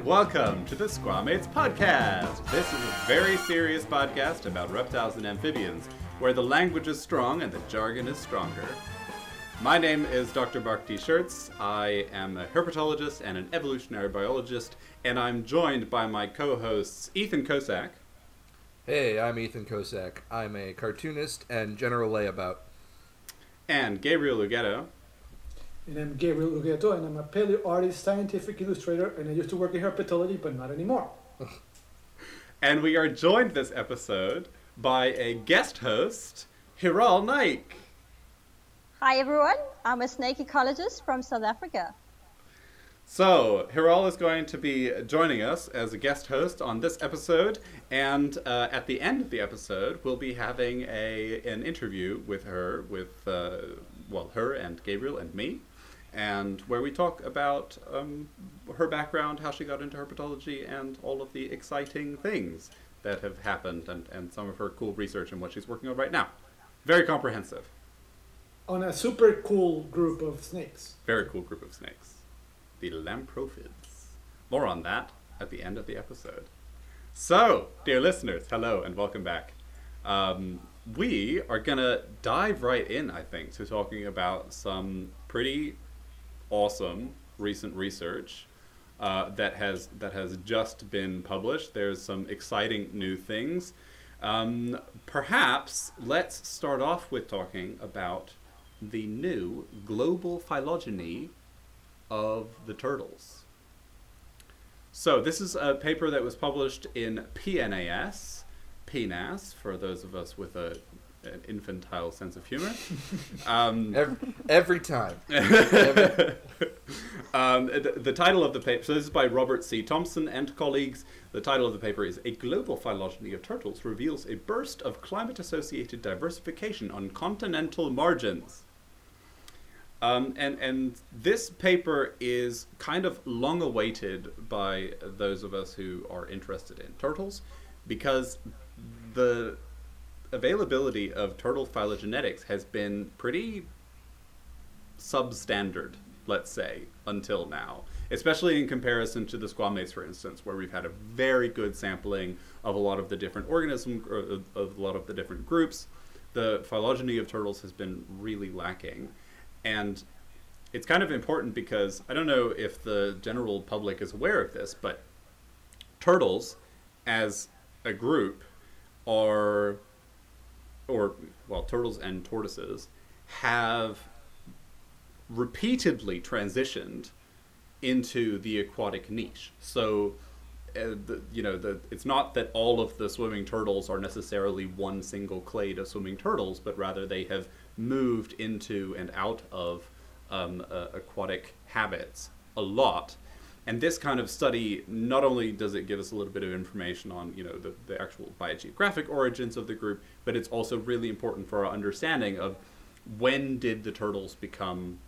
and welcome to the Squamates Podcast. This is a very serious podcast about reptiles and amphibians, where the language is strong and the jargon is stronger. My name is Dr. Mark T. Scherz. I am a herpetologist and an evolutionary biologist, and I'm joined by my co hosts Ethan Kocak. Hey, I'm Ethan Kocak. I'm a cartoonist and general layabout. And Gabriel Ugueto. And I'm Gabriel Ugueto, and I'm a paleo artist, scientific illustrator, and I used to work in herpetology, but not anymore. and we are joined this episode by a guest host, Hiral Naik. Hi everyone, I'm a snake ecologist from South Africa. So, Hiral is going to be joining us as a guest host on this episode, and uh, at the end of the episode, we'll be having a an interview with her, with uh, well, her and Gabriel and me, and where we talk about um, her background, how she got into herpetology, and all of the exciting things that have happened, and, and some of her cool research and what she's working on right now. Very comprehensive. On a super cool group of snakes. Very cool group of snakes. The Lamprophids. More on that at the end of the episode. So, dear listeners, hello and welcome back. Um, we are going to dive right in, I think, to talking about some pretty awesome recent research uh, that has that has just been published. There's some exciting new things. Um, perhaps let's start off with talking about the new global phylogeny of the turtles. So this is a paper that was published in PNAS, PNAS for those of us with a an infantile sense of humor. Um, every, every, time. every. um, the, the, title of the paper, so this is by Robert C. Thompson and colleagues. The title of the paper is A Global Phylogeny of Turtles Reveals a Burst of Climate Associated Diversification on Continental Margins. Um, and, and this paper is kind of long awaited by those of us who are interested in turtles because the availability of turtle phylogenetics has been pretty substandard, let's say, until now. Especially in comparison to the squamates, for instance, where we've had a very good sampling of a lot of the different organisms, or uh, of a lot of the different groups. The phylogeny of turtles has been really lacking. And it's kind of important because I don't know if the general public is aware of this, but turtles as a group are or well, turtles and tortoises have repeatedly transitioned into the aquatic niche. So, uh, the, you know, the, it's not that all of the swimming turtles are necessarily one single clade of swimming turtles, but rather they have moved into and out of um, uh, aquatic habits a lot and this kind of study not only does it give us a little bit of information on you know the, the actual biogeographic origins of the group but it's also really important for our understanding of when did the turtles become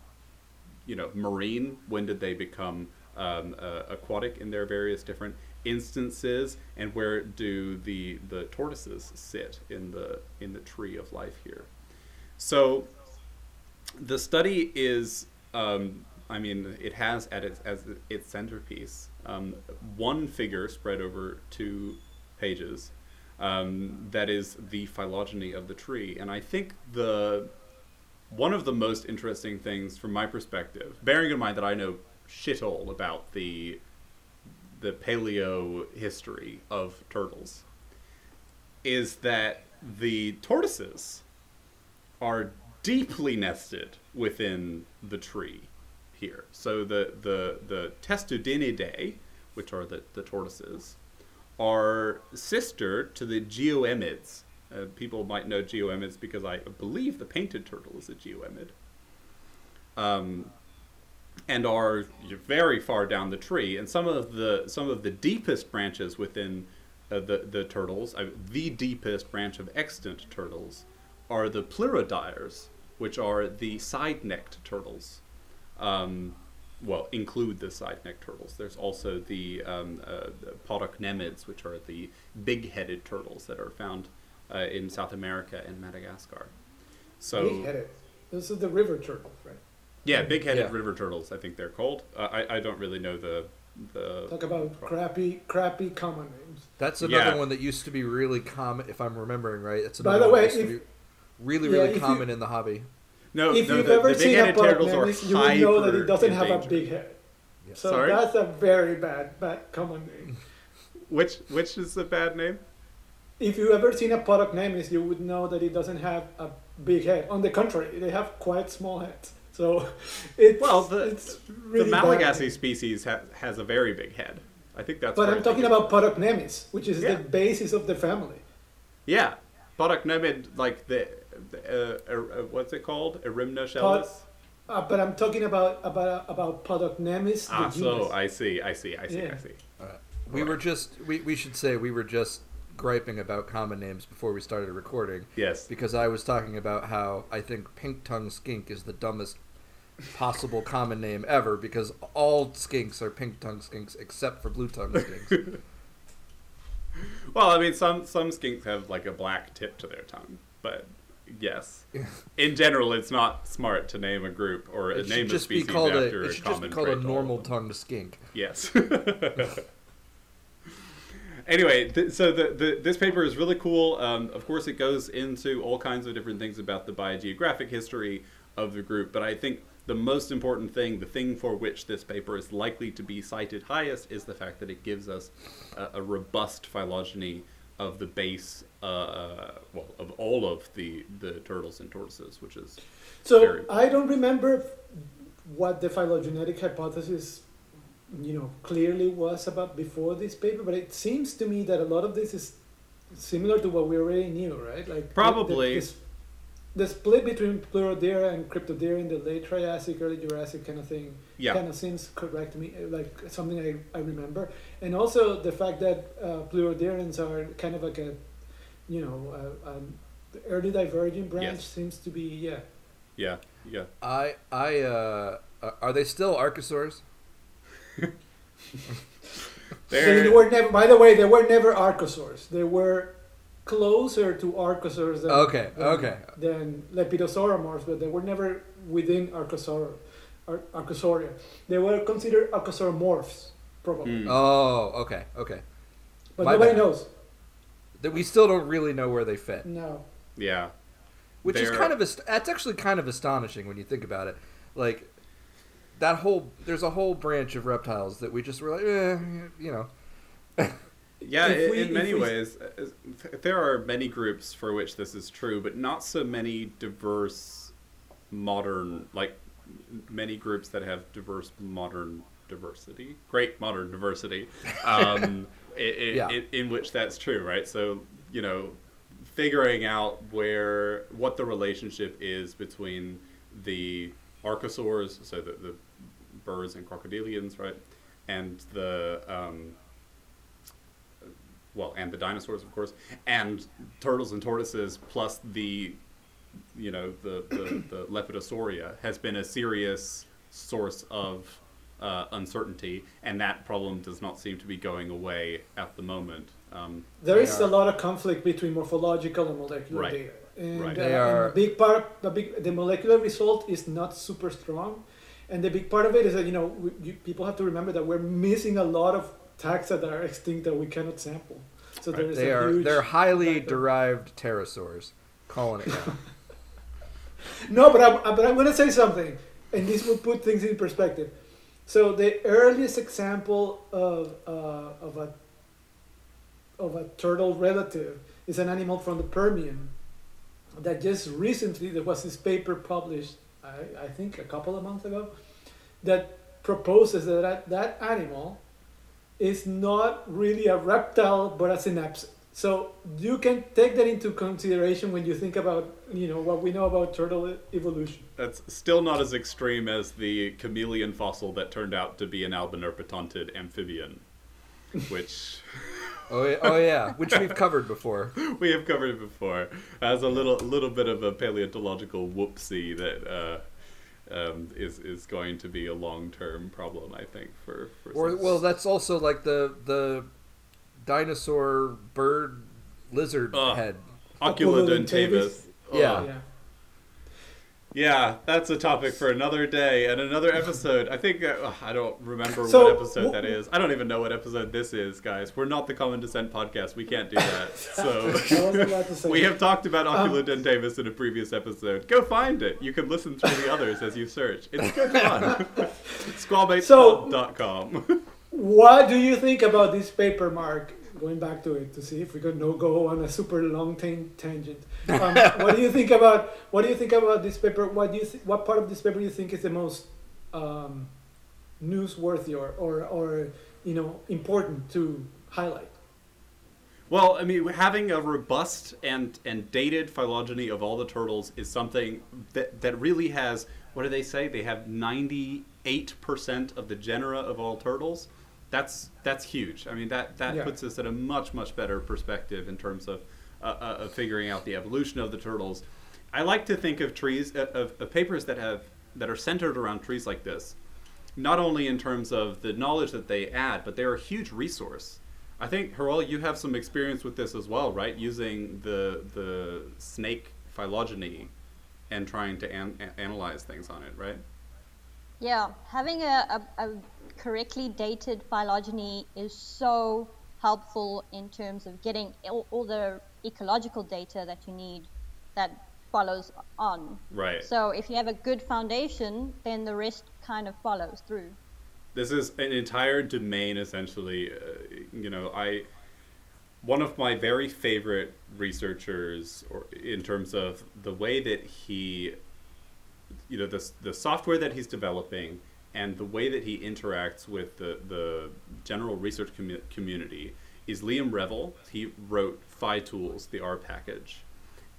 you know marine? When did they become um, uh, aquatic in their various different instances? And where do the the tortoises sit in the in the tree of life here? So the study is um, I mean, it has at its as its centerpiece um, one figure spread over two pages. Um, that is the phylogeny of the tree, and I think the one of the most interesting things from my perspective, bearing in mind that I know shit all about the the paleo history of turtles, is that the tortoises are deeply nested within the tree here. So the the the Testudinidae, which are the, the tortoises, are sister to the geoemids. Uh, people might know geoemids because I believe the painted turtle is a geoemid. Um, and are very far down the tree. And some of the some of the deepest branches within uh, the the turtles, uh, the deepest branch of extant turtles, are the Pleurodires, which are the side-necked turtles um, well, include the side neck turtles. There's also the, um, uh, the which are the big-headed turtles that are found uh, in South America and Madagascar. So big-headed. Those are the river turtles, right? Yeah, big-headed yeah. river turtles. I think they're called. Uh, I I don't really know the the Talk about crappy, crappy common names. That's another Yeah. one that used to be really common, if I'm remembering right. It's By another the one way, that used to if- be really, Yeah, really if you- common in the hobby. No, if no, you've the, ever the seen a Podocnemis, you would know that it doesn't have a big head. Yeah. So Sorry? that's a very bad, bad common name. Which which is a bad name? If you've ever seen a Podocnemis, you would know that it doesn't have a big head. On the contrary, they have quite small heads. So it's Well, the it's really the bad. Malagasy species ha- has a very big head. I think that's. But I'm talking about Podocnemis, which is Yeah. the basis of the family. Yeah, Podocnemid, like the, the uh, uh, what's it called? Erymnochelys. Uh, but I'm talking about about about Podocnemis. Ah, the so. I see, I see, I see, I Yeah. see. We were just we, we should say we were just griping about common names before we started recording Yes. because I was talking about how I think pink tongue skink is the dumbest possible common name ever because all skinks are pink tongue skinks except for blue tongue skinks. Well, I mean, some some skinks have like a black tip to their tongue, but yes, in general, it's not smart to name a group or it name a just be species called after a a it should just common be called a trait to all of normal them. tongued skink. Yes. anyway, th- so the, the this paper is really cool. Um, of course, it goes into all kinds of different things about the biogeographic history of the group, but I think the most important thing, the thing for which this paper is likely to be cited highest, is the fact that it gives us a, a robust phylogeny of the base, uh, uh, well, of all of the the turtles and tortoises, which is So I don't remember what the phylogenetic hypothesis, you know, clearly was about before this paper, but it seems to me that a lot of this is similar to what we already knew, right? Like Probably. the, the, the split between Pleurodira and Cryptodira in the late Triassic, early Jurassic kind of thing, yeah, kind of seems correct to me, like something I, I remember, and also the fact that uh, Pleurodirans are kind of like a, you know, uh, um, early divergent branch Yes. seems to be yeah. yeah, yeah. I I uh uh, are they still archosaurs? They were never. By the way, they were never archosaurs. They were closer to archosaurs than Okay, than, okay. than lepidosauromorphs, but they were never within archosaur, ar- archosauria. They were considered archosauromorphs, probably, Hmm. Oh, okay, okay. but my nobody bad. knows. That we still don't really know where they fit. No. yeah. Which is They're- kind of ast- that's actually kind of astonishing when you think about it. Like that whole there's a whole branch of reptiles that we just were like, eh, you know. Yeah, in, we- in many we- ways, uh, there are many groups for which this is true, but not so many diverse modern, like many groups that have diverse modern diversity, great modern diversity, um, i i Yeah. i in which that's true, right? So, you know, figuring out where, what the relationship is between the archosaurs, so the, the birds and crocodilians, right? And the, um, well, and the dinosaurs, of course, and turtles and tortoises, plus the, you know, the the, the Lepidosauria has been a serious source of uh, uncertainty, and that problem does not seem to be going away at the moment. Um, There They is are- a lot of conflict between morphological and molecular Right. data. And, Right. uh, They and are- a big part, the big, the molecular result is not super strong, and the big part of it is that you know we, you, people have to remember that we're missing a lot of taxa that are extinct that we cannot sample. So Right. there is They a are huge they're highly factor. derived pterosaurs. Calling it. No, but I'm, but I'm going to say something, and this will put things in perspective. So the earliest example of uh, of a of a turtle relative is an animal from the Permian that just recently there was this paper published, I, I think a couple of months ago, that proposes that, that animal is not really a reptile but a synapse. So you can take that into consideration when you think about you know what we know about turtle evolution. that's still not as extreme as the chameleon fossil that turned out to be an albanerpetontid amphibian, which Oh, yeah- oh yeah, which we've covered before. we have covered before as a little little bit of a paleontological whoopsie that uh, um, is is going to be a long term problem, I think, for, for Or some- well, that's also like the the dinosaur bird lizard Ugh. head. Oculodentavis. Oculodentavis. Yeah. Yeah. Yeah, that's a topic for another day and another episode. I think uh, I don't remember So, what episode wh- that is. I don't even know what episode this is, guys. We're not the Common Descent podcast. We can't do that. So I was about to say. we have talked about Um, Oculodentavis in a previous episode. Go find it. You can listen through the others as you search. It's good fun. Squamatespod.com. What do you think about this paper, Mark? Going back to it to see if we could no go on a super long tan- tangent. Um, what do you think about what do you think about this paper? What do you th- what part of this paper do you think is the most um, newsworthy or, or or you know important to highlight? Well, I mean, having a robust and and dated phylogeny of all the turtles is something that that really has. What do they say? They have ninety eight percent of the genera of all turtles. That's that's huge. I mean, that that Yeah. puts us at a much much better perspective in terms of uh, uh, of figuring out the evolution of the turtles. I like to think of trees uh, of, of papers that have that are centered around trees like this not only in terms of the knowledge that they add, but they're a huge resource. I think Hiral, you have some experience with this as well, right? Using the the snake phylogeny and trying to an- a- analyze things on it, right? Yeah, having a, a, a correctly dated phylogeny is so helpful in terms of getting all, all the ecological data that you need that follows on. Right. So if you have a good foundation, then the rest kind of follows through. this is an entire domain essentially uh, you know i one of my very favorite researchers or in terms of the way that he you know the, the software that he's developing and the way that he interacts with the, the general research commu- community is Liam Revell. He wrote PhyTools, the r package.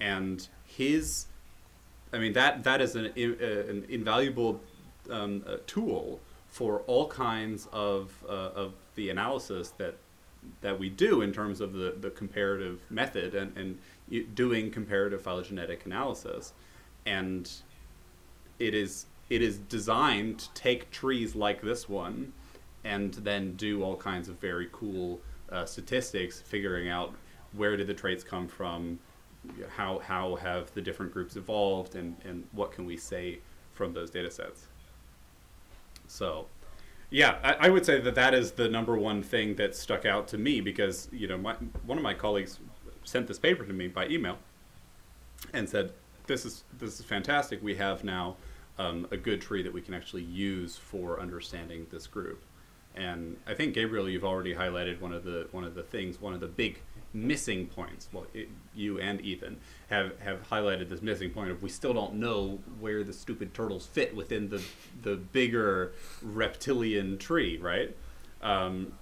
And his I mean that that is an uh, an invaluable um, uh, tool for all kinds of uh, of the analysis that that we do in terms of the, the comparative method and, and doing comparative phylogenetic analysis. And it is it is designed to take trees like this one and then do all kinds of very cool uh, statistics figuring out where did the traits come from how how have the different groups evolved and and what can we say from those data sets. So yeah I, I would say that that is the number one thing that stuck out to me because you know my one of my colleagues sent this paper to me by email and said this is this is fantastic. We have now um, a good tree that we can actually use for understanding this group and I think Gabriel, you've already highlighted one of the one of the things, one of the big missing points. Well, it, you and Ethan have have highlighted this missing point of we still don't know where the stupid turtles fit within the the bigger reptilian tree, right? Um,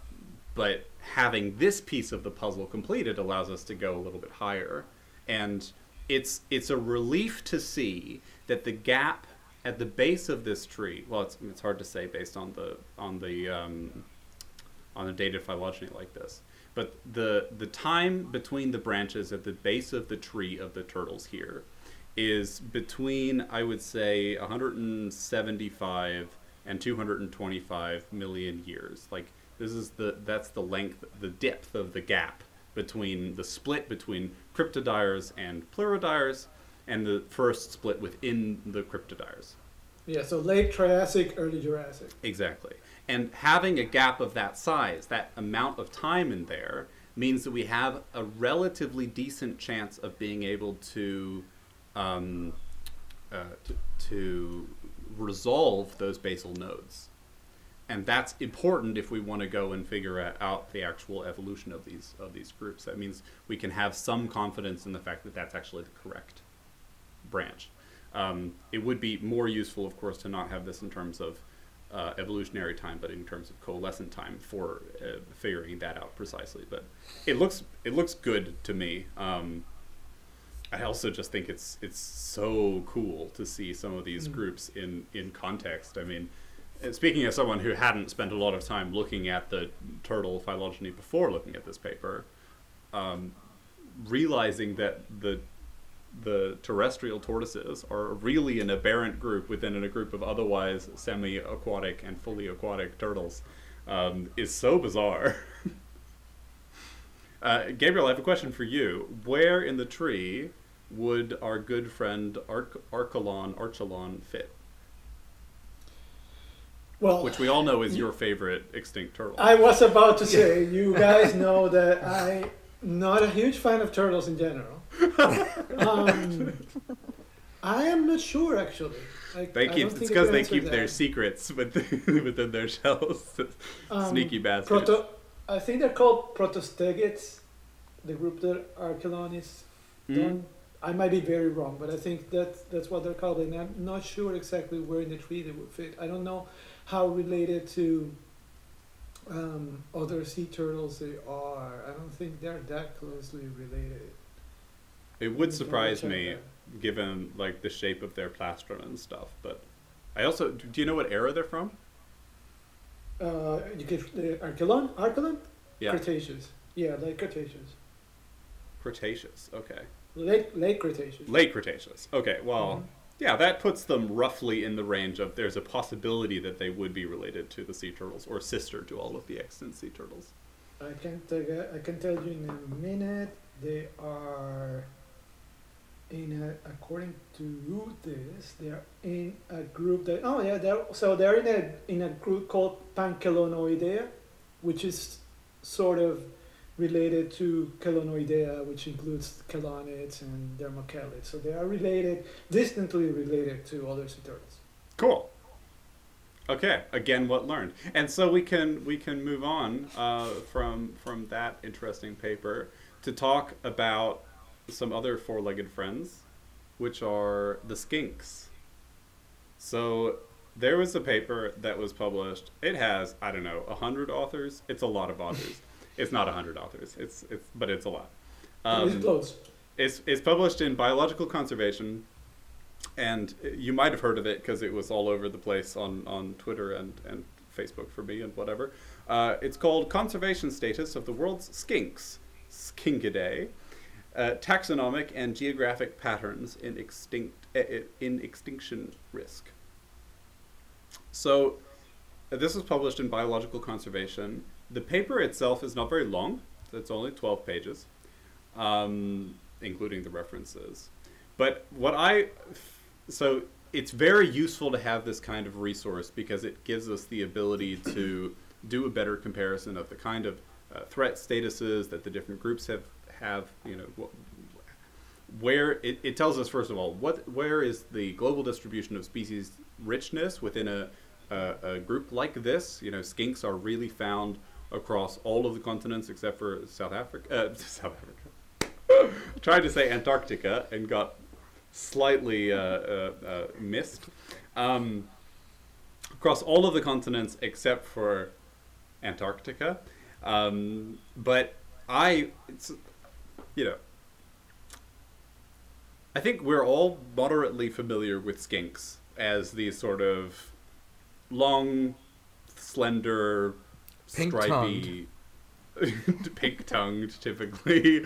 but having this piece of the puzzle completed allows us to go a little bit higher, and it's it's a relief to see that the gap at the base of this tree. Well, it's it's hard to say based on the on the um, on a dated phylogeny like this. But the the time between the branches at the base of the tree of the turtles here is between I would say 175 and 225 million years. Like this is the that's the length, the depth of the gap between the split between cryptodires and pleurodires and the first split within the cryptodires. Yeah, so late Triassic, early Jurassic. Exactly. And having a gap of that size, that amount of time in there, means that we have a relatively decent chance of being able to, um, uh, to, to resolve those basal nodes. And that's important if we want to go and figure out the actual evolution of these of these groups. That means we can have some confidence in the fact that that's actually the correct branch. Um, it would be more useful, of course, to not have this in terms of uh, evolutionary time, but in terms of coalescent time for uh, figuring that out precisely. But it looks it looks good to me. Um, I also just think it's it's so cool to see some of these groups in in context. I mean, uh, speaking as someone who hadn't spent a lot of time looking at the turtle phylogeny before looking at this paper, um, realizing that the the terrestrial tortoises are really an aberrant group within a group of otherwise semi-aquatic and fully aquatic turtles um, is so bizarre. uh, Gabriel, I have a question for you. Where in the tree would our good friend Arch- Archelon Archelon fit? Well, Which we all know is your favorite extinct turtle. I was about to say, you guys know that I'm not a huge fan of turtles in general. Um, I am not sure actually. I, they keep it's because they keep their secrets within, within their shells. Um, Sneaky bastards. Proto, I think they're called Protostegids, the group that Archelon is Mm. done. I might be very wrong, but I think that's that's what they're called, and I'm not sure exactly where in the tree they would fit. I don't know how related to um, other sea turtles they are. I don't think they're that closely related. It would surprise me given like the shape of their plastron and stuff, but I also do you know what era they're from? Uh, you get the Archelon, Archelon, Yeah. Cretaceous. Yeah, late Cretaceous, Cretaceous. Okay. late late Cretaceous. Late Cretaceous. Okay, well, Mhm. yeah, that puts them roughly in the range of there's a possibility that they would be related to the sea turtles or sister to all of the extant sea turtles. I can tell I can tell you in a minute. They are in a, according to this, they are in a group that oh yeah, they're so they're in a in a group called Panchelonoidea, which is sort of related to Chelonoidea, which includes chelonids and dermochelids. So they are related, distantly related to other sea turtles. Cool. Okay, again, what learned, and so we can we can move on uh, from from that interesting paper to talk about some other four-legged friends, which are the skinks. So there was a paper that was published. It has I don't know a hundred authors. It's a lot of authors. it's not a hundred authors. It's it's but it's a lot. it's Um, close. it's it's published in Biological Conservation, and you might have heard of it because it was all over the place on, on Twitter and, and Facebook for me and whatever. Uh, it's called Conservation Status of the World's Skinks, Skinkidae, uh, Taxonomic and Geographic Patterns in Extinct uh, in Extinction Risk. So, uh, this was published in Biological Conservation. The paper itself is not very long. It's only 12 pages um, including the references. But what I so it's very useful to have this kind of resource because it gives us the ability to do a better comparison of the kind of uh, threat statuses that the different groups have have you know wh- where it, it tells us first of all what where is the global distribution of species richness within a, a, a group like this you know skinks are really found across all of the continents except for South Africa uh, South Africa tried to say Antarctica and got slightly uh, uh, uh, missed. Um, across all of the continents except for Antarctica. Um, but I, you know, I think we're all moderately familiar with skinks as these sort of long, slender, stripy, pink-tongued, typically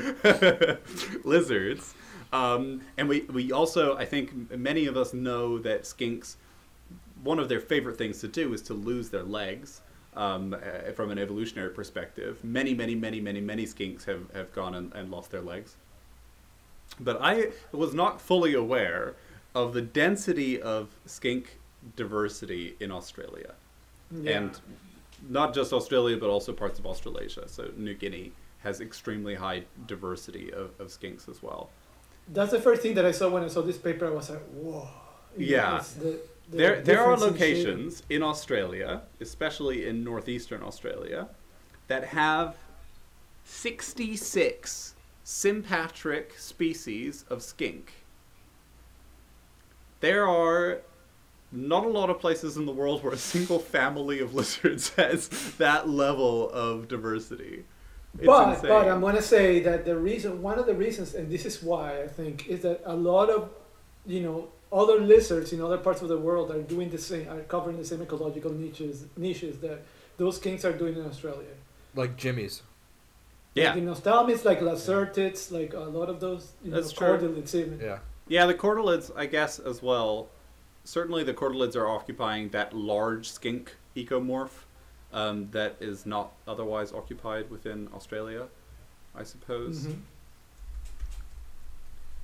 lizards. Um, and we, we also, I think many of us know that skinks, one of their favorite things to do is to lose their legs. Um, uh, from an evolutionary perspective, many, many, many, many, many skinks have, have gone and, and lost their legs. But I was not fully aware of the density of skink diversity in Australia. Yeah. And not just Australia, but also parts of Australasia. So New Guinea has extremely high diversity of, of skinks as well. That's the first thing that I saw when I saw this paper. I was like, whoa. Yeah. it's the- the There, there are difference in locations in Australia, especially in northeastern Australia, that have 66 sympatric species of skink. There are not a lot of places in the world where a single family of lizards has that level of diversity. It's but insane. but I'm gonna say that the reason, one of the reasons, and this is why I think, is that a lot of, you know, other lizards in other parts of the world are doing the same, are covering the same ecological niches niches that those kinks are doing in Australia. Like Jimmy's. yeah. Like in ophthalmics, like lacertids, like a lot of those, you know, That's true. cordylids even. Yeah. Yeah, the cordylids, I guess, as well. Certainly, the cordylids are occupying that large skink ecomorph um, that is not otherwise occupied within Australia, I suppose. Mhm.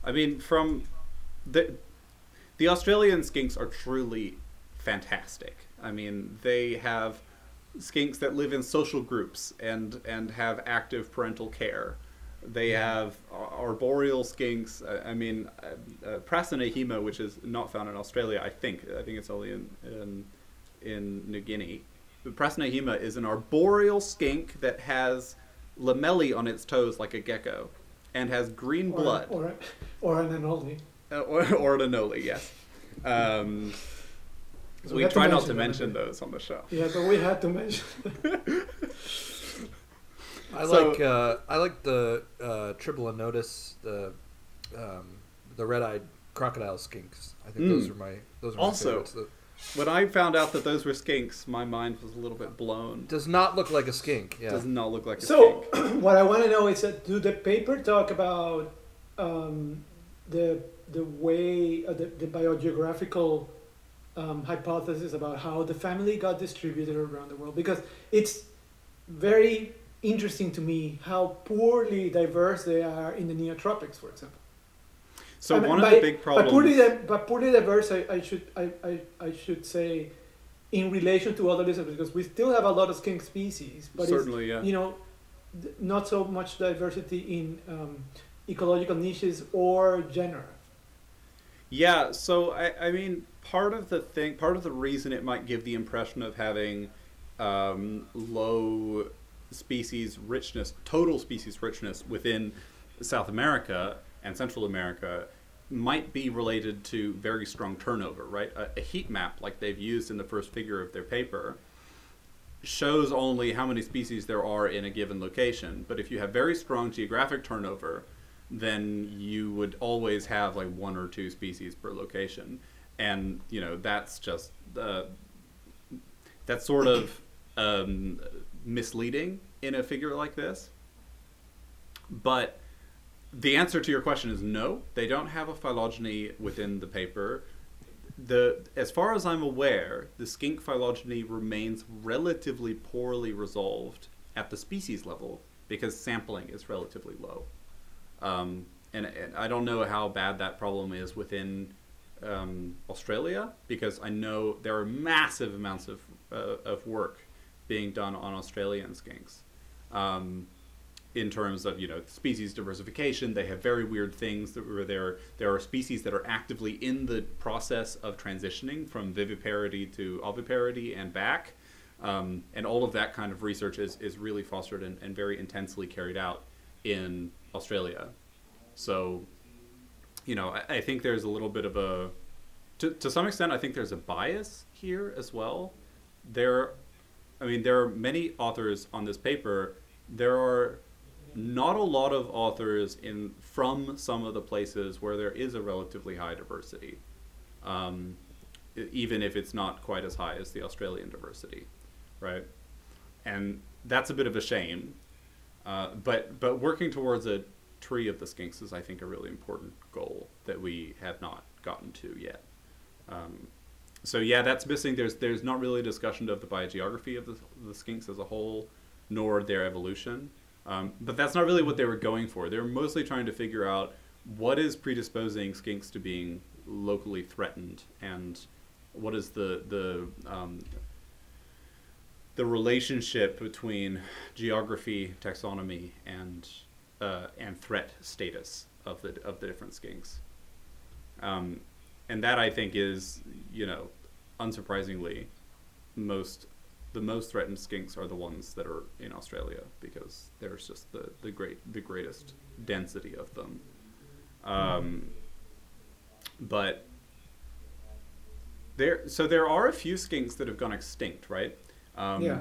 I mean, from the the Australian skinks are truly fantastic. I mean, they have skinks that live in social groups and and have active parental care. They have arboreal skinks. I, mean, uh, uh, which is not found in Australia, I think. I think it's only in in, in New Guinea. But is an arboreal skink that has lamellae on its toes like a gecko, and has green Or, blood. or, or an anole. Uh, or, or an anole, yes. Um, So we had to try not to mention them, mention I think. those on the show. Yeah, but we had to mention. I So- like uh, I like the uh, Tribolonotus, the um, the red-eyed crocodile skinks. I think those Mm. are my those are my Also- favorites. The- When I found out that those were skinks, my mind was a little bit blown. does not look like a skink. Yeah. Does not look like a So, skink. So, what I want to know is that do the paper talk about um, the the way uh, the, the biogeographical um, hypothesis about how the family got distributed around the world? Because it's very interesting to me how poorly diverse they are in the neotropics, for example. So I mean, one of by- the big By poorly, problems. di- by poorly diverse, I, I should I, I, I should say, in relation to other lizards, because we still have a lot of skink species, but Certainly, yeah. you know, not so much diversity in um, ecological niches or genera. Yeah, so I, I mean, part of the thing, part of the reason it might give the impression of having um, low species richness, total species richness within South America and Central America might be related to very strong turnover, right? A, a heat map, like they've used in the first figure of their paper, shows only how many species there are in a given location. But if you have very strong geographic turnover, then you would always have like one or two species per location, and you know that's just uh, that's sort of um, misleading in a figure like this. But the answer to your question is no. They don't have a phylogeny within the paper. The as far as I'm aware, the skink phylogeny remains relatively poorly resolved at the species level because sampling is relatively low. Um, and, and I don't know how bad that problem is within um, Australia because I know there are massive amounts of, uh, of work being done on Australian skinks. Um, in terms of you know species diversification, they have very weird things that where there there are species that are actively in the process of transitioning from viviparity to oviparity and back, um, and all of that kind of research is, is really fostered and, and very intensely carried out in Australia. So, you know, I, I think there's a little bit of a to, to some extent, I think there's a bias here as well. There, I mean, there are many authors on this paper. There are not a lot of authors in from some of the places where there is a relatively high diversity, um, even if it's not quite as high as the Australian diversity, right? And that's a bit of a shame. Uh, but but working towards a tree of the skinks is, I think, a really important goal that we have not gotten to yet. Um, so yeah, that's missing. There's there's not really a discussion of the biogeography of the, the skinks as a whole, nor their evolution. Um, but that's not really what they were going for. They were mostly trying to figure out what is predisposing skinks to being locally threatened, and what is the the um, the relationship between geography, taxonomy, and uh, and threat status of the of the different skinks. Um, and that I think is, you know, unsurprisingly, most the most threatened skinks are the ones that are in Australia because there's just the, the great the greatest density of them. Um, but there so there are a few skinks that have gone extinct, right? Um, Yeah.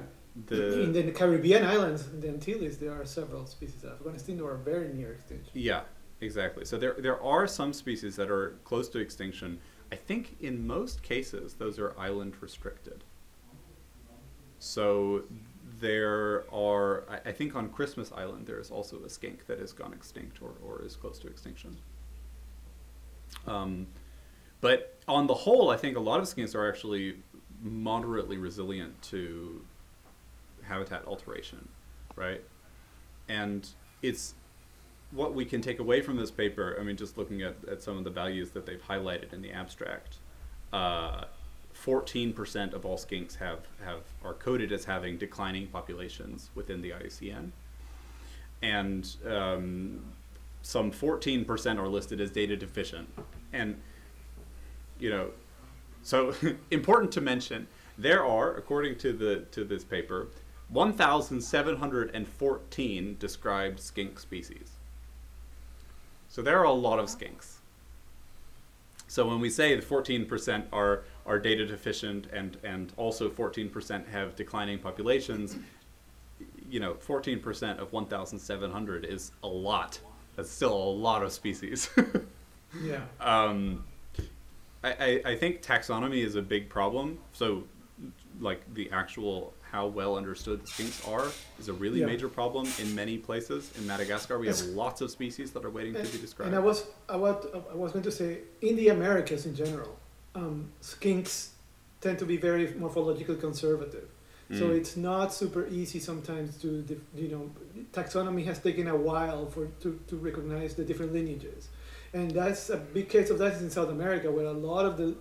The in the Caribbean islands, in the Antilles, there are several species of extinct or are very near extinction. Yeah, exactly. So there there are some species that are close to extinction. I think in most cases those are island restricted. So there are I, I think on Christmas Island there is also a skink that has gone extinct or, or is close to extinction. Um, but on the whole, I think a lot of skinks are actually moderately resilient to habitat alteration, right? And it's what we can take away from this paper, I mean, just looking at, at some of the values that they've highlighted in the abstract, uh, 14% of all skinks have, have are coded as having declining populations within the IUCN. And um, some 14% are listed as data deficient. And, you know, so important to mention, there are, according to the to this paper, 1,714 described skink species. So there are a lot of skinks. So when we say the 14% are are data deficient and and also 14% have declining populations, you know, 14% of 1,700 is a lot. That's still a lot of species. Yeah. um, I, I, I think taxonomy is a big problem. So, like the actual how well understood the skinks are is a really Yeah. major problem in many places. In Madagascar, we have lots of species that are waiting to be described. And I was, I was, I was going to say, in the Americas in general, um, skinks tend to be very morphologically conservative. So Mm. it's not super easy sometimes to, you know, taxonomy has taken a while for to, to recognize the different lineages, and that's a big case of that is in South America, where a lot of the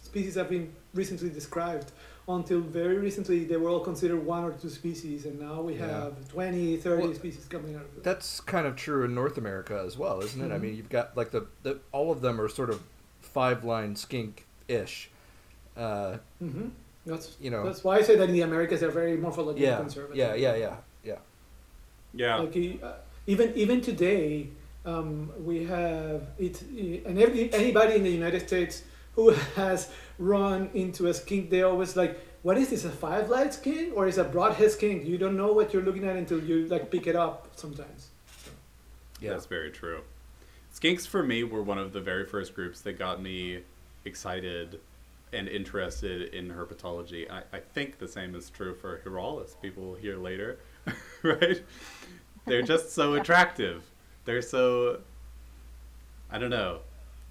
species have been recently described. Until very recently, they were all considered one or two species, and now we Yeah. have 20, 30 Well, species coming out of it. That's kind of true in North America as well, isn't it? I Mhm. mean, you've got like the, the all of them are sort of five line skink ish. Uh, hmm That's You know. That's why I say that in the Americas they're very morphologically yeah, conservative. yeah, yeah, yeah, yeah. yeah. Like uh, even even today, um, we have it, and every, anybody in the United States who has run into a skink, they always like, what is this? A five light skink or is a broadhead skink? You don't know what you're looking at until you like pick it up. Sometimes. Yeah. That's very true. Skinks for me were one of the very first groups that got me excited and interested in herpetology. I, I think the same is true for hiralas people will hear later, right? They're just so attractive. They're so, I don't know.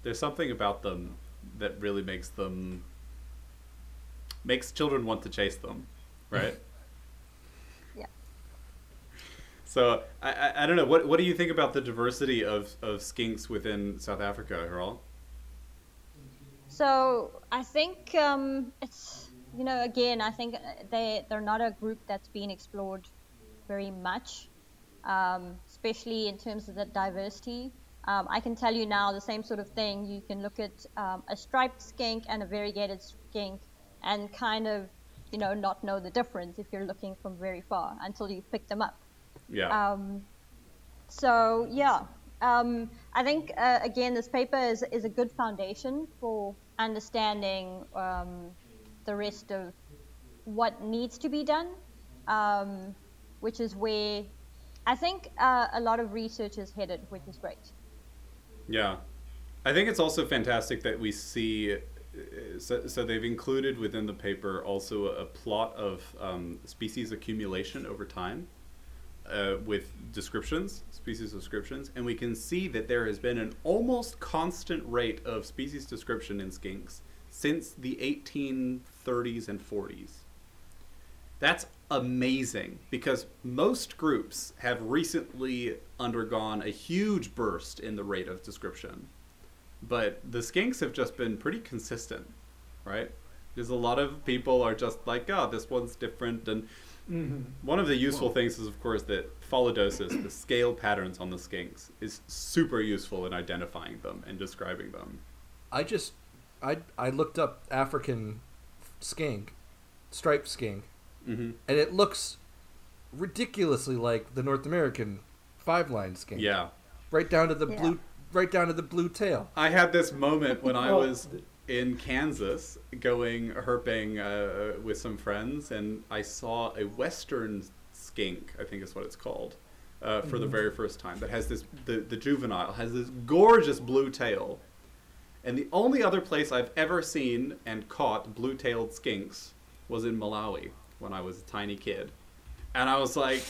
There's something about them that really makes them, makes children want to chase them, right? Yeah. So I, I, I don't know. What what do you think about the diversity of, of skinks within South Africa, Hiral? So I think um, it's you know again I think they they're not a group that's been explored very much, um, especially in terms of the diversity. Um, I can tell you now the same sort of thing. You can look at um, a striped skink and a variegated skink, and kind of you know not know the difference if you're looking from very far until you pick them up. Yeah. Um, so yeah, um, I think uh, again this paper is, is a good foundation for understanding um, the rest of what needs to be done, um, which is where I think uh, a lot of research is headed, which is great. Yeah, I think it's also fantastic that we see. uh, So, so they've included within the paper also a plot of um, species accumulation over time, uh, with descriptions, species descriptions, and we can see that there has been an almost constant rate of species description in skinks since the 1830s and 40s. That's amazing because most groups have recently undergone a huge burst in the rate of description. But the skinks have just been pretty consistent, right? Because a lot of people are just like, oh, this one's different. And hmm one of the useful things is, of course, that pholidosis, the scale patterns on the skinks, is super useful in identifying them and describing them. I just, I I looked up African skink, striped skink, Mm-hmm. and it looks ridiculously like the North American five line skink. Yeah. Right down to the Yeah. blue, right down to the blue tail. I had this moment when I was in Kansas going herping uh, with some friends, and I saw a western skink, I think is what it's called, uh, for the Mhm. very first time. That has this the the juvenile has this gorgeous blue tail, and the only other place I've ever seen and caught blue-tailed skinks was in Malawi when I was a tiny kid, and I was like,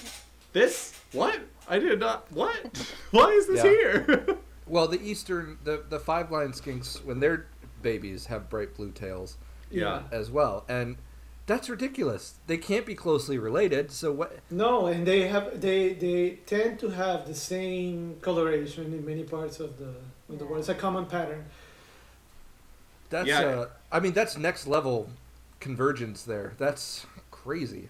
"This what? I did not what? Why is this Yeah. here?" Well, the eastern, the the five line skinks when they're babies have bright blue tails Yeah. as well, and That's ridiculous. They can't be closely related. So what? No, and they have they they tend to have the same coloration in many parts of the of the world. It's a common pattern. That's. Yeah. Uh, I mean, that's next level convergence there. That's crazy.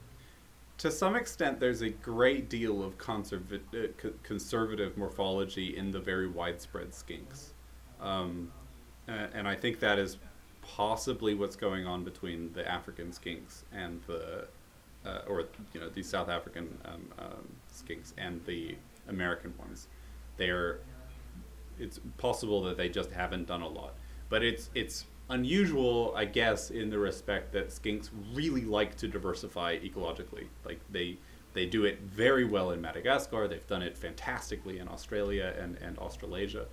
To some extent, there's a great deal of uh, co- conservative morphology in the very widespread skinks. Um, a- and I think that is possibly what's going on between the African skinks and the, uh, or you know, the South African um, um, skinks and the American ones. They are, it's possible that they just haven't done a lot, but it's it's unusual, I guess, in the respect that skinks really like to diversify ecologically. Like they they do it very well in Madagascar. They've done it fantastically in Australia and and Australasia.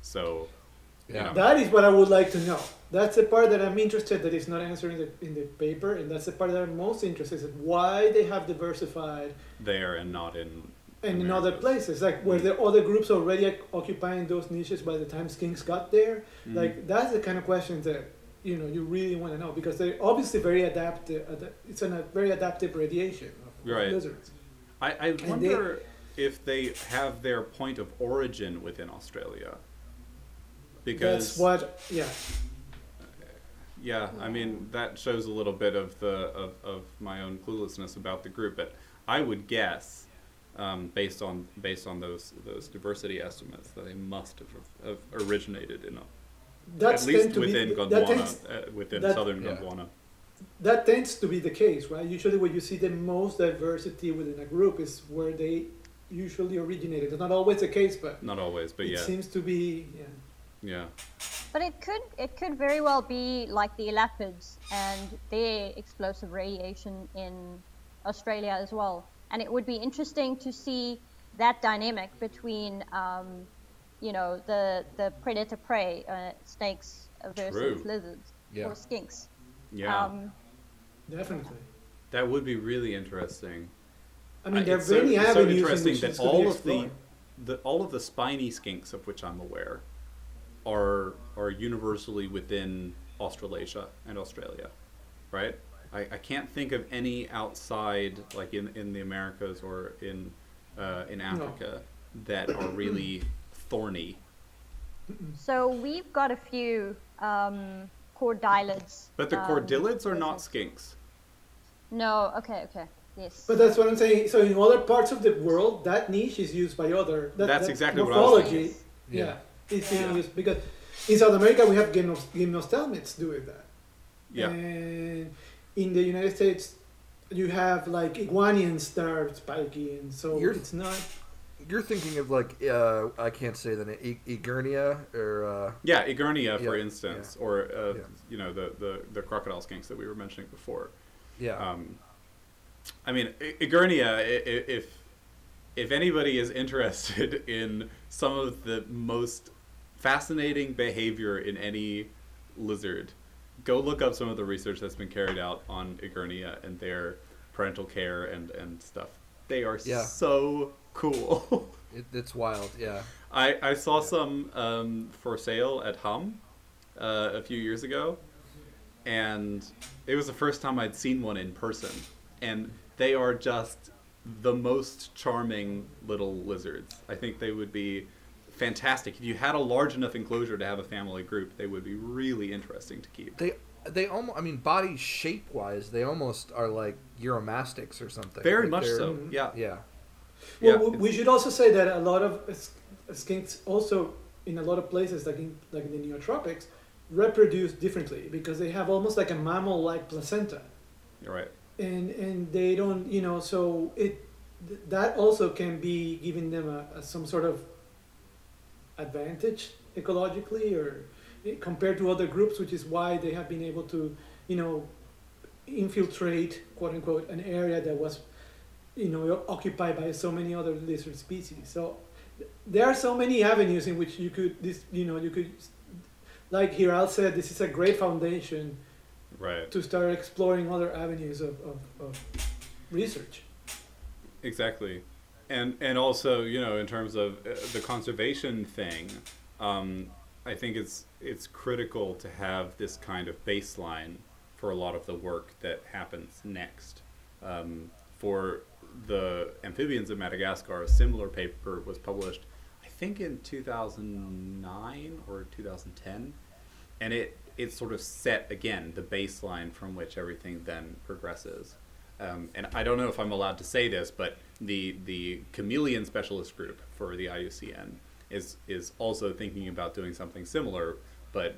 So, you Yeah. know, That is what I would like to know. That's the part that I'm interested that is not answered in the, in the paper, and that's the part that I'm most interested in. Why they have diversified there and not in and in other places, like were there other groups already occupying those niches by the time skinks got there? Mhm. Like that's the kind of questions that you know you really want to know because they're obviously very adaptive. Ad- it's an, a very adaptive radiation of, Right. lizards. I, I they- wonder if they have their point of origin within Australia. Because That's what, yeah. Yeah, I mean that shows a little bit of the of, of my own cluelessness about the group, but I would guess, um, based on based on those those diversity estimates, that they must have, have originated in a, That's at least within be, Gondwana, that tends, uh, within that- southern Yeah. Gondwana. that tends to be the case, right? Usually, where you see the most diversity within a group is where they usually originated. It's not always the case, but Not always, but it yeah, seems to be. Yeah. yeah, But it could it could very well be like the elapids and their explosive radiation in Australia as well. And it would be interesting to see that dynamic between, um, you know, the the predator prey uh, snakes versus True. lizards Yeah. or skinks. yeah. Um, Definitely. that would be really interesting. I mean, there are it's so- many so avenues in interesting which that all of the, explored. the all of the spiny skinks of which I'm aware are are universally within Australasia and Australia, right? I, I can't think of any outside like in, in the Americas or in uh, in Africa that are really thorny. so we've got a few um, cordylids. But the um, cordylids are not skinks. No, okay, okay, yes. But that's what I'm saying. So in other parts of the world, that niche is used by other. That, That's that exactly what I was morphology, thinking. Yeah, Yeah. it's being Yeah. used because in South America we have gymnos, gymnophthalmids doing that. Yeah. And in the United States, you have like iguanians that are spiky, and so You're- it's not. You're thinking of like uh, I can't say the name E- Egernia or uh, Yeah, Egernia, for Yeah, instance, or uh, Yeah. you know the, the, the crocodile skinks that we were mentioning before. yeah. Um, I mean, I- Egernia, i- i- if if anybody is interested in some of the most fascinating behavior in any lizard, go look up some of the research that's been carried out on Egernia and their parental care and, and stuff. They are Yeah. so cool. it, it's wild. Yeah. I, I saw some um, for sale at Hamm uh, a few years ago, and it was the first time I'd seen one in person. And they are just the most charming little lizards. I think they would be fantastic. If you had a large enough enclosure to have a family group, they would be really interesting to keep. They they almost I mean body shape wise they almost are like Uromastix or something. Very Like, much so. Yeah. Yeah. Well, Yeah, we should also say that a lot of skinks also in a lot of places, like in like in the neotropics, reproduce differently because they have almost like a mammal-like placenta. You're right. and and they don't you know so it that also can be giving them a, a some sort of advantage ecologically or eh, compared to other groups which is why they have been able to you know infiltrate quote unquote an area that was you know occupied by so many other lizard species so there are so many avenues in which you could this you know you could like Hiral said this is a great foundation Right. to start exploring other avenues of, of, of research. Exactly, and and also you know in terms of uh, the conservation thing, um, I think it's it's critical to have this kind of baseline for a lot of the work that happens next. Um, for the amphibians of Madagascar, a similar paper was published, I think in 2009 or 2010, and it it sort of set again the baseline from which everything then progresses. Um, and I don't know if I'm allowed to say this, but the the chameleon specialist group for the IUCN is is also thinking about doing something similar, but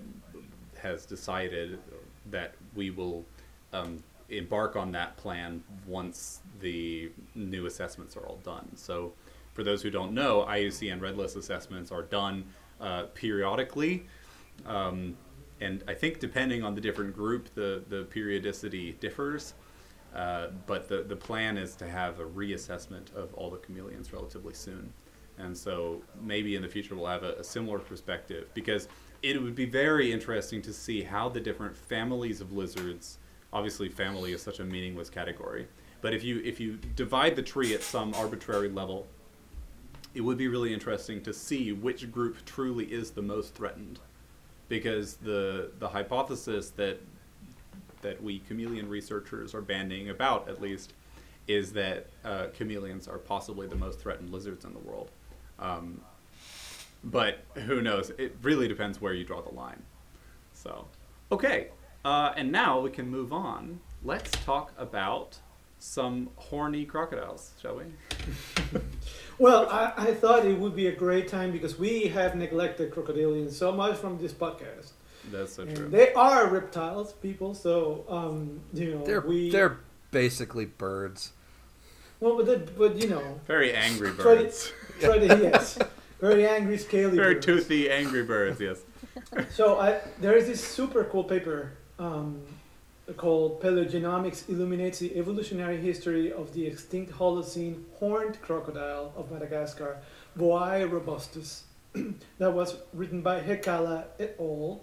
has decided that we will um, embark on that plan once the new assessments are all done. So, for those who don't know, IUCN Red List assessments are done uh, periodically. Um, and I think depending on the different group, the, the periodicity differs. Uh, but the, the plan is to have a reassessment of all the chameleons relatively soon. And so maybe in the future we'll have a, a similar perspective because it would be very interesting to see how the different families of lizards obviously family is such a meaningless category but if you if you divide the tree at some arbitrary level it would be really interesting to see which group truly is the most threatened because the the hypothesis that that we chameleon researchers are banding about at least is that uh, chameleons are possibly the most threatened lizards in the world. Um, but who knows? It really depends where you draw the line. So okay uh, and now we can move on. Let's talk about some horny crocodiles shall we? Well, I, I thought it would be a great time because we have neglected crocodilians so much from this podcast. That's so true they are reptiles, people. So, um, you know, They're we they're basically birds. well, but, the, but you know, very angry try to, birds try to yes, very angry, scaly, very birds. toothy angry birds yes So I, there is this super cool paper um, called Paleogenomics Illuminates the Evolutionary History of the Extinct Holocene Horned Crocodile of Madagascar, Voay robustus. that was written by Hekkala et al.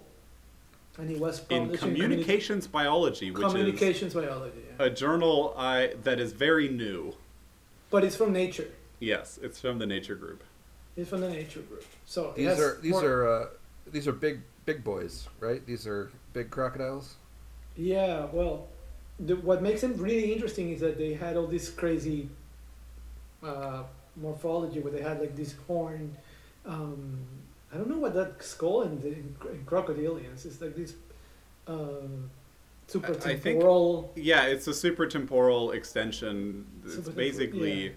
And it was in published communications biology which communi- communications biology. Yeah. is a journal I, that is very new but it's from Nature. yes it's from the nature group It's from the Nature group. So it These has are these more- are uh, these are big big boys, right? These are big crocodiles. Yeah, well, the, what makes them really interesting is that they had all this crazy uh, morphology where they had like this horn. Um, I don't know what that's called in, the, in, cro- in crocodilians. It's like this uh, super I- I think- temporal. yeah it's a supertemporal extension it's basically yeah.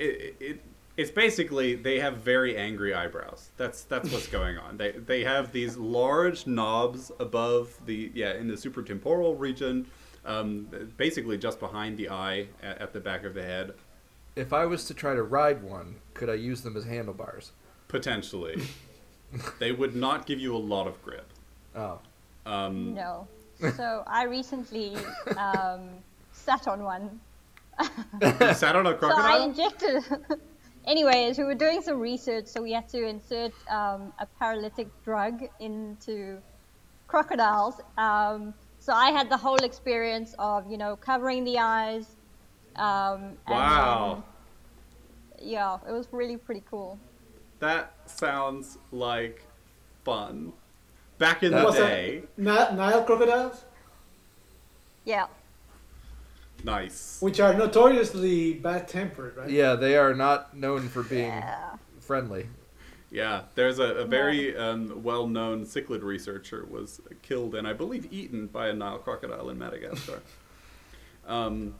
it, it it's basically they have very angry eyebrows that's that's what's going on they they have these large knobs above the yeah in the supertemporal region um, basically just behind the eye at, at the back of the head If I was to try to ride one, could I use them as handlebars? potentially they would not give you a lot of grip Oh, um, No. So I recently um, sat on one. you sat on a crocodile. So I injected. Anyways, we were doing some research, so we had to insert um, a paralytic drug into crocodiles. Um, so I had the whole experience of, you know, covering the eyes. Um, and wow then- yeah, it was really pretty cool. that sounds like fun back in the What's that? day Ni- Nile crocodiles, Yeah. nice which are notoriously bad tempered, right? yeah, they are not known for being Yeah. friendly. Yeah, there's a, a very um, well-known cichlid researcher was killed and I believe eaten by a Nile crocodile in Madagascar. um,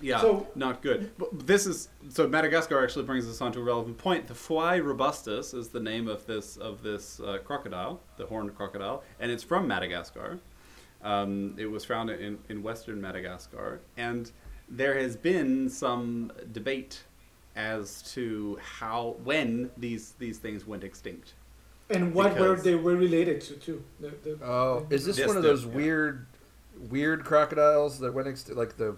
yeah, So- not good. But this is so Madagascar actually brings us on to a relevant point. The Voay robustus is the name of this of this uh, crocodile, the horned crocodile, and it's from Madagascar. Um, it was found in, in western Madagascar, and there has been some debate as to how when these these things went extinct. And what were they were related to too? The, the, Oh, is this Yes, one of the- those yeah. weird, weird crocodiles that went extinct? like the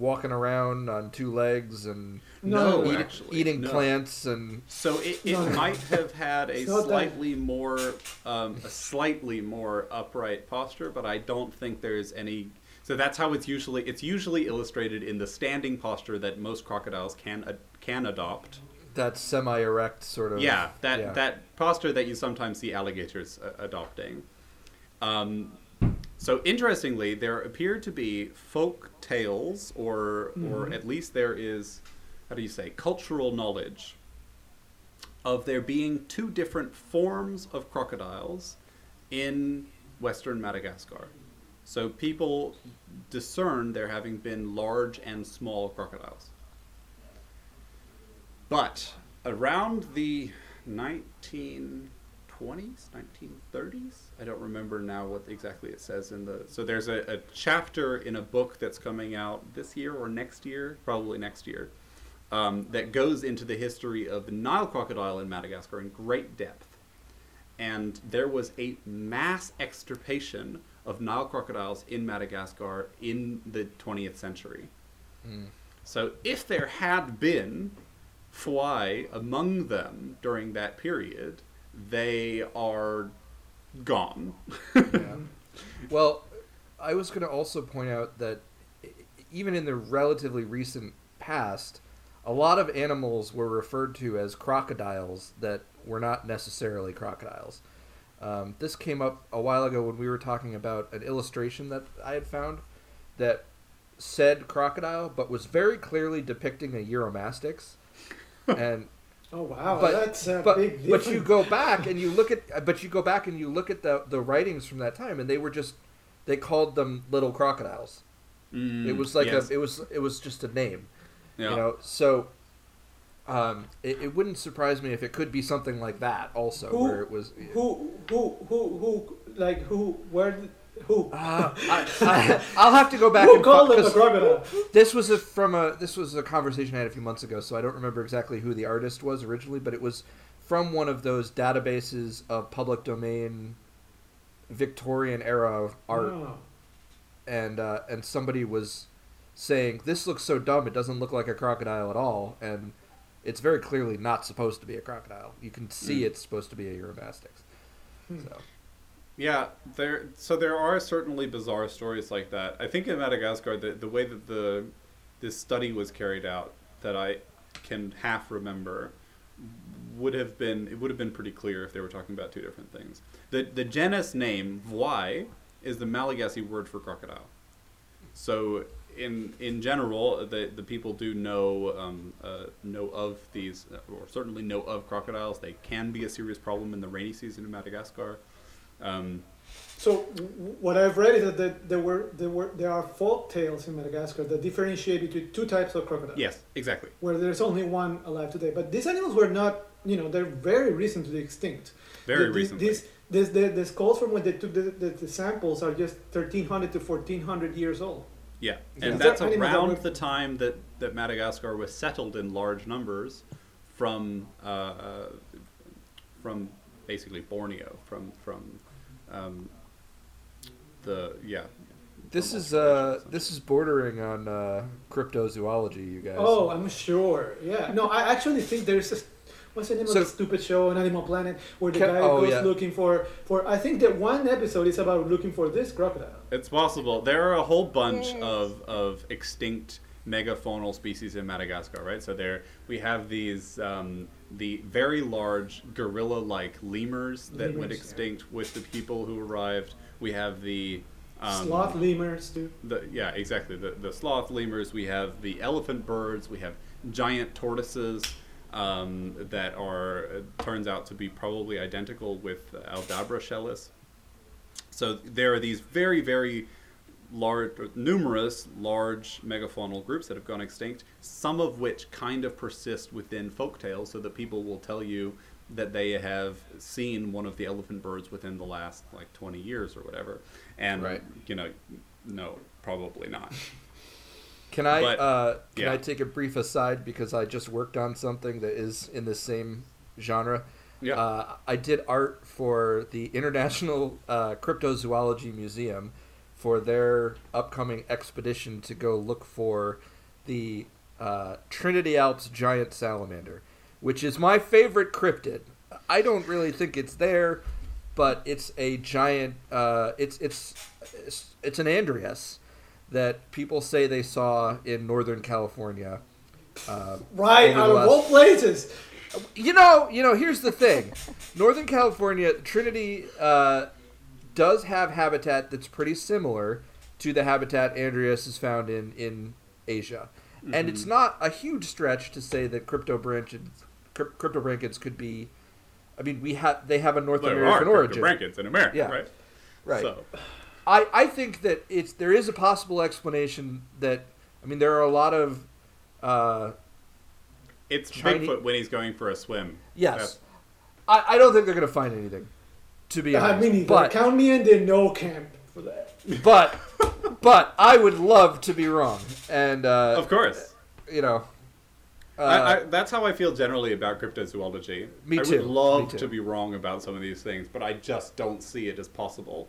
walking around on two legs and No, No, eat- actually, eating no. plants and So it, it No. might have had a It's not that- slightly more um, a slightly more upright posture, but I don't think there's any. So that's how it's usually it's usually illustrated in the standing posture that most crocodiles can uh, can adopt. that semi-erect sort of. Yeah, that yeah. that posture that you sometimes see alligators uh, adopting. Um, So interestingly, there appear to be folk tales, or or mm-hmm. at least there is, how do you say, cultural knowledge of there being two different forms of crocodiles in western Madagascar. So people discern there having been large and small crocodiles. But around the 1920s, 1930s, I don't remember now what exactly it says in the. So there's a, a chapter in a book that's coming out this year or next year, probably next year, um, that goes into the history of the Nile crocodile in Madagascar in great depth. And there was a mass extirpation of Nile crocodiles in Madagascar in the 20th century. So if there had been Voay among them during that period, they are gone. Yeah. Well, I was going to also point out that even in the relatively recent past, a lot of animals were referred to as crocodiles that were not necessarily crocodiles. Um, this came up a while ago when we were talking about an illustration that I had found that said crocodile, but was very clearly depicting a Uromastix. and Oh wow, but that's a but, big but you go back and you look at but you go back and you look at the the writings from that time and they were just they called them little crocodiles. it was like yes. a it was it was just a name. Yeah. You know, so um, it, it wouldn't surprise me if it could be something like that also, Who- where it was. who who who who like who where did- who Uh, I, I, I'll have to go back who and called fi- them a 'cause crocodile? this was a, from a this was a conversation I had a few months ago, so I don't remember exactly who the artist was originally, but it was from one of those databases of public domain Victorian era art, Oh. and uh, and somebody was saying this looks so dumb, it doesn't look like a crocodile at all, and it's very clearly not supposed to be a crocodile. You can see Mm. it's supposed to be a Uromastix. Hmm. So Yeah, there. So there are certainly bizarre stories like that. I think in Madagascar, the the way that the this study was carried out, that I can half remember, would have been it would have been pretty clear if they were talking about two different things. The the genus name Voay is the Malagasy word for crocodile. So in in general, the the people do know um, uh, know of these, or certainly know of crocodiles. They can be a serious problem in the rainy season in Madagascar. Um, So what I've read is that there were there were there are folk tales in Madagascar that differentiate between two types of crocodiles. yes, exactly. Where there's only one alive today, but these animals were not. You know, they're very recently extinct. Very The- recently. These, this, the, the skulls from when they took the, the, the samples are just 1300 to 1400 years old. Yeah, Yeah. and Is that's that around would- the time that, that Madagascar was settled in large numbers from uh, uh, from basically Borneo, from from um, the yeah. this is uh this is bordering on uh, cryptozoology, you guys. Oh, I'm sure. Yeah. No, I actually think there's a. What's the name So- of the stupid show on Animal Planet where the Can- guy oh, goes yeah. looking for for? I think that one episode is about looking for this crocodile. It's possible. There are a whole bunch Yes. of, of extinct megafaunal species in Madagascar, right? So there we have these um, the very large gorilla-like lemurs that went Lemurs, yeah. extinct with the people who arrived. We have the um, Sloth lemurs, too. The, yeah, exactly. The, the sloth lemurs. We have the elephant birds. We have giant tortoises um, that are uh, turns out to be probably identical with Aldabrachelys. So there are these very very large, numerous large megafaunal groups that have gone extinct. Some of which kind of persist within folktales, so that people will tell you that they have seen one of the elephant birds within the last like 20 years or whatever. And Right. you know, no, probably not. Can I But, uh, can yeah. I take a brief aside because I just worked on something that is in the same genre. Yeah. Uh, I did art for the International uh, Cryptozoology Museum for their upcoming expedition to go look for the uh, Trinity Alps giant salamander, which is my favorite cryptid. I don't really think it's there, but it's a giant. Uh, it's it's it's it's an Andrias that people say they saw in Northern California. Uh, Right, out of all places. you know, you know. Here's the thing: Northern California, Trinity uh, does have habitat that's pretty similar to the habitat Andrias is found in in Asia, and it's Mm-hmm. not a huge stretch to say that cryptobranchids cryp- cryptobranchids could be. I mean, we have they have a North There American are origin, cryptobranchids in America, Yeah. right? right? So, I, I think that it's there is a possible explanation that I mean there are a lot of uh, it's Chinese- Bigfoot when he's going for a swim. yes, That's- I, I don't think they're gonna find anything. To be honest, I mean, but count me in the no camp for that. but but I would love to be wrong, and uh, of course. you know, uh, I, I, that's how I feel generally about cryptozoology. Me I too, would love too. to be wrong about some of these things, but I just don't see it as possible.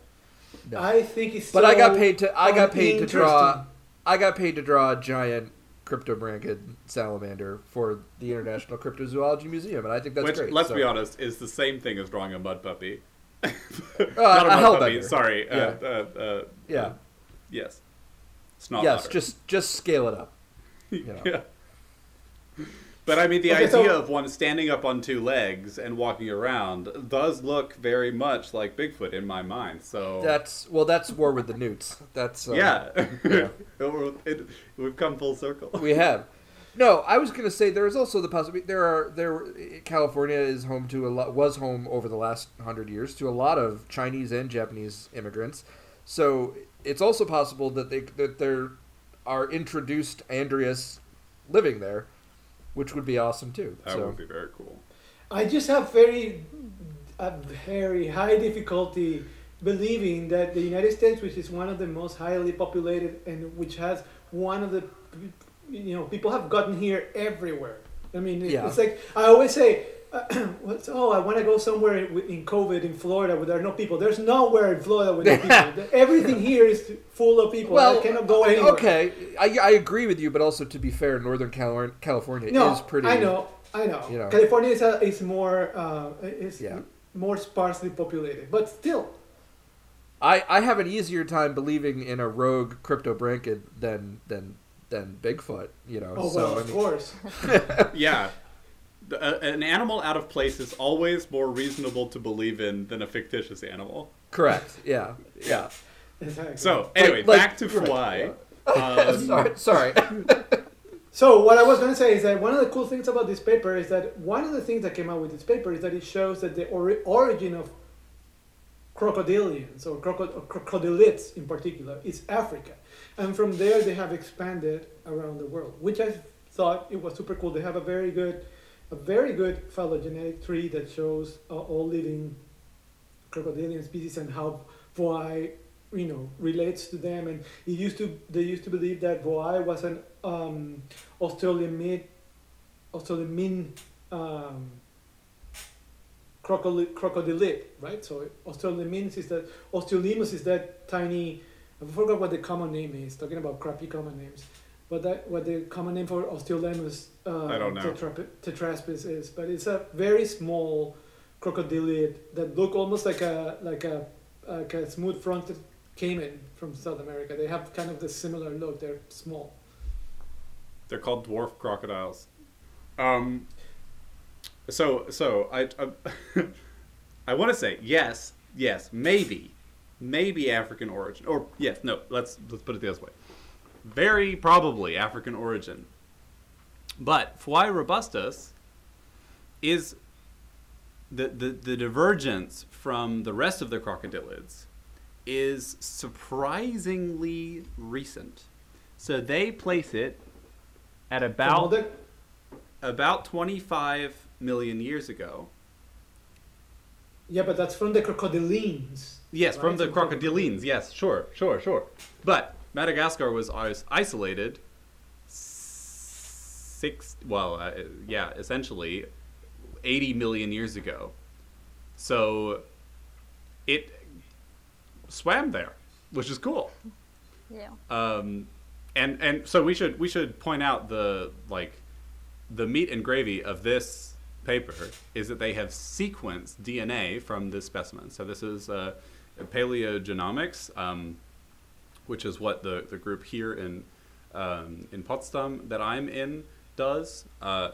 no. I think it's. but I got paid to I got paid to draw. I got paid to draw a giant cryptobranchid salamander for the International Cryptozoology Museum, and I think that's Which, great. let's so- be honest, is the same thing as drawing a mud puppy. Not a a mud puppy. hellbender. Sorry. Uh, Yeah. uh, uh, Yeah. yes. It's not. yes, just just scale it up. you know. yeah. But I mean, the Okay, idea so- of one standing up on two legs and walking around does look very much like Bigfoot in my mind. So That's well, that's War with the Newts. That's uh, yeah, yeah. It- it- we've come full circle. we have. No, I was going to say there is also the possibility there are there California is home to a lot was home over the last hundred years to a lot of Chinese and Japanese immigrants. So it's also possible that they that there are introduced Andrias living there, which would be awesome too. That so would be very cool. I just have very, a very high difficulty believing that the United States, which is one of the most highly populated and which has one of the, you know, people have gotten here everywhere. I mean, it- Yeah. it's like I always say, what's, oh, I want to go somewhere in, COVID in Florida where there are no people. There's nowhere in Florida with no people. Everything here is full of people. I cannot go anywhere. okay, I, I agree with you, but also to be fair, Northern California No, is pretty. I know, I know. you know. California is, a, is more uh, is Yeah. more sparsely populated, but still, I, I have an easier time believing in a rogue cryptobranchid than than than Bigfoot. You know, oh so well, I of mean, course. Yeah. The- uh, an animal out of place is always more reasonable to believe in than a fictitious animal. correct. Yeah, yeah. Exactly. So, anyway, like- back to right, Voay. Um, sorry, sorry. So what I was going to say is that one of the cool things about this paper is that one of the things that came out with this paper is that it shows that the ori- origin of crocodilians or, crocod- or crocodilids in particular is Africa, and from there they have expanded around the world, which I thought it was super cool. They have a very good, a very good phylogenetic tree that shows uh, all living crocodilian species and how Voay, you know, relates to them. And it used to they used to believe that Voay was an um, Australian Australian um, crocodile, right? So Australian is that Osteolaemus is that tiny. I forgot what the common name is. Talking about crappy common names, but that what the common name for Osteolaemus uh, I don't know. tetra- tetraspis is. But it's a very small crocodilid that look almost like a like a like a smooth fronted caiman from South America. They have kind of the similar look. They're small. They're called dwarf crocodiles. Um, so so I I, I want to say yes, yes, maybe, maybe African origin, or yes, no. Let's let's put it the other way. Very probably African origin. But Voay robustus is the, the the divergence from the rest of the crocodilids is surprisingly recent. So they place it at about From all the- about 25 million years ago. yeah, but that's from the crocodilines. Yes, from the crocodilians. Yes, sure, sure, sure. But Madagascar was isolated six, well, uh, yeah, essentially 80 million years ago. So it swam there, which is cool. Yeah. Um, and and so we should we should point out the like the meat and gravy of this paper is that they have sequenced DNA from this specimen. So this is uh, paleogenomics, um, which is what the, the group here in um, in Potsdam that I'm in does, uh,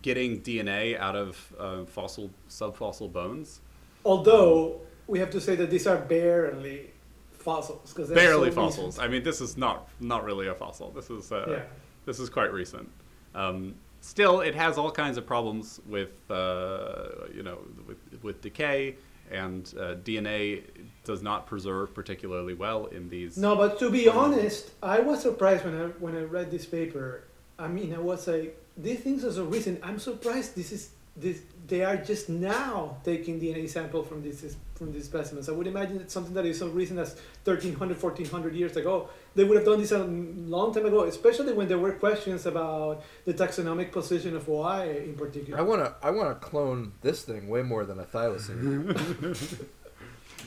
getting DNA out of uh, fossil subfossil bones. Although we have to say that these are barely fossils because barely fossils. I mean, this is not not really a fossil. This is uh, Yeah. this is quite recent. Um, still, it has all kinds of problems with uh, you know with with decay, and uh, DNA does not preserve particularly well in these. No, but to be honest, I was surprised when I when I read this paper. I mean, I was like, these things are so recent. I'm surprised this is this. They are just now taking DNA sample from this from these specimens. I would imagine it's something that is so recent as 1300, 1400 years ago. They would have done this a long time ago, especially when there were questions about the taxonomic position of Voay in particular. I wanna I wanna clone this thing way more than a thylacine.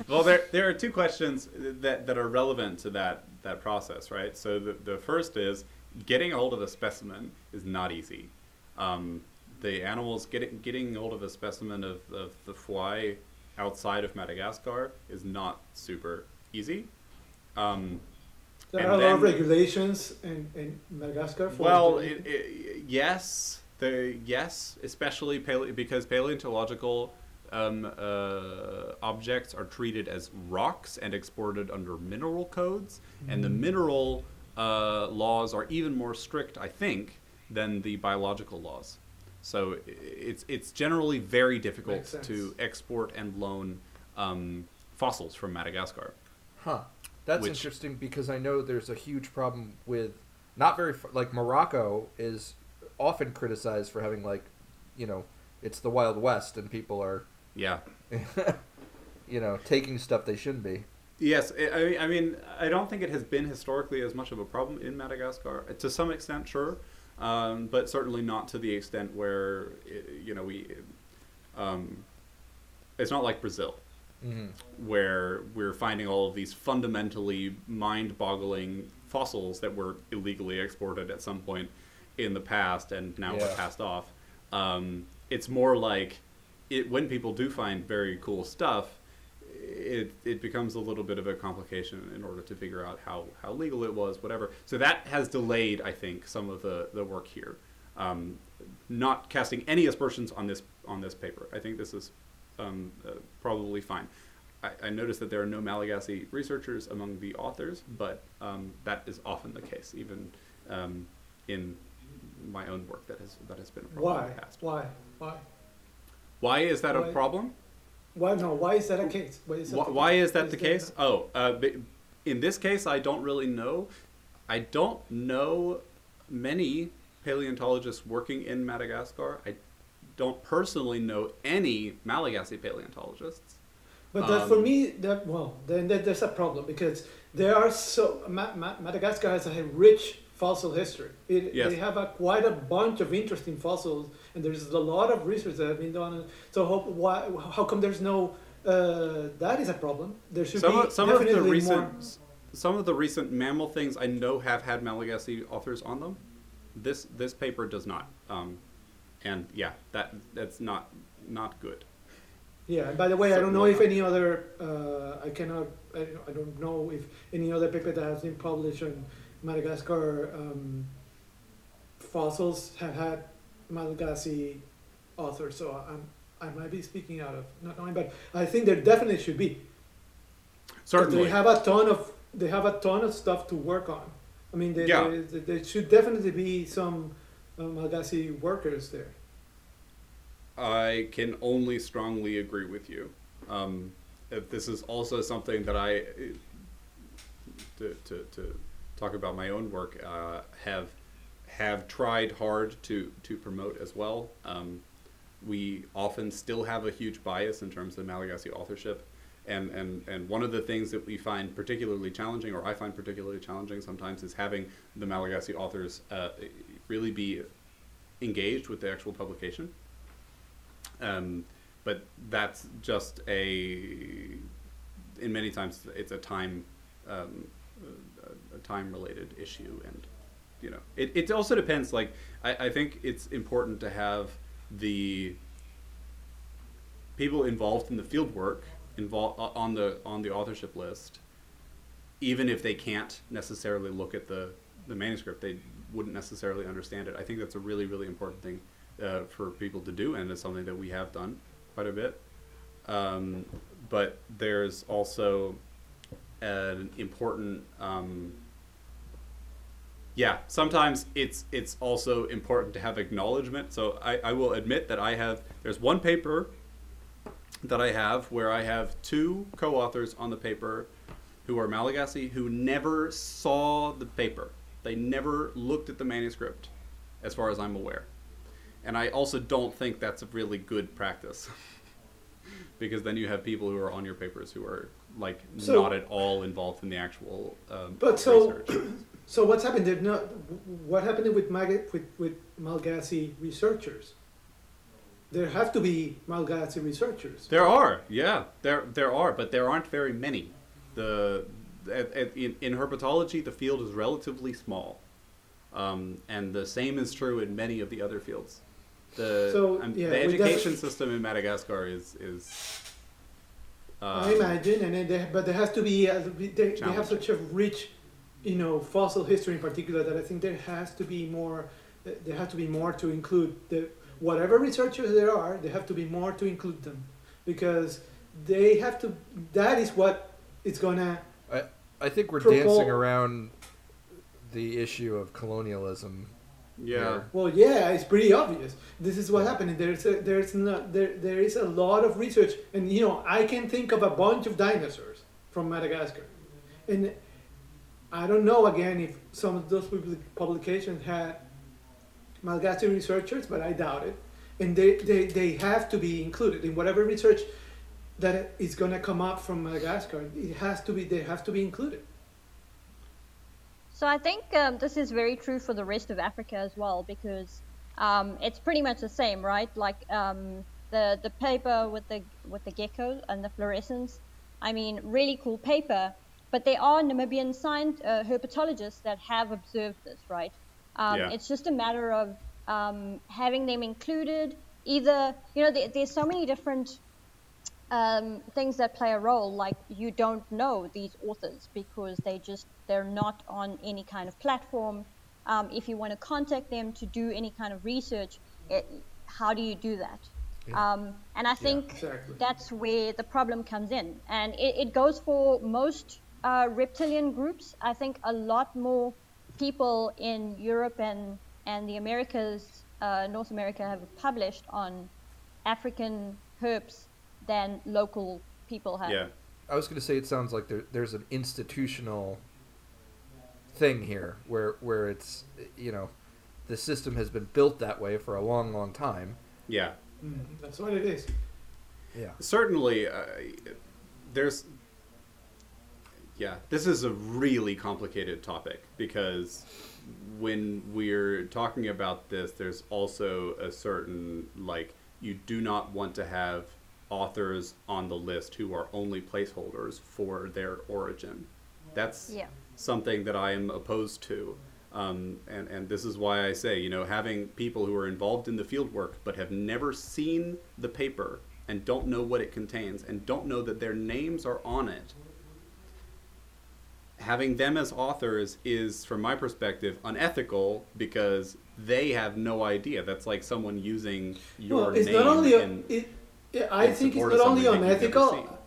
Well, there there are two questions that, that are relevant to that that process, right? So the the first is getting a hold of a specimen is not easy. Um, the animals getting getting hold of a specimen of, of the Voay outside of Madagascar is not super easy. Um, there are a lot of regulations in, in Madagascar. For well, it, it, yes, the yes, especially paleo, because paleontological um, uh, objects are treated as rocks and exported under mineral codes, and the mineral uh, laws are even more strict, I think, than the biological laws. So it's it's generally very difficult to export and loan um, fossils from Madagascar. Huh. That's Which- interesting because I know there's a huge problem with not very like Morocco is often criticized for having like, you know, it's the Wild West and people are, Yeah. you know, taking stuff they shouldn't be. Yes, I, I mean, I don't think it has been historically as much of a problem in Madagascar. To some extent, sure, um, but certainly not to the extent where i you know we. Um, it's not like Brazil, Mm-hmm. where we're finding all of these fundamentally mind-boggling fossils that were illegally exported at some point in the past and now Yeah. are passed off. Um, it's more like it when people do find very cool stuff, it it becomes a little bit of a complication in order to figure out how, how legal it was, whatever. So that has delayed, I think, some of the, the work here. Um, not casting any aspersions on this on this paper. I think this is um, uh, probably fine. I, I noticed that there are no Malagasy researchers among the authors, but um, that is often the case, even um, in my own work. That has that has been a problem why? in the past. Why? Why? Why is that Why? a problem? Why? No. Why is that a case? Why is that? Why, the- why is that is the that- case? Oh, uh, in this case, I don't really know. I don't know many paleontologists working in Madagascar. I don't personally know any Malagasy paleontologists. But that, for Um, me, that well, then that, there's a problem because there are so Ma- Ma- Madagascar has a rich fossil history. It, Yes. They have a, quite a bunch of interesting fossils, and there's a lot of research that have been done. So how, why, how come there's no? Uh, that is a problem. There should Some be of, some of the recent more. some of the recent mammal things I know have had Malagasy authors on them. This this paper does not. Um, and yeah, that that's not not good. Yeah. and By the way, I don't know if not. any other. Uh, I cannot. I don't, I don't know if any other paper that has been published on Madagascar um, fossils have had Malagasy authors. So I'm. I might be speaking out of not knowing, but I think there definitely should be. Certainly. They have a ton of they have a ton of stuff to work on. I mean, they, Yeah. they, there should definitely be some uh, Malagasy workers there. I can only strongly agree with you. Um, if this is also something that I, to, to, to talk about my own work, uh, have have tried hard to to promote as well. Um, we often still have a huge bias in terms of Malagasy authorship. And, and, and one of the things that we find particularly challenging, or I find particularly challenging sometimes, is having the Malagasy authors uh, really be engaged with the actual publication. Um, but that's just a, in many times, it's a time, um, a, time related issue. And, you know, it, it also depends. Like, I, I think it's important to have the people involved in the field work involved on the on the authorship list even if they can't necessarily look at the the manuscript they wouldn't necessarily understand it i think that's a really really important thing uh, for people to do and it's something that we have done quite a bit um, but there's also an important. Um, yeah, sometimes it's it's also important to have acknowledgement. So I, I will admit that I have there's one paper that I have where I have two co-authors on the paper who are Malagasy who never saw the paper. They never looked at the manuscript, as far as I'm aware. And I also don't think that's a really good practice. because then you have people who are on your papers who are like So- not at all involved in the actual um, But so, research. so what's happened? There not what happened with Mag- with with Malagasy researchers? There have to be Malagasy researchers. There are, yeah, there there are, but there aren't very many. The at, at, in, in herpetology, the field is relatively small, um, and the same is true in many of the other fields. The So, um, yeah, the education system in Madagascar is is. I imagine, and then there, but there has to be uh, they, they have such a rich, you know, fossil history in particular that I think there has to be more. Eh, there has to be more to include the whatever researchers there are. There have to be more to include them, because they have to. That is what it's gonna. I I think we're Propol- dancing around the issue of colonialism. Yeah. here. Well, yeah, it's pretty obvious. This is what happened. There's a, there's not there there is a lot of research, and you know I can think of a bunch of dinosaurs from Madagascar, and I don't know again if some of those publications had Malagasy researchers, but I doubt it. And they, they, they have to be included in whatever research that is going to come up from Madagascar. It has to be they have to be included. So I think um, this is very true for the rest of Africa as well because um, it's pretty much the same, right? Like um, the the paper with the with the gecko and the fluorescence. I mean, really cool paper. But there are Namibian science uh, herpetologists that have observed this, right? Um, Yeah. It's just a matter of um, having them included. Either you know, there, there's so many different um, things that play a role like you don't know these authors because they just they're not on any kind of platform um, if you want to contact them to do any kind of research it, how do you do that Yeah. um, and i think exactly. that's where the problem comes in and it, it goes for most uh, reptilian groups i think a lot more people in europe and, and the americas uh, north america have published on african herps than local people have. Yeah. I was going to say it sounds like there, there's an institutional thing here where where it's you know the system has been built that way for a long long time. Yeah. Mm, that's what it is. Yeah. certainly uh, there's yeah this is a really complicated topic because when we're talking about this there's also a certain like you do not want to have authors on the list who are only placeholders for their origin that's Yeah. something that I am opposed to. Um, and, and this is why I say, you know, having people who are involved in the field work but have never seen the paper and don't know what it contains and don't know that their names are on it, having them as authors is, from my perspective, unethical because they have no idea. That's like someone using your well, it's name not only in- it, yeah, I think it's not only something that you've never unethical.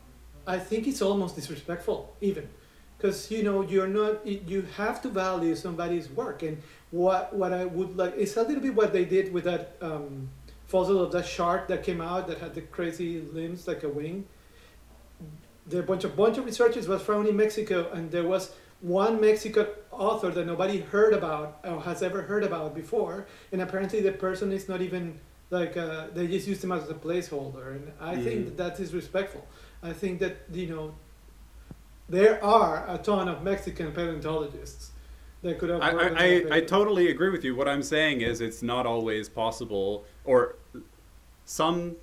I think it's almost disrespectful, even, because you know you're not. You have to value somebody's work, and what what I would like it's a little bit what they did with that um, fossil of that shark that came out that had the crazy limbs like a wing. There a bunch of bunch of researchers was found in Mexico, and there was one Mexican author that nobody heard about or has ever heard about before, and apparently the person is not even like uh, they just used him as a placeholder, and I think Mhm. that that is respectful. I think that you know there are a ton of Mexican paleontologists that could have. I, I, I, I totally agree with you. What I'm saying is it's not always possible, or some.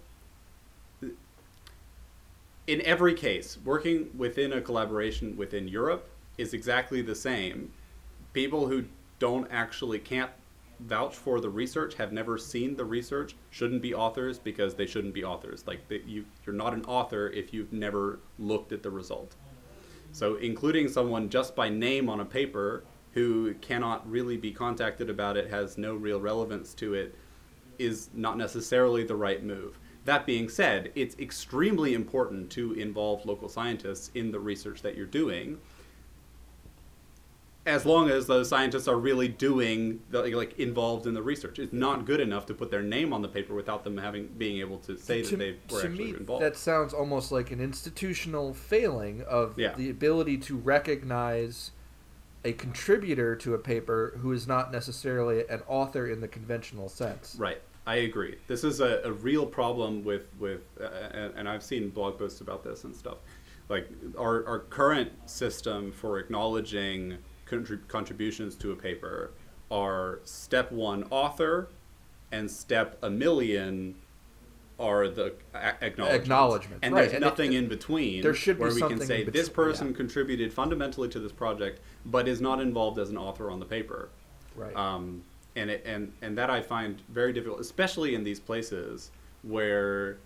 In every case, working within a collaboration within Europe is exactly the same. People who don't actually can't vouch for the research, have never seen the research, shouldn't be authors because they shouldn't be authors. Like they, you, you're not an author if you've never looked at the result. So including someone just by name on a paper who cannot really be contacted about it, has no real relevance to it, is not necessarily the right move. That being said, it's extremely important to involve local scientists in the research that you're doing as long as those scientists are really doing the, like involved in the research it's not good enough to put their name on the paper without them having being able to say to, that they were actually me, involved That sounds almost like an institutional failing of Yeah. the ability to recognize a contributor to a paper who is not necessarily an author in the conventional sense. Right. I agree. This is a, a real problem with with, uh, and, and I've seen blog posts about this and stuff. Like our our current system for acknowledging contrib- contributions to a paper are step one author, and step a million are the a- acknowledgements. Acknowledgements, and right, there's and it- nothing in between. there should be where we can say this person yeah. contributed fundamentally to this project, but is not involved as an author on the paper. Right. Um, and it, and and that I find very difficult, especially in these places where,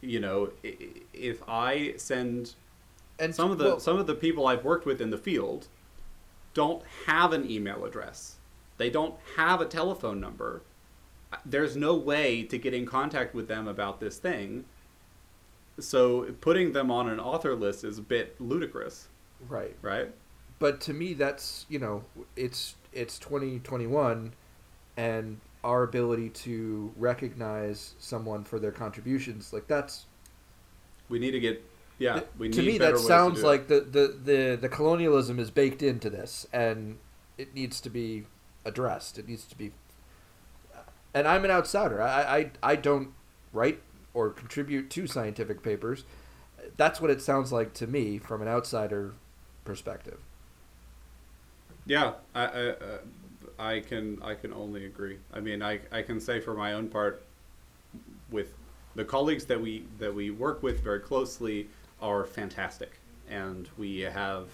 you know, if I send and some of the well, some of the people I've worked with in the field don't have an email address. They don't have a telephone number. There's no way to get in contact with them about this thing. So putting them on an author list is a bit ludicrous, right. right? But to me, that's you know, it's it's 2021, and our ability to recognize someone for their contributions, like that's We need to get yeah. We to me that sounds like the, the, the, the colonialism is baked into this and it needs to be addressed. It needs to be and i'm an outsider. I, I, I don't write or contribute to scientific papers. That's what it sounds like to me from an outsider perspective Yeah, I, I, uh, I can I can only agree. I mean, I, I can say for my own part, with the colleagues that we that we work with very closely are fantastic, and we have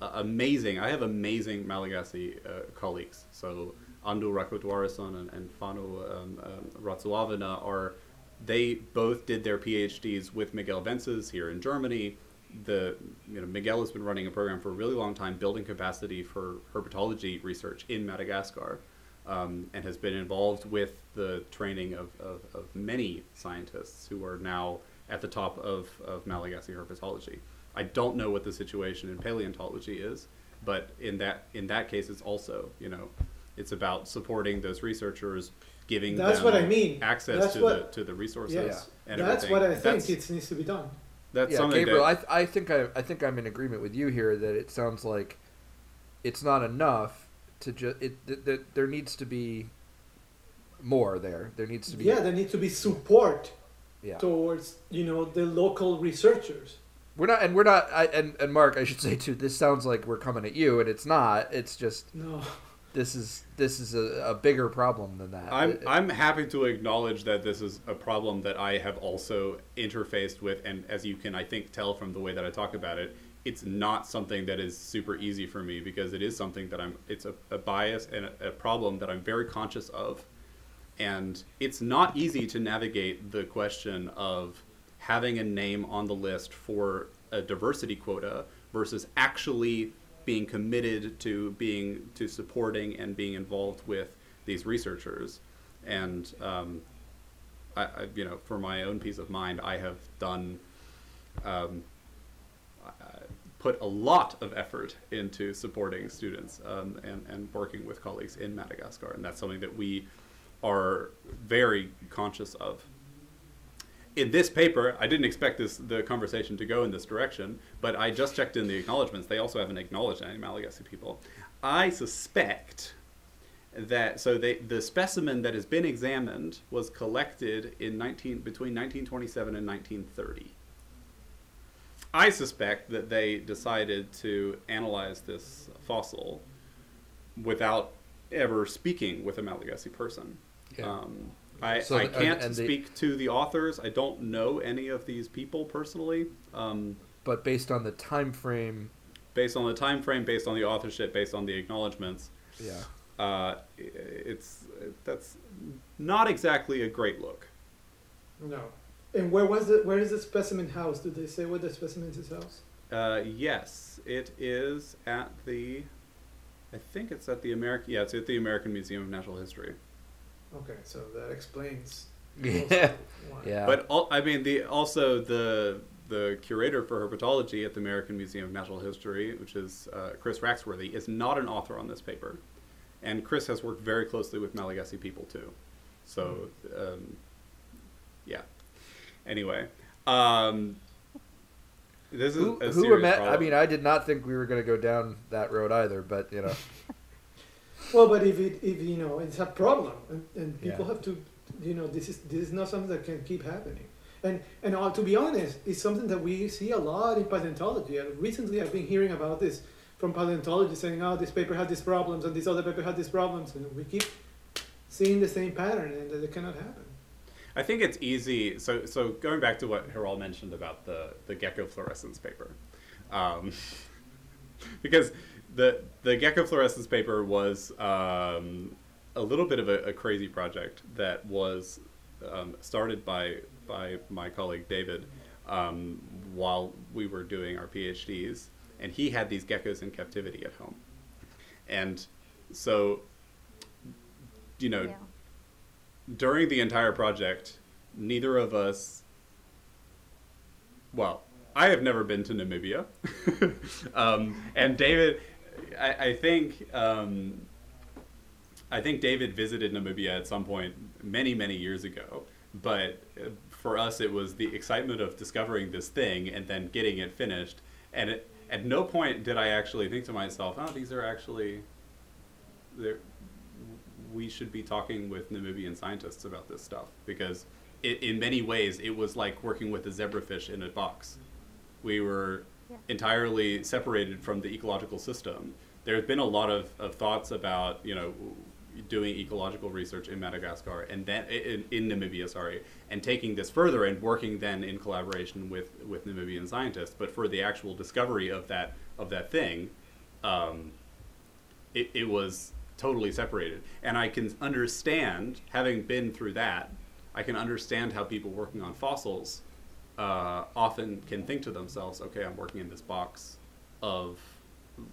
uh, amazing. I have amazing Malagasy uh, colleagues. So Andu Rakotoarison and, and Fanu um, um, are they both did their PhDs with Miguel Vences here in Germany. The you know Miguel has been running a program for a really long time, building capacity for herpetology research in Madagascar, um, and has been involved with the training of, of, of many scientists who are now at the top of, of Malagasy herpetology. I don't know what the situation in paleontology is, but in that in that case, it's also you know it's about supporting those researchers, giving That's them what I mean. access That's to what- the to the resources. Yes, and that's everything. what I think That's, it needs to be done. That's yeah something gabriel that, I, I think I, I think i'm in agreement with you here that it sounds like it's not enough to just it th- th- there needs to be more there there needs to be Yeah, there needs to be support yeah. towards you know the local researchers. We're not, and we're not. I, and and Mark, I should say too. This sounds like we're coming at you, and it's not. It's just No, this is this is a, a bigger problem than that. I'm It- I'm happy to acknowledge that this is a problem that I have also interfaced with, and as you can I think tell from the way that I talk about it, it's not something that is super easy for me because it is something that I'm. It's a, a bias and a, a problem that I'm very conscious of, and it's not easy to navigate the question of having a name on the list for a diversity quota versus actually being committed to being to supporting and being involved with these researchers. And um, I, I you know for my own peace of mind I have done um, put a lot of effort into supporting students um, and, and working with colleagues in Madagascar. And that's something that we are very conscious of in this paper, I didn't expect this the conversation to go in this direction, but I just checked in the acknowledgments. They also haven't acknowledged any Malagasy people. I suspect that so they, the specimen that has been examined was collected in 19 between 1927 and 1930. I suspect that they decided to analyze this fossil without ever speaking with a Malagasy person. Yeah. Um, I, So I can't and the- speak to the authors. I don't know any of these people personally. Um, but based on the time frame, based on the time frame, based on the authorship, based on the acknowledgments, yeah, uh, it's that's not exactly a great look. no. And where was the where is the specimen house? Did they say where the specimen is house? Uh, yes, it is at the. I think it's at the American. Yeah, it's at the American Museum of Natural History. Okay, so that explains. Yeah. Yeah. But al- I mean, the also the the curator for herpetology at the American Museum of Natural History, which is uh, Chris Raxworthy, is not an author on this paper, and Chris has worked very closely with Malagasy people too. So, um, yeah. Anyway, um, this is who, a who serious ima- I mean, I did not think we were going to go down that road either, but you know. Well, but if it, if you know, it's a problem, and, and people Yeah. have to, you know, this is this is not something that can keep happening. And and uh, to be honest, it's something that we see a lot in paleontology. And recently, I've been hearing about this from paleontologists saying, "Oh, this paper had these problems, and this other paper had these problems," and we keep seeing the same pattern, and that it cannot happen. I think it's easy. So, so going back to what Hiral mentioned about the the gecko fluorescence paper, um, because the the gecko fluorescence paper was um, a little bit of a, a crazy project that was um, started by by my colleague David um, while we were doing our PhDs, and he had these geckos in captivity at home, and so you know Yeah. during the entire project, neither of us. Well, I have never been to Namibia, um, and David, I, I think, um, I think David visited Namibia at some point many, many years ago. But uh, for us, it was the excitement of discovering this thing and then getting it finished. And it, at no point did I actually think to myself, "Oh, these are actually." We should be talking with Namibian scientists about this stuff because it, in many ways it was like working with a zebrafish in a box. We were Yeah. entirely separated from the ecological system. There's been a lot of, of thoughts about you know doing ecological research in Madagascar and then in, in Namibia, sorry, and taking this further and working then in collaboration with, with Namibian scientists. But for the actual discovery of that of that thing, um, it, it was totally separated. And I can understand, having been through that, I can understand how people working on fossils uh, often can think to themselves, okay, I'm working in this box of,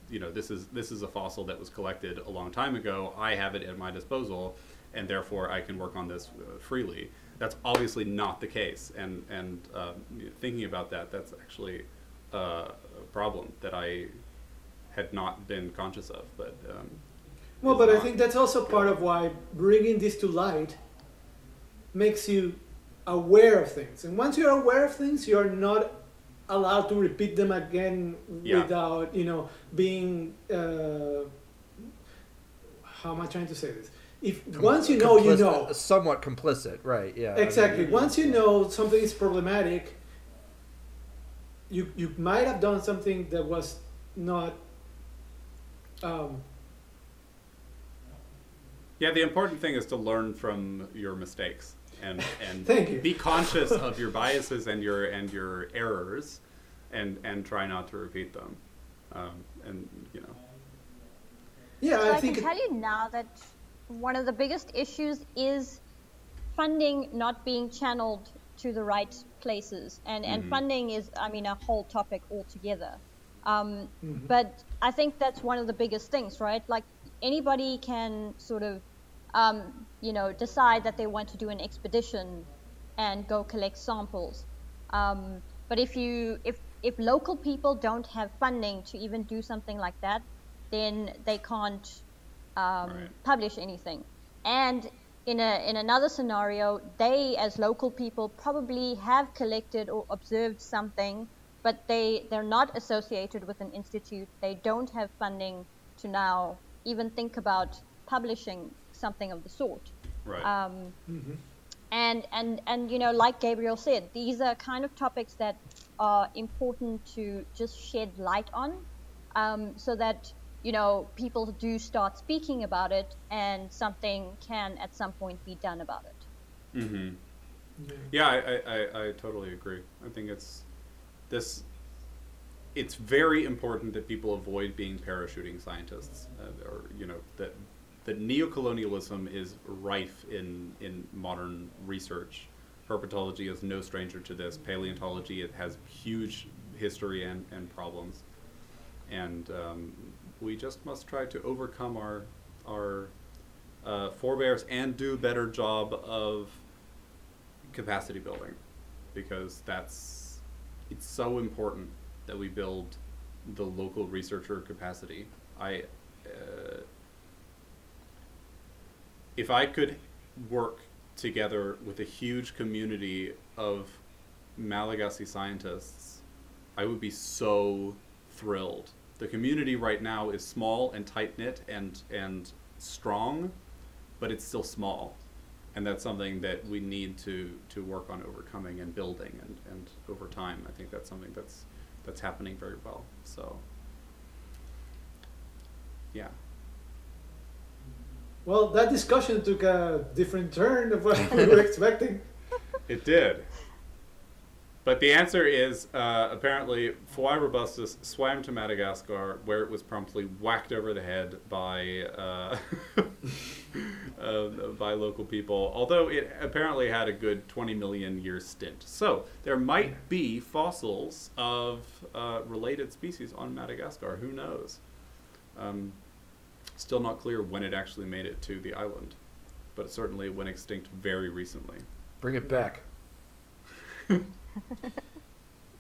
you know, this is this is a fossil that was collected a long time ago. I have it at my disposal, and therefore I can work on this uh, freely. That's obviously not the case, and and um, thinking about that, that's actually uh, a problem that I had not been conscious of, but. Um, Well, but I think that's also part of why bringing this to light makes you aware of things. And once you're aware of things, you're not allowed to repeat them again Yeah. without, you know, being. Uh, how am I trying to say this? If Com- once you know, you know. Somewhat complicit, right? Yeah. I mean, Exactly. Once you know something is problematic, you you might have done something that was not. Um, Yeah, the important thing is to learn from your mistakes and and Thank you. be conscious of your biases and your and your errors, and and try not to repeat them. Um, and you know, yeah, So I I, think. can tell you now that one of the biggest issues is funding not being channeled to the right places, and and Mhm. funding is, I mean, a whole topic altogether. Um, Mhm. But I think that's one of the biggest things, right? Like anybody can sort of, um, you know, decide that they want to do an expedition and go collect samples. Um, but if you if if local people don't have funding to even do something like that, then they can't um, Right. publish anything. And in a in another scenario, they as local people probably have collected or observed something, but they they're not associated with an institute. They don't have funding to now even think about publishing something of the sort. right? Um, Mhm. and and and you know like gabriel said these are kind of topics that are important to just shed light on um, so that you know people do start speaking about it and something can at some point be done about it mm-hmm. Yeah. Yeah, I, I, I, I totally agree. I think it's this. It's very important that people avoid being parachuting scientists, uh, or you know that that neocolonialism is rife in in modern research. Herpetology is no stranger to this. Paleontology it has huge history and, and problems, and um, we just must try to overcome our our uh, forebears and do a better job of capacity building because that's it's so important that we build the local researcher capacity. I uh, if I could work together with a huge community of Malagasy scientists, I would be so thrilled. The community right now is small and tight knit and and strong, but it's still small, and that's something that we need to to work on overcoming and building and and over time. I think that's something that's that's happening very well. So, yeah. Well, that discussion took a different turn of what we were expecting. It did. But the answer is uh, apparently Voay robustus swam to Madagascar, where it was promptly whacked over the head by uh, uh, by local people. Although it apparently had a good 20 million year stint, so there might be fossils of uh, related species on Madagascar. Who knows? Um, still not clear when it actually made it to the island, but it certainly went extinct very recently. Bring it back.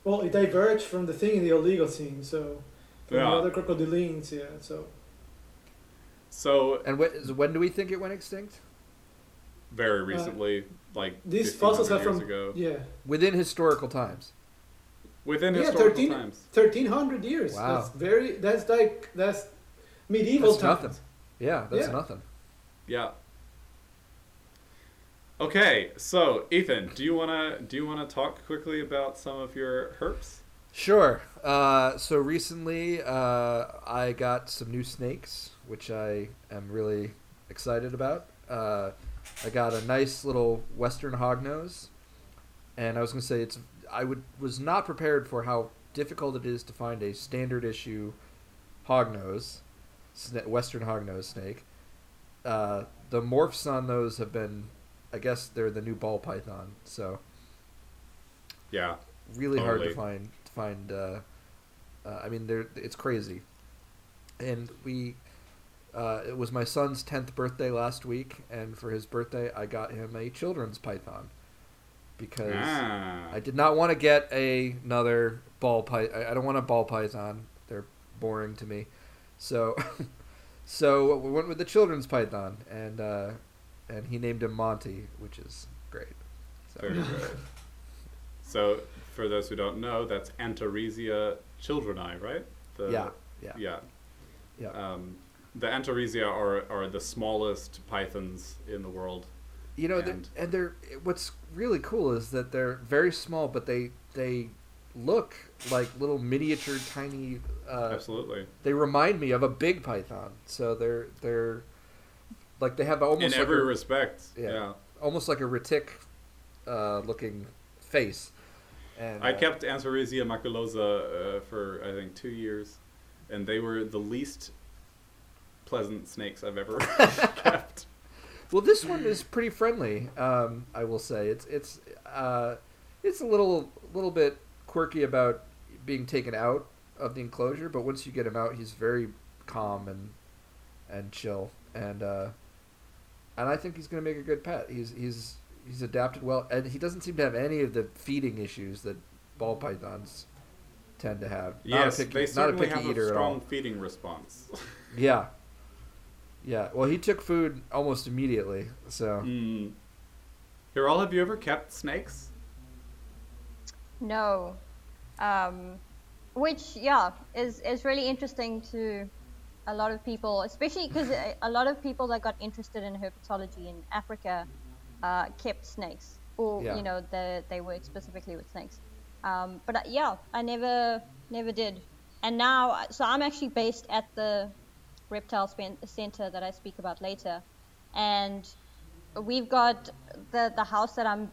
Well, it diverged from the thing in the Oligocene, so from Yeah. the other crocodilians, yeah. So So And when, so when do we think it went extinct? very uh, recently, like these fossils are from ago, yeah, Within historical times. within yeah, historical 13 times. thirteen hundred years. Wow. That's very. That's like that's medieval That's times. nothing. Yeah, that's Yeah. nothing. Yeah. Okay, so Ethan, do you wanna do you wanna talk quickly about some of your herps? Sure. Uh, so recently, uh, I got some new snakes, which I am really excited about. Uh, I got a nice little Western hognose, and I was going to say it's. I would was not prepared for how difficult it is to find a standard issue hognose, sna- Western hognose snake. Uh, the morphs on those have been, I guess they're the new ball python. So Yeah. really hard to find to find uh, uh, I mean they're it's crazy and we uh, it was my son's 10th birthday last week and for his birthday I got him a children's python because Ah. I did not want to get a, another ball python I I don't want a ball python they're boring to me so so we went with the children's python and uh, and he named him Monty which is great so Very good. So, for those who don't know, that's Antaresia childreni, right? The, yeah yeah Yeah. yeah Um, the Antaresia are, are the smallest pythons in the world. You know, they're- And- and they're what's really cool is that they're very small, but they they look like little miniature, tiny. Uh, Absolutely. they remind me of a big python. So they're they're like they have almost in like every a, respect. yeah. Yeah. almost like a retic uh, looking face. And I uh, kept Antaresia maculosa uh, for I think two years, and they were the least pleasant snakes I've ever kept. Well, this one is pretty friendly. Um, I will say it's it's uh, it's a little little bit quirky about being taken out of the enclosure, but once you get him out, he's very calm and and chill, and uh, and I think he's going to make a good pet. He's he's he's adapted well, and he doesn't seem to have any of the feeding issues that ball pythons tend to have. Not a picky- they not a certainly picky have eater a at strong feeding response. Yeah. Yeah. Well, he took food almost immediately, so. mm. all have you ever kept snakes? No. Um, which, yeah, is, is really interesting to a lot of people, especially because a, lot of people that got interested in herpetology in Africa uh, kept snakes, or Yeah. you know, the, they worked specifically with snakes. Um, but uh, yeah, I never never did. And now, so I'm actually based at the reptile center that I speak about later, and we've got the the house that I'm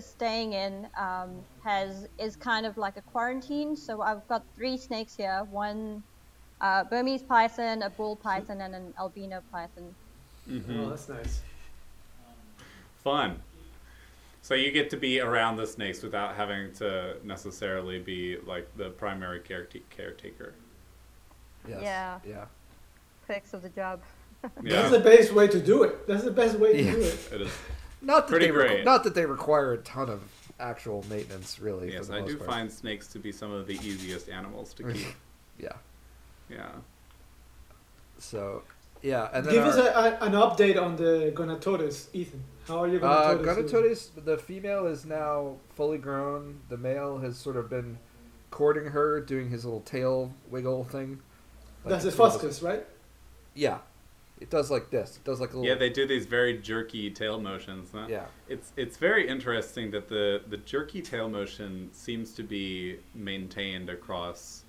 staying in um, has is kind of like a quarantine. So I've got three snakes here: one uh, Burmese python, a bull python, and an albino python. Mm-hmm. Oh, that's nice. Fun. So you get to be around the snakes without having to necessarily be like the primary careta- caretaker. Yes. Yeah. Yeah. Perks of the job. That's the best way to do it. That's the best way to Yeah. do it. it is. Not that Pretty they requ- great. not that they require a ton of actual maintenance, really. Yes, for the I most do part. find snakes to be some of the easiest animals to keep. Yeah. yeah. So, yeah, and then Give our, us a, a, an update on the Gonatodes, Ethan. How are you uh, Gonatodes? doing? The female is now fully grown. The male has sort of been courting her, doing his little tail wiggle thing. That's the the two of us- Fuscus, right? Yeah, it does like this. It does like a little. Yeah, they do these very jerky tail motions. Huh? Yeah. It's it's very interesting that the the jerky tail motion seems to be maintained across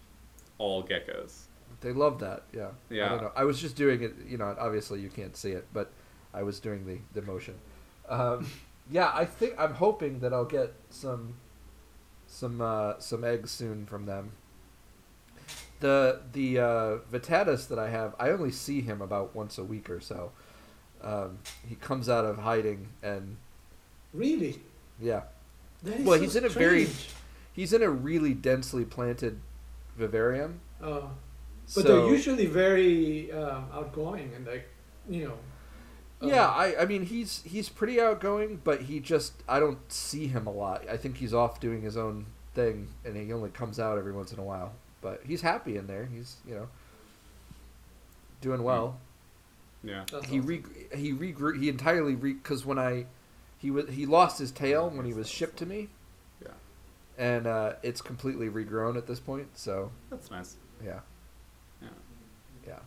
all geckos. They love that. Yeah. Yeah. I don't know. I was just doing it. You know, obviously you can't see it, but I was doing the the motion. Um, yeah, I think I'm hoping that I'll get some some uh, some eggs soon from them. The the uh, Vittatus that I have, I only see him about once a week or so. Um, he comes out of hiding and Really? yeah, Well, so he's in a very- he's in a really densely planted vivarium. Uh, but so- they're usually very um, outgoing and like, you know. um, Yeah, I, I mean he's he's pretty outgoing, but he just I don't see him a lot. I think he's off doing his own thing, and he only comes out every once in a while. But he's happy in there. He's you know doing well. Yeah. that's He awesome. re he regrew he entirely re because when I he was he lost his tail when he was shipped to me, Yeah. and uh, it's completely regrown at this point. So That's nice. yeah, Yeah. yeah.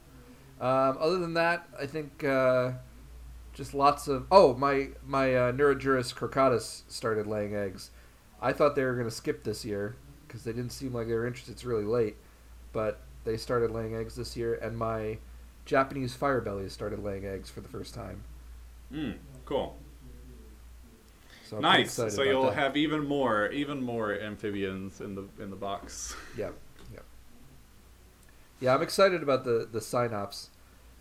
Um, other than that, I think uh, just lots of. Oh, my my uh, Neurergus crocatus started laying eggs. I thought they were going to skip this year because they didn't seem like they were interested. It's really late, but they started laying eggs this year, and my Japanese firebellies started laying eggs for the first time. Mm, cool. So nice. So you'll that. have even more, even more amphibians in the in the box. Yeah, yeah, yeah. I'm excited about the the Cynops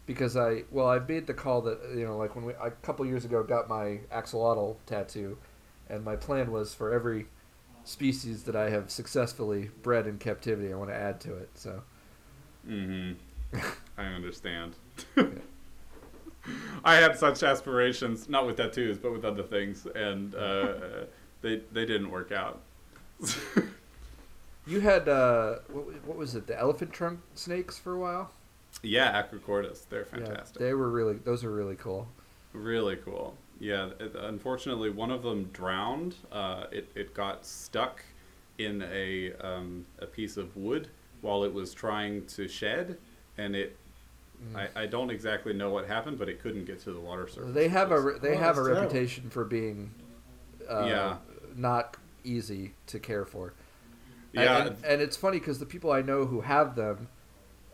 because I well I made the call that you know like when we a couple years ago got my axolotl tattoo, and my plan was for every species that I have successfully bred in captivity, I want to add to it. So Mm-hmm. I understand. I had such aspirations, not with tattoos, but with other things, and uh, they they didn't work out. you had uh what, what was it the elephant trunk snakes for a while? yeah, Acrochordus, they're Yeah, fantastic. they were really those are really cool. Really cool. Yeah, it, unfortunately, one of them drowned. Uh, it, it got stuck in a, um, a piece of wood while it was trying to shed, and it. Mm. I, I don't exactly know what happened, but it couldn't get to the water surface. They have a re- they Oh, have a terrible. reputation for being uh, Yeah. not easy to care for. Yeah, and, and it's funny because the people I know who have them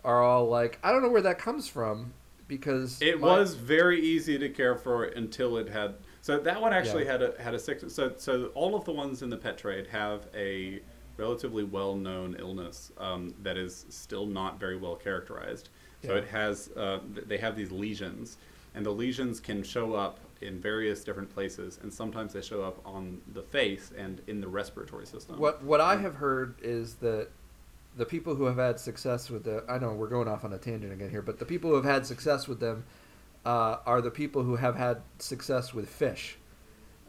are all like, I don't know where that comes from because It my- was very easy to care for until it had. So that one actually Yeah. had a had a six. So so all of the ones in the pet trade have a relatively well known illness um, that is still not very well characterized. So Yeah. it has uh, they have these lesions, and the lesions can show up in various different places, and sometimes they show up on the face and in the respiratory system. What what I have heard is that the people who have had success with the I know we're going off on a tangent again here, but the people who have had success with them uh, are the people who have had success with fish.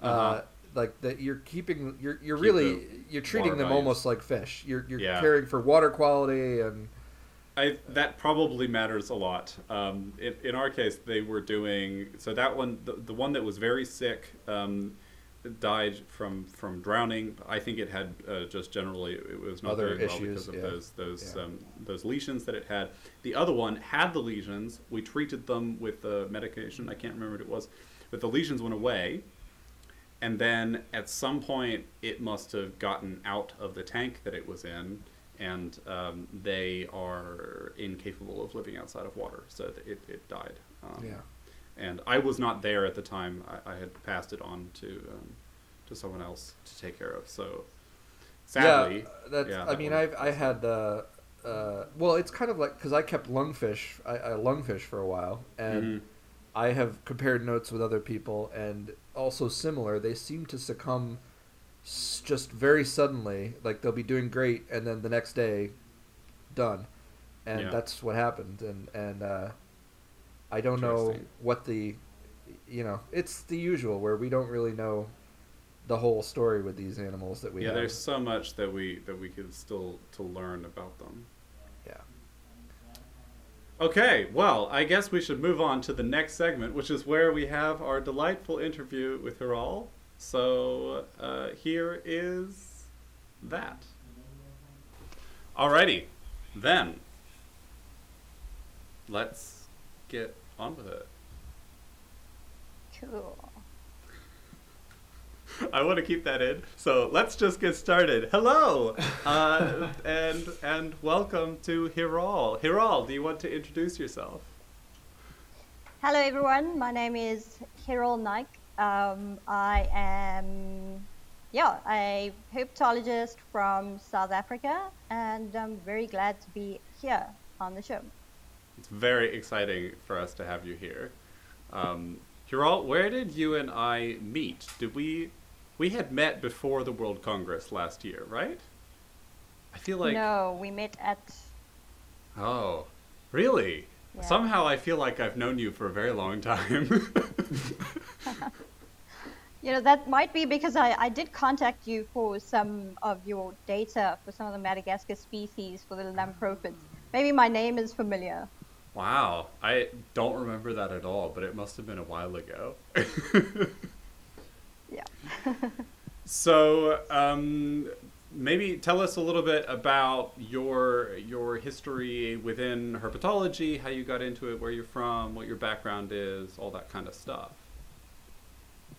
uh Uh-huh. like that, you're keeping you're you're Keep really you're treating them values. almost like fish. You're you're Yeah. caring for water quality and I, that probably matters a lot. Um, in, in our case, they were doing so that one, the, the one that was very sick, um, died from from drowning. I think it had uh, just generally it was not Other doing well issues, because of yeah. those those Yeah. um, those lesions that it had. The other one had the lesions. We treated them with the medication. I can't remember what it was, but the lesions went away. And then at some point, it must have gotten out of the tank that it was in, and um, they are incapable of living outside of water, so it, it died. Um, yeah. And I was not there at the time. I, I had passed it on to um, to someone else to take care of. So sadly, yeah, that's. yeah, I that mean, I've I had. Uh, uh, well, it's kind of like because I kept lungfish, I, I lungfish for a while, and Mhm. I have compared notes with other people, and also similar. They seem to succumb just very suddenly. Like they'll be doing great, and then the next day, done, and Yeah. that's what happened. And and uh, I don't know what the you know, it's the usual where we don't really know the whole story with these animals that we yeah, have. there's so much that we that we could still to learn about them. Yeah. Okay, well, I guess we should move on to the next segment, which is where we have our delightful interview with Hiral. So uh, here is that. Alrighty, then let's get on with it. Cool. I want to keep that in. So let's just get started. Hello, uh, and and welcome to Hiral. Hiral, do you want to introduce yourself? Hello, everyone. My name is Hiral Naik. Um, I am, yeah, a herpetologist from South Africa, and I'm very glad to be here on the show. It's very exciting for us to have you here. Um, Hiral, where did you and I meet? Did we? We had met before the World Congress last year, right? I feel like. no, we met at. Oh, really? Yeah. Somehow I feel like I've known you for a very long time. You know, that might be because I, I did contact you for some of your data for some of the Madagascar species for the Lamprophiids. Maybe my name is familiar. Wow, I don't remember that at all, but it must have been a while ago. Yeah. so, um, maybe tell us a little bit about your your history within herpetology, how you got into it, where you're from, what your background is, all that kind of stuff.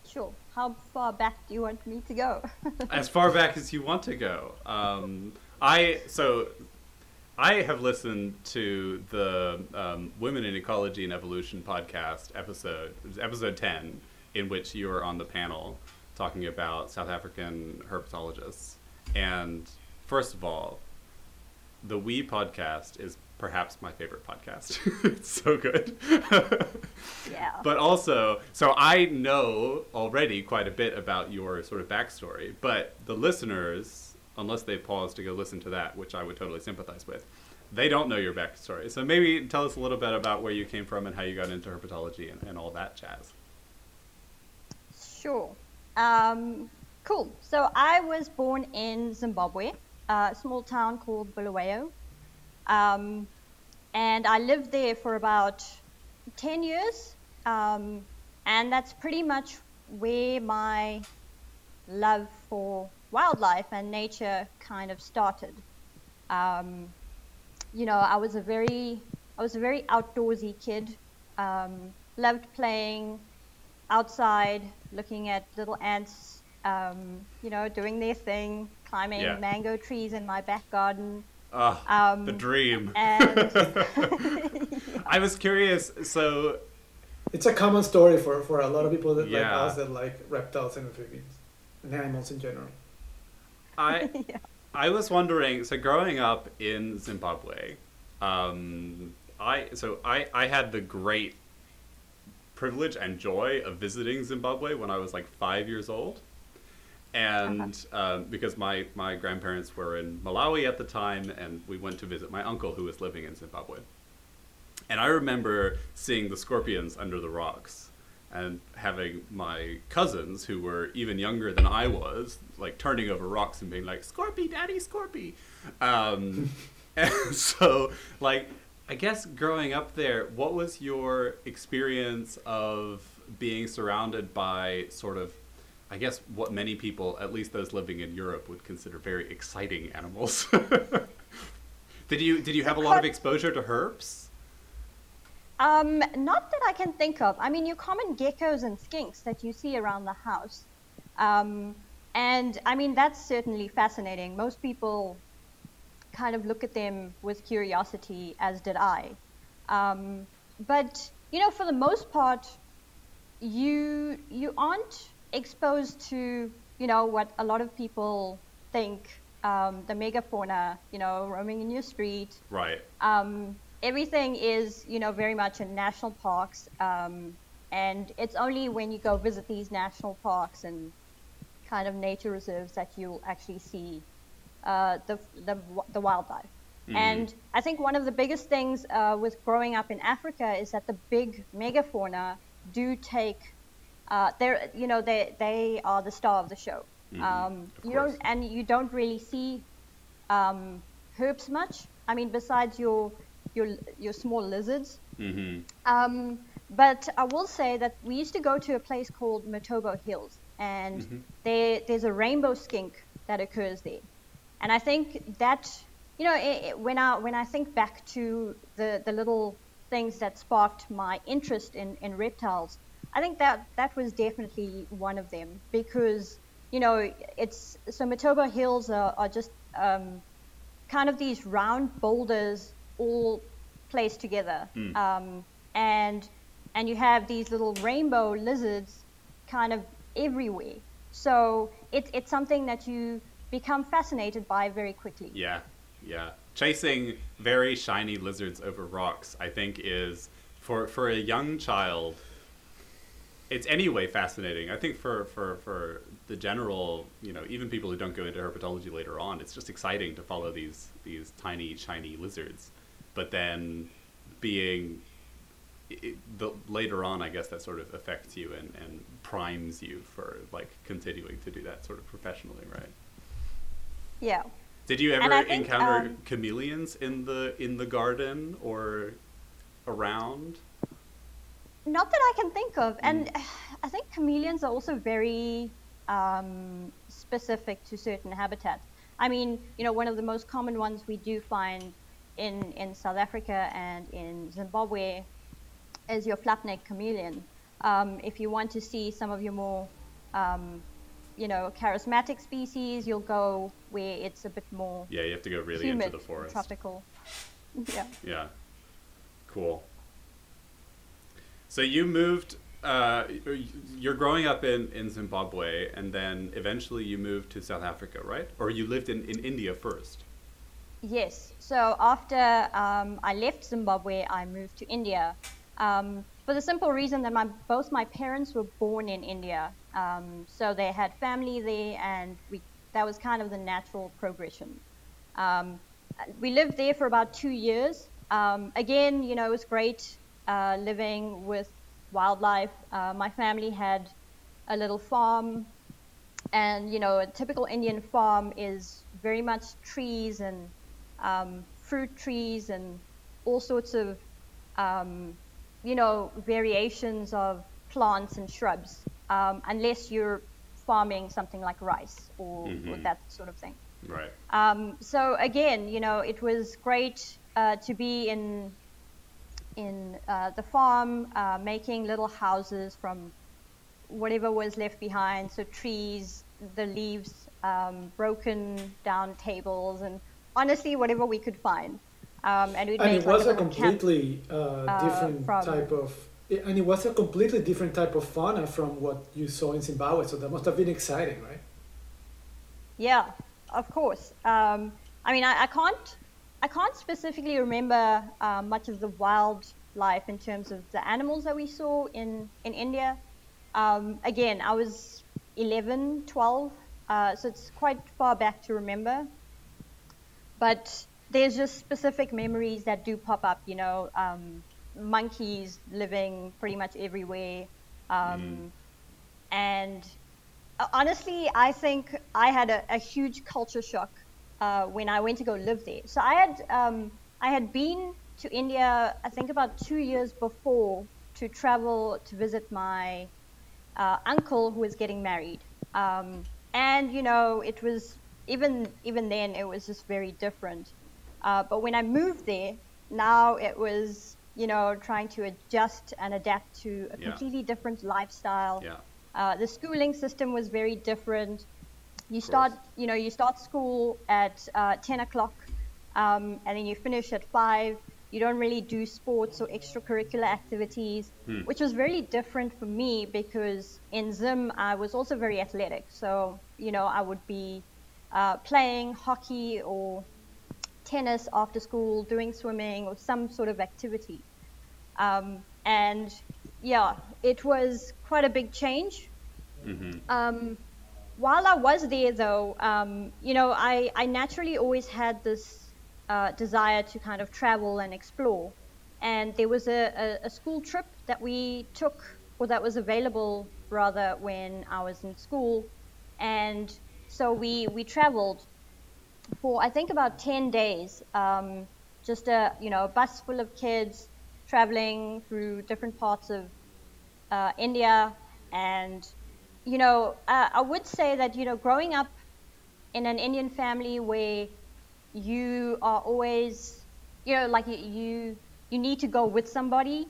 Sure. How far back do you want me to go? as far back as you want to go. Um, I so I have listened to the um, Women in Ecology and Evolution podcast episode, episode ten, in which you were on the panel talking about South African herpetologists. And first of all, the We podcast is perhaps my favorite podcast. it's so good. yeah. But also, so I know already quite a bit about your sort of backstory, but the listeners, unless they pause to go listen to that, which I would totally sympathize with, they don't know your backstory. So maybe tell us a little bit about where you came from and how you got into herpetology and, and all that jazz. Sure. Um, cool. So I was born in Zimbabwe, a small town called Bulawayo. Um, and I lived there for about 10 years. Um, and that's pretty much where my love for wildlife and nature kind of started. Um, you know, I was a very, I was a very outdoorsy kid. Um, loved playing outside, looking at little ants, um, you know, doing their thing, climbing Yeah. mango trees in my back garden. Ah, Um, the dream. And I was curious. So, It's a common story for, for a lot of people that like us that like reptiles and amphibians and animals in general. I yeah. I was wondering. So, growing up in Zimbabwe, um, I so I I had the great privilege and joy of visiting Zimbabwe when I was like five years old. And um, because my, my grandparents were in Malawi at the time, and we went to visit my uncle who was living in Zimbabwe. And I remember seeing the scorpions under the rocks and having my cousins who were even younger than I was, like turning over rocks and being like, Scorpy, Daddy, Scorpy. Um, and so, like, I guess growing up there, what was your experience of being surrounded by sort of, I guess, what many people, at least those living in Europe, would consider very exciting animals? did you did you have a lot of exposure to herps? Um, not that I can think of. I mean, your common geckos and skinks that you see around the house. Um, and I mean, that's certainly fascinating. Most people kind of look at them with curiosity, as did I. Um, but, you know, for the most part, you, you aren't exposed to, you know, what a lot of people think um, the megafauna, you know, roaming in your street, Right. um, everything is, you know, very much in national parks, um, and it's only when you go visit these national parks and kind of nature reserves that you'll actually see uh, the, the the wildlife. Mhm. And I think one of the biggest things uh, with growing up in Africa is that the big megafauna do take. Uh, they're you know they they are the star of the show. Mhm, Um, of you course. don't and you don't really see um, herps much. I mean, besides your your your small lizards. Mm-hmm. Um, but I will say that we used to go to a place called Matobo Hills, and Mhm. there there's a rainbow skink that occurs there, and I think that you know i i when I when I think back to the the little things that sparked my interest in in reptiles, I think that that was definitely one of them because you know it's so Matobo Hills are, are just um, kind of these round boulders all placed together. Mm. Um, and and you have these little rainbow lizards kind of everywhere. So it, it's something that you become fascinated by very quickly. Yeah, yeah. Chasing very shiny lizards over rocks, I think, is for for a young child. It's anyway fascinating. I think for for for the general, you know, even people who don't go into herpetology later on, it's just exciting to follow these these tiny shiny lizards. But then, being it, the, later on, I guess that sort of affects you and, and primes you for like continuing to do that sort of professionally, right? Yeah. Did you ever think, encounter um, chameleons in the in the garden or around? Not that I can think of. And I think chameleons are also very um, specific to certain habitats. I mean, you know, one of the most common ones we do find in, in South Africa and in Zimbabwe is your flat-necked chameleon. Um, if you want to see some of your more, um, you know, charismatic species, you'll go where it's a bit more Yeah, you have to go really humid, into the forest. tropical. Yeah. Yeah, cool. So you moved. Uh, you're growing up in, in Zimbabwe, and then eventually you moved to South Africa, right? Or you lived in, in India first. Yes. So after um, I left Zimbabwe, I moved to India um, for the simple reason that my both my parents were born in India, um, so they had family there, and we that was kind of the natural progression. Um, we lived there for about two years. Um, again, you know, it was great uh, living with wildlife. Uh, my family had a little farm and you know a typical indian farm is very much trees and um, fruit trees and all sorts of um, you know variations of plants and shrubs um, unless you're farming something like rice or, or Mhm. that sort of thing Right. um, so again, you know, it was great uh, to be in in uh, the farm, uh, making little houses from whatever was left behind. So trees, the leaves, um, broken down tables, and honestly, whatever we could find. Um, and we'd and make it like was a little camp- completely uh, different type of and it was a completely different type of fauna from what you saw in Zimbabwe. So that must have been exciting, right? Yeah, of course. Um, I mean, I, I can't, I can't specifically remember uh, much of the wildlife in terms of the animals that we saw in in India. Um, again, I was 11, 12, uh, so it's quite far back to remember. But there's just specific memories that do pop up. You know, um, monkeys living pretty much everywhere. Um, And uh, honestly, I think I had a, a huge culture shock uh, when I went to go live there. So I had um, I had been to India, I think about two years before, to travel to visit my uh, uncle who was getting married. Um, and you know, it was even even then it was just very different. Uh, but when I moved there, now it was you know trying to adjust and adapt to a Yeah. completely different lifestyle. Yeah. Uh, the schooling system was very different. You start, you know, you start school at uh, 10 o'clock, um, and then you finish at five. You don't really do sports or extracurricular activities, Hmm. which was very different for me because in Zim I was also very athletic. So, you know, I would be uh, playing hockey or tennis after school, doing swimming or some sort of activity. Um, and yeah, it was quite a big change. hmm Um, while I was there, though, um, you know, I, I naturally always had this uh, desire to kind of travel and explore. And there was a, a, a school trip that we took or that was available rather when I was in school, and so we we traveled for I think about ten days. Um, just a you know a bus full of kids traveling through different parts of uh, India, and you know uh, I would say that you know growing up in an Indian family where you are always you know like you you, you need to go with somebody.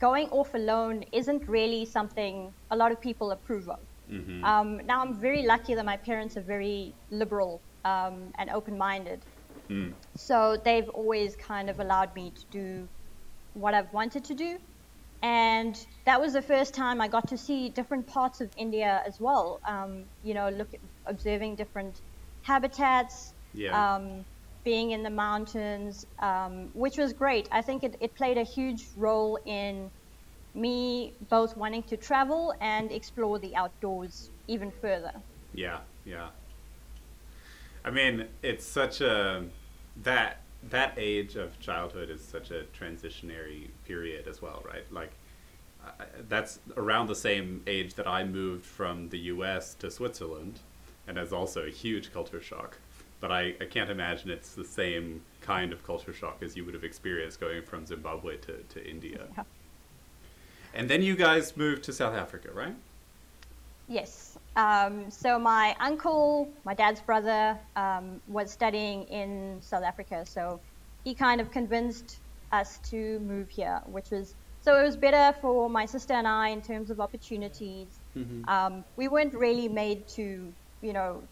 Going off alone isn't really something a lot of people approve of. Mm-hmm. Um, now I'm very lucky that my parents are very liberal um, and open-minded. Mm. So they've always kind of allowed me to do what I've wanted to do. And that was the first time I got to see different parts of India as well. Um, you know, look at, observing different habitats, Yeah. um, being in the mountains, um, which was great. I think it, it played a huge role in me both wanting to travel and explore the outdoors even further. Yeah, yeah. I mean, it's such a that that age of childhood is such a transitionary period as well, right? Like I- that's around the same age that I moved from the U.S. to Switzerland, and that's also a huge culture shock. But I, I can't imagine it's the same kind of culture shock as you would have experienced going from Zimbabwe to, to India. Yeah. And then you guys moved to South Africa, right? Yes. Um, so my uncle, my dad's brother, um, was studying in South Africa, so he kind of convinced us to move here, which was so it was better for my sister and I in terms of opportunities. Um, we weren't really made to, you know,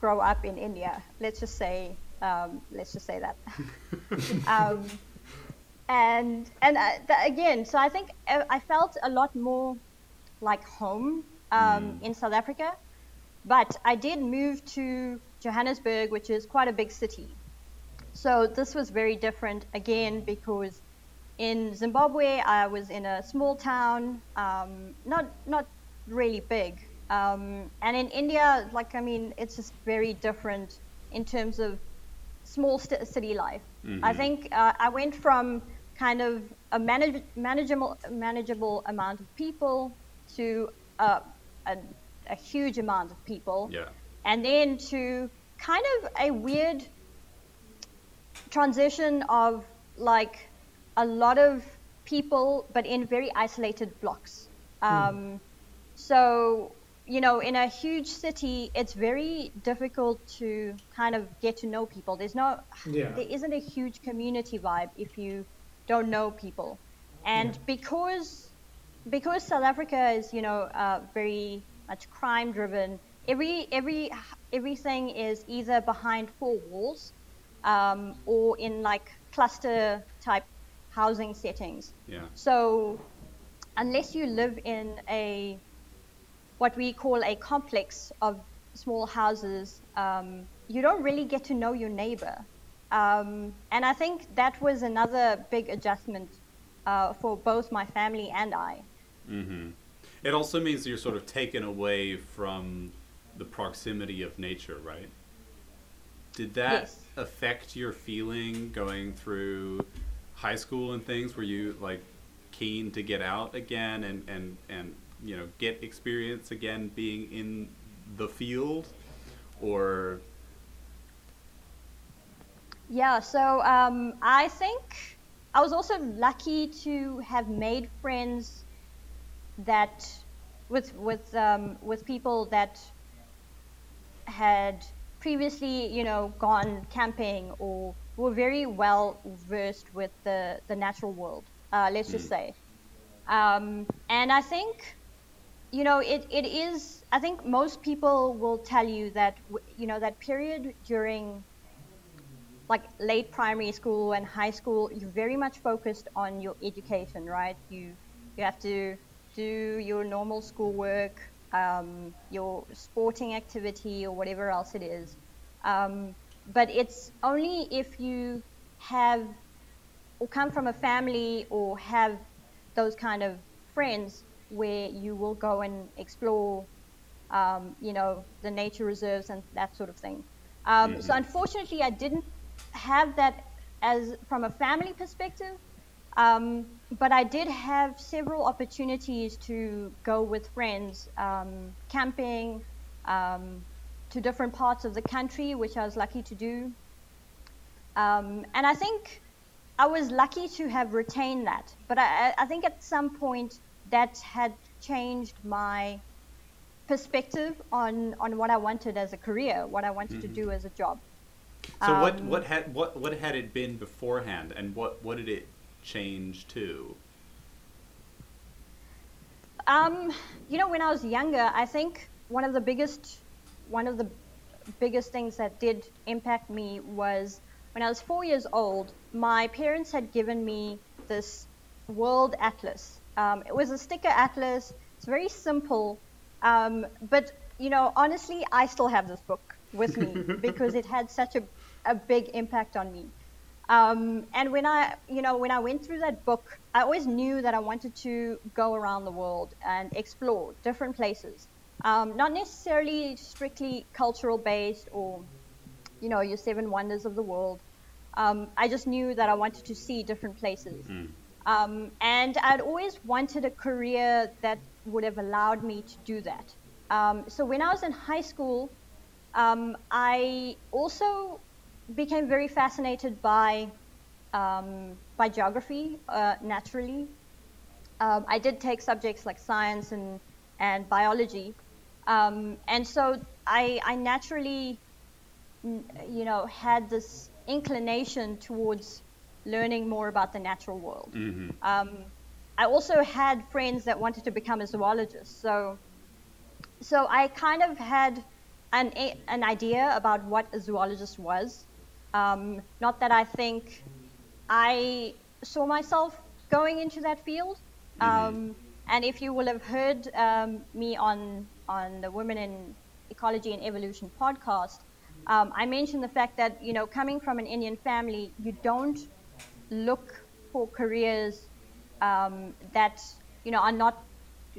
grow up in India. Let's just say, um, let's just say that. and and uh, th- again, so I think uh, I felt a lot more like home um, in South Africa, but I did move to Johannesburg, which is quite a big city. So this was very different again because in Zimbabwe I was in a small town, um, not not really big, um, and in India, like I mean, it's just very different in terms of small st- city life. I Mhm. think uh, I went from kind of a manage- manageable manageable amount of people to uh, a, a huge amount of people, Yeah. and then to kind of a weird transition of like a lot of people, but in very isolated blocks. Um, So, you know, in a huge city, it's very difficult to kind of get to know people. There's no, Yeah. there isn't a huge community vibe if you don't know people. And Yeah. because because South Africa is, you know, uh, very much crime driven, every every everything is either behind four walls um, or in like cluster type housing settings. Yeah. So unless you live in a what we call a complex of small houses, um, you don't really get to know your neighbor. Um, and I think that was another big adjustment uh, for both my family and I. hmm It also means you're sort of taken away from the proximity of nature, right? Did that Yes. affect your feeling going through high school and things? Were you like keen to get out again and and and you know get experience again being in the field, or Yeah, so um, I think I was also lucky to have made friends that with with um, with people that had previously, you know, gone camping or were very well versed with the the natural world. Uh, let's just say, um, and I think you know it, it is i think most people will tell you that you know that period during like late primary school and high school you're very much focused on your education right? You you have to do your normal schoolwork um, your sporting activity or whatever else it is. Um, but it's only if you have or come from a family or have those kind of friends where you will go and explore, um, you know, the nature reserves and that sort of thing. Um, So unfortunately, I didn't have that as from a family perspective, Um, but I did have several opportunities to go with friends um, camping um, to different parts of the country, which I was lucky to do. Um, and I think I was lucky to have retained that. But I, I think at some point that had changed my perspective on, on what I wanted as a career, what I wanted Mm-hmm. to do as a job. So what Um, what had what what had it been beforehand, and what what did it change to? Um, you know, when I was younger, I think one of the biggest, one of the biggest things that did impact me was when I was four years old. My parents had given me this world atlas. Um, it was a sticker atlas. It's very simple, um, but you know, honestly, I still have this book with me because it had such a, a big impact on me. Um, and when I, you know, when I went through that book, I always knew that I wanted to go around the world and explore different places. Um, not necessarily strictly cultural based or, you know, your seven wonders of the world. Um, I just knew that I wanted to see different places. Um, and I'd always wanted a career that would have allowed me to do that. Um, so when I was in high school, um, I also became very fascinated by um, by geography uh, naturally. Um, I did take subjects like science and and biology, um, and so I I naturally you know had this inclination towards learning more about the natural world. Mm-hmm. Um, I also had friends that wanted to become a zoologist, so so I kind of had an an idea about what a zoologist was. Um, not that I think I saw myself going into that field. Um, and if you will have heard um, me on on the Women in Ecology and Evolution podcast, um, I mentioned the fact that you know coming from an Indian family, you don't look for careers um, that you know are not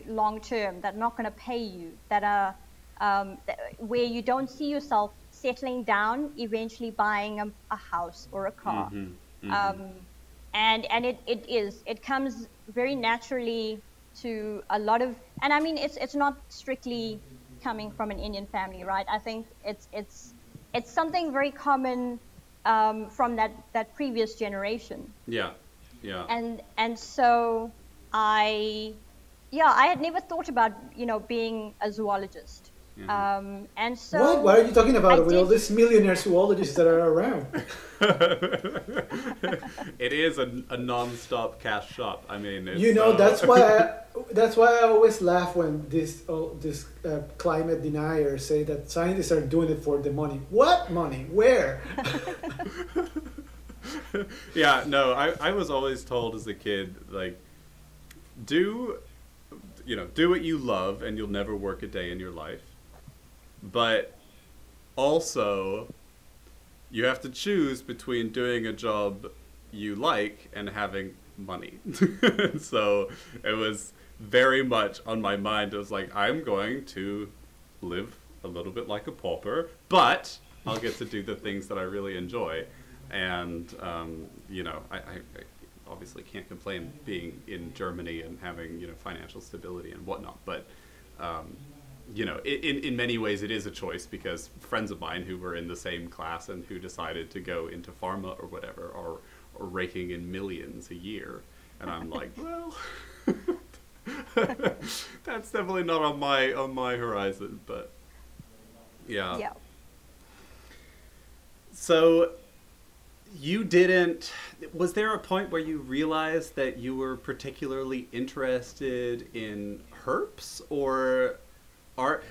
long term, that are not going to pay you, that are um, th- where you don't see yourself settling down, eventually buying a, a house or a car. Um, and and it, it is it comes very naturally to a lot of and I mean it's it's not strictly coming from an Indian family, right? I think it's it's it's something very common um, from that that previous generation Yeah, yeah. and and so I, yeah, I had never thought about you know being a zoologist, um, and so what? What are you talking I about with all did- these millionaire zoologists that are around? it is a, a non-stop cash shop. I mean, it's, you know, uh, that's why I, that's why I always laugh when this oh, this uh, climate deniers say that scientists are doing it for the money. What money? Where? yeah, no, I, I was always told as a kid, like, do, you know, do what you love and you'll never work a day in your life. But also, you have to choose between doing a job you like and having money. so it was very much on my mind. It was like, I'm going to live a little bit like a pauper, but I'll get to do the things that I really enjoy. And, um, you know, I, I, obviously can't complain being in Germany and having, you know, financial stability and whatnot. But, um, you know, in, in many ways it is a choice because friends of mine who were in the same class and who decided to go into pharma or whatever are, are raking in millions a year. And I'm like, well, that's definitely not on my on my horizon, but yeah. yeah. So you didn't was there a point where you realized that you were particularly interested in herps or are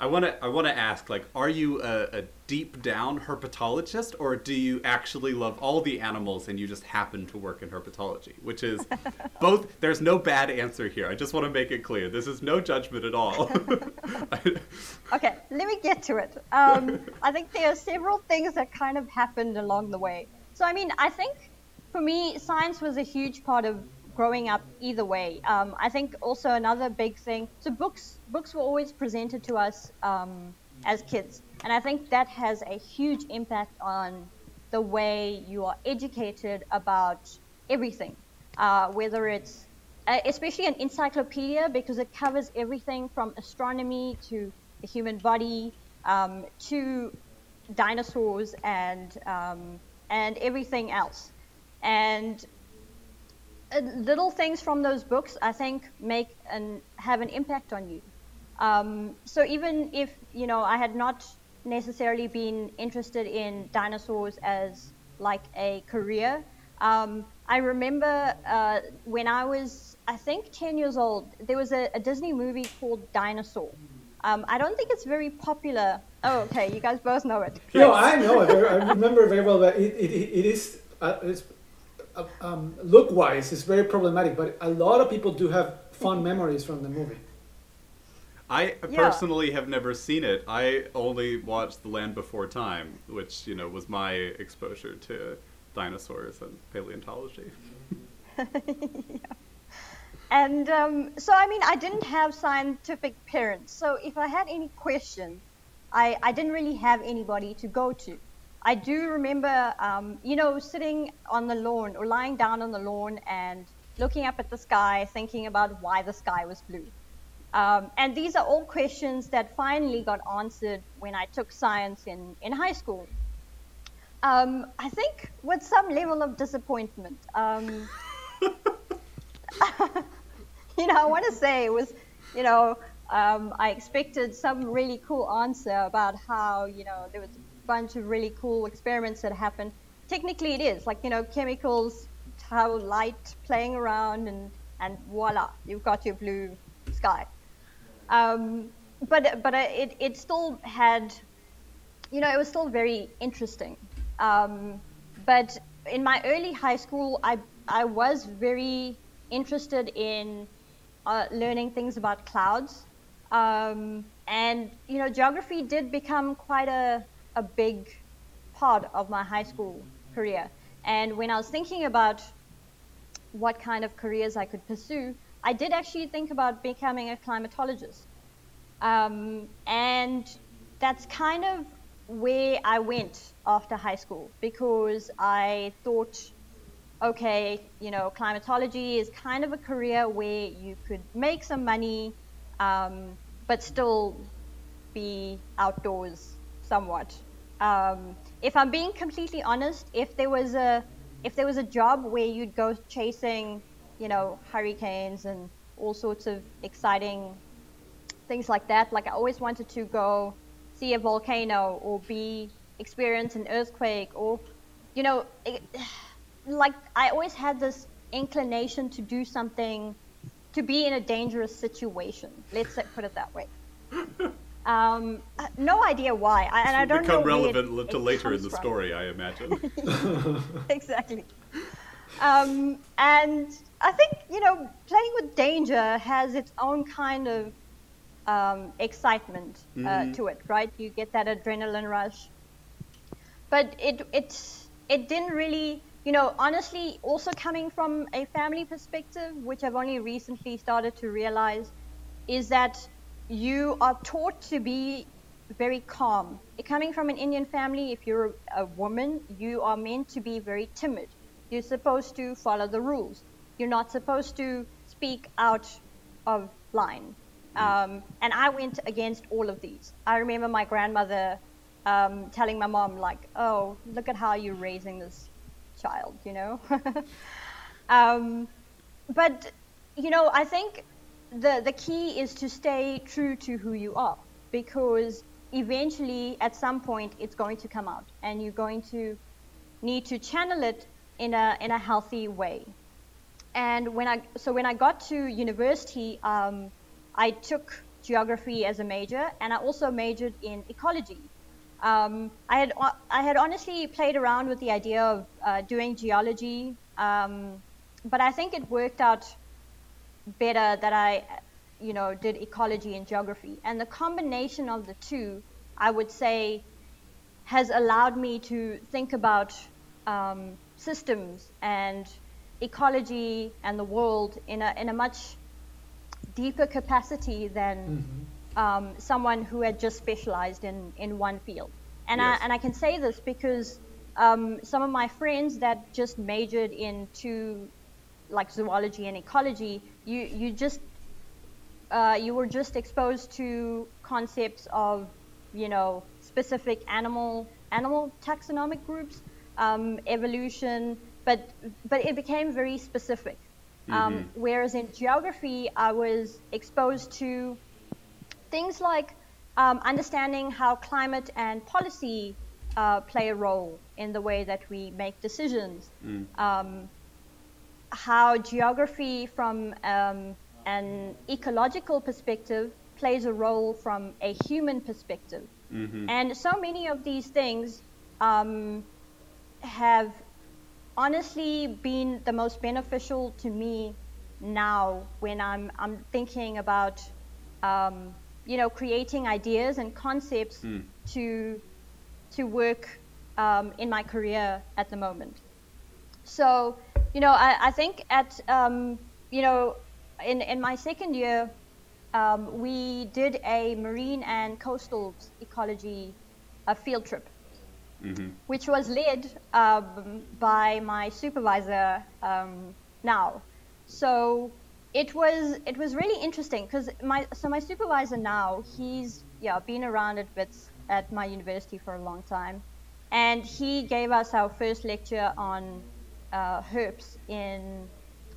I want to I want to ask like are you a, a deep down herpetologist or do you actually love all the animals and you just happen to work in herpetology which is both there's no bad answer here I just want to make it clear this is no judgment at all Okay, let me get to it. Um, I think there are several things that kind of happened along the way. So, I mean, I think for me, science was a huge part of growing up either way. Um, I think also another big thing. So, books books were always presented to us um, as kids, and I think that has a huge impact on the way you are educated about everything. uh, whether it's uh, especially an encyclopedia because it covers everything from astronomy to the human body um, to dinosaurs and um, and everything else. And little things from those books, I think, make and have an impact on you. Um, so even if you know I had not necessarily been interested in dinosaurs as like a career, um, I remember uh, when I was, I think, 10 years old, there was a, a Disney movie called Dinosaur. Um, I don't think it's very popular. Oh, okay, you guys both know it. No, I know it. I remember very well that it, it, it is uh, it's, uh, um, look wise it's very problematic, but a lot of people do have fond memories from the movie. I Yeah. personally have never seen it. I only watched The Land Before Time, which you know was my exposure to dinosaurs and paleontology. And um, so, I mean, I didn't have scientific parents. So if I had any questions, I, I didn't really have anybody to go to. I do remember, um, you know, sitting on the lawn or lying down on the lawn and looking up at the sky, thinking about why the sky was blue. Um, and these are all questions that finally got answered when I took science in, in high school. Um, I think with some level of disappointment. Um, you know, I want to say it was, you know, um, I expected some really cool answer about how, you know, there was bunch of really cool experiments that happened. Technically, it is like, you know, chemicals, how light playing around, and, and voila, you've got your blue sky. Um, but but it, it still had, you know, it was still very interesting. Um, but in my early high school, I, I was very interested in uh, learning things about clouds. Um, and, you know, geography did become quite a, a big part of my high school career. And when I was thinking about what kind of careers I could pursue, I did actually think about becoming a climatologist. Um, and that's kind of where I went after high school because I thought, okay, you know, climatology is kind of a career where you could make some money, um, but still be outdoors somewhat. Um, if I'm being completely honest, if there was a if there was a job where you'd go chasing, you know, hurricanes and all sorts of exciting things like that, like I always wanted to go see a volcano or be experience an earthquake or, you know, it, like I always had this inclination to do something, to be in a dangerous situation. Let's put it that way. Um, uh, no idea why, I, and I don't become know where it- relevant to it later in the from. story, I imagine. exactly. Um, and I think you know, playing with danger has its own kind of um, excitement uh, Mhm. to it, right? You get that adrenaline rush. But it it it didn't really, you know, honestly, also coming from a family perspective, which I've only recently started to realize, is that you are taught to be very calm. Coming from an Indian family, if you're a woman, you are meant to be very timid. You're supposed to follow the rules. You're not supposed to speak out of line. Um, and I went against all of these. I remember my grandmother um, telling my mom, like, "Oh, look at how you're raising this child," you know. um, but you know, I think the the key is to stay true to who you are because eventually, at some point, it's going to come out, and you're going to need to channel it in a in a healthy way. And when I so when I got to university, um, I took geography as a major, and I also majored in ecology. Um, I had I had honestly played around with the idea of uh, doing geology, um, but I think it worked out better that I, you know, did ecology and geography, and the combination of the two, I would say, has allowed me to think about um, systems and ecology and the world in a in a much deeper capacity than um, someone who had just specialized in, in one field. And, Yes. I, and I can say this because um, some of my friends that just majored in two like zoology and ecology, you you just uh, you were just exposed to concepts of you know specific animal animal taxonomic groups, um, evolution, but but it became very specific. Um, whereas in geography, I was exposed to things like um, understanding how climate and policy uh, play a role in the way that we make decisions. Um, how geography, from um, an ecological perspective, plays a role from a human perspective. And so many of these things um, have honestly been the most beneficial to me now when I'm, I'm thinking about um, you know creating ideas and concepts to to work um, in my career at the moment. So you know I, I think at um, you know in, in my second year um, we did a marine and coastal ecology uh, field trip. Which was led um, by my supervisor um, now. So it was it was really interesting because my so my supervisor now he's yeah been around at bits at my university for a long time, and he gave us our first lecture on uh, herps in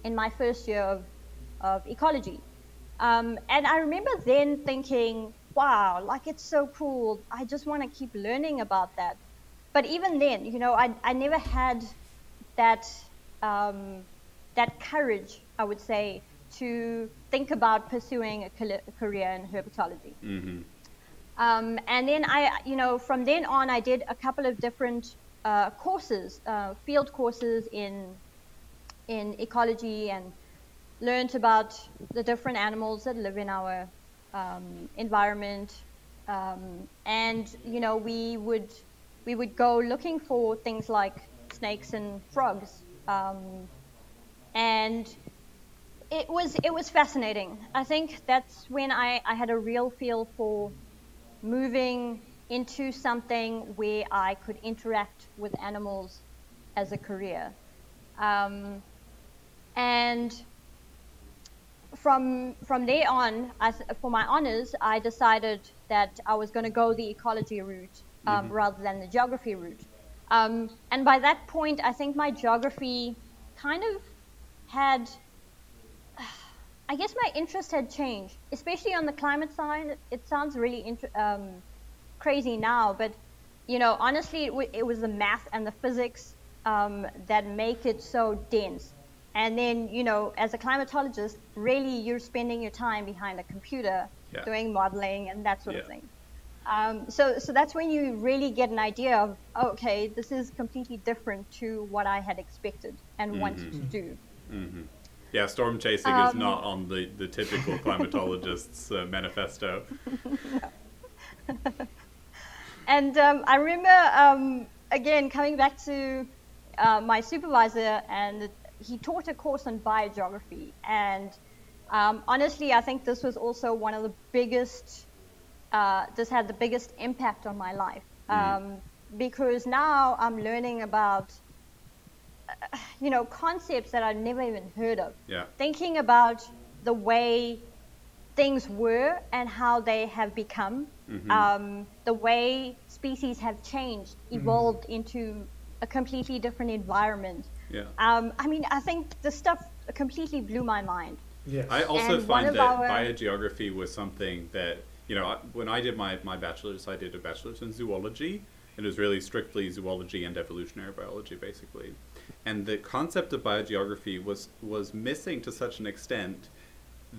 in my first year of, of ecology. Um, and I remember then thinking, wow, like it's so cool. I just want to keep learning about that but even then, you know, I, I never had that um, that courage, I would say, to think about pursuing a, career in herpetology. Um, and then I, you know, from then on, I did a couple of different uh, courses, uh, field courses in in ecology, and learned about the different animals that live in our um, environment. Um, and you know, we would we would go looking for things like snakes and frogs. Um, and it was it was fascinating. I think that's when I, I had a real feel for moving into something where I could interact with animals as a career. Um, and from from there on, I, for my honors, I decided that I was going to go the ecology route um, rather than the geography route. Um, and by that point, I think my geography kind of had, I guess my interest had changed, especially on the climate side. It sounds really inter- um, crazy now, but you know, honestly, it, w- it was the math and the physics um, that make it so dense. And then, you know, as a climatologist, really you're spending your time behind a computer Yeah. doing modeling and that sort of thing. Um, so, so that's when you really get an idea of, oh, okay, this is completely different to what I had expected and wanted to do. Yeah, storm chasing is Um, not on the, the typical climatologist's uh, manifesto. And um, I remember, um, again, coming back to uh, my supervisor, and he taught a course on biogeography. And um, honestly, I think this was also one of the biggest, uh, this had the biggest impact on my life. Um, because now I'm learning about, uh, you know, concepts that I've never even heard of. Yeah. Thinking about the way things were and how they have become, um, the way species have changed, evolved into a completely different environment. Yeah. Um, I mean, I think the stuff completely blew my mind. Yes. I also And find that our- biogeography was something that, you know, when I did my, my bachelor's, I did a bachelor's in zoology. It was really strictly zoology and evolutionary biology, basically. And the concept of biogeography was, was missing to such an extent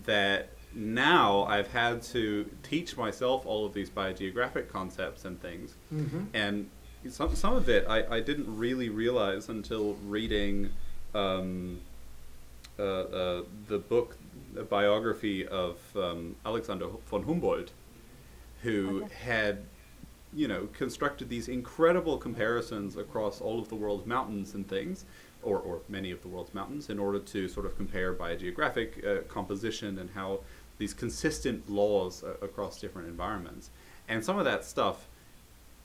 that now I've had to teach myself all of these biogeographic concepts and things. And some, some of it I, I didn't really realize until reading um, uh, uh, the book, the biography of um, Alexander von Humboldt, who Okay. had, you know, constructed these incredible comparisons across all of the world's mountains and things, or, or many of the world's mountains, in order to sort of compare biogeographic uh, composition and how these consistent laws uh, across different environments. And some of that stuff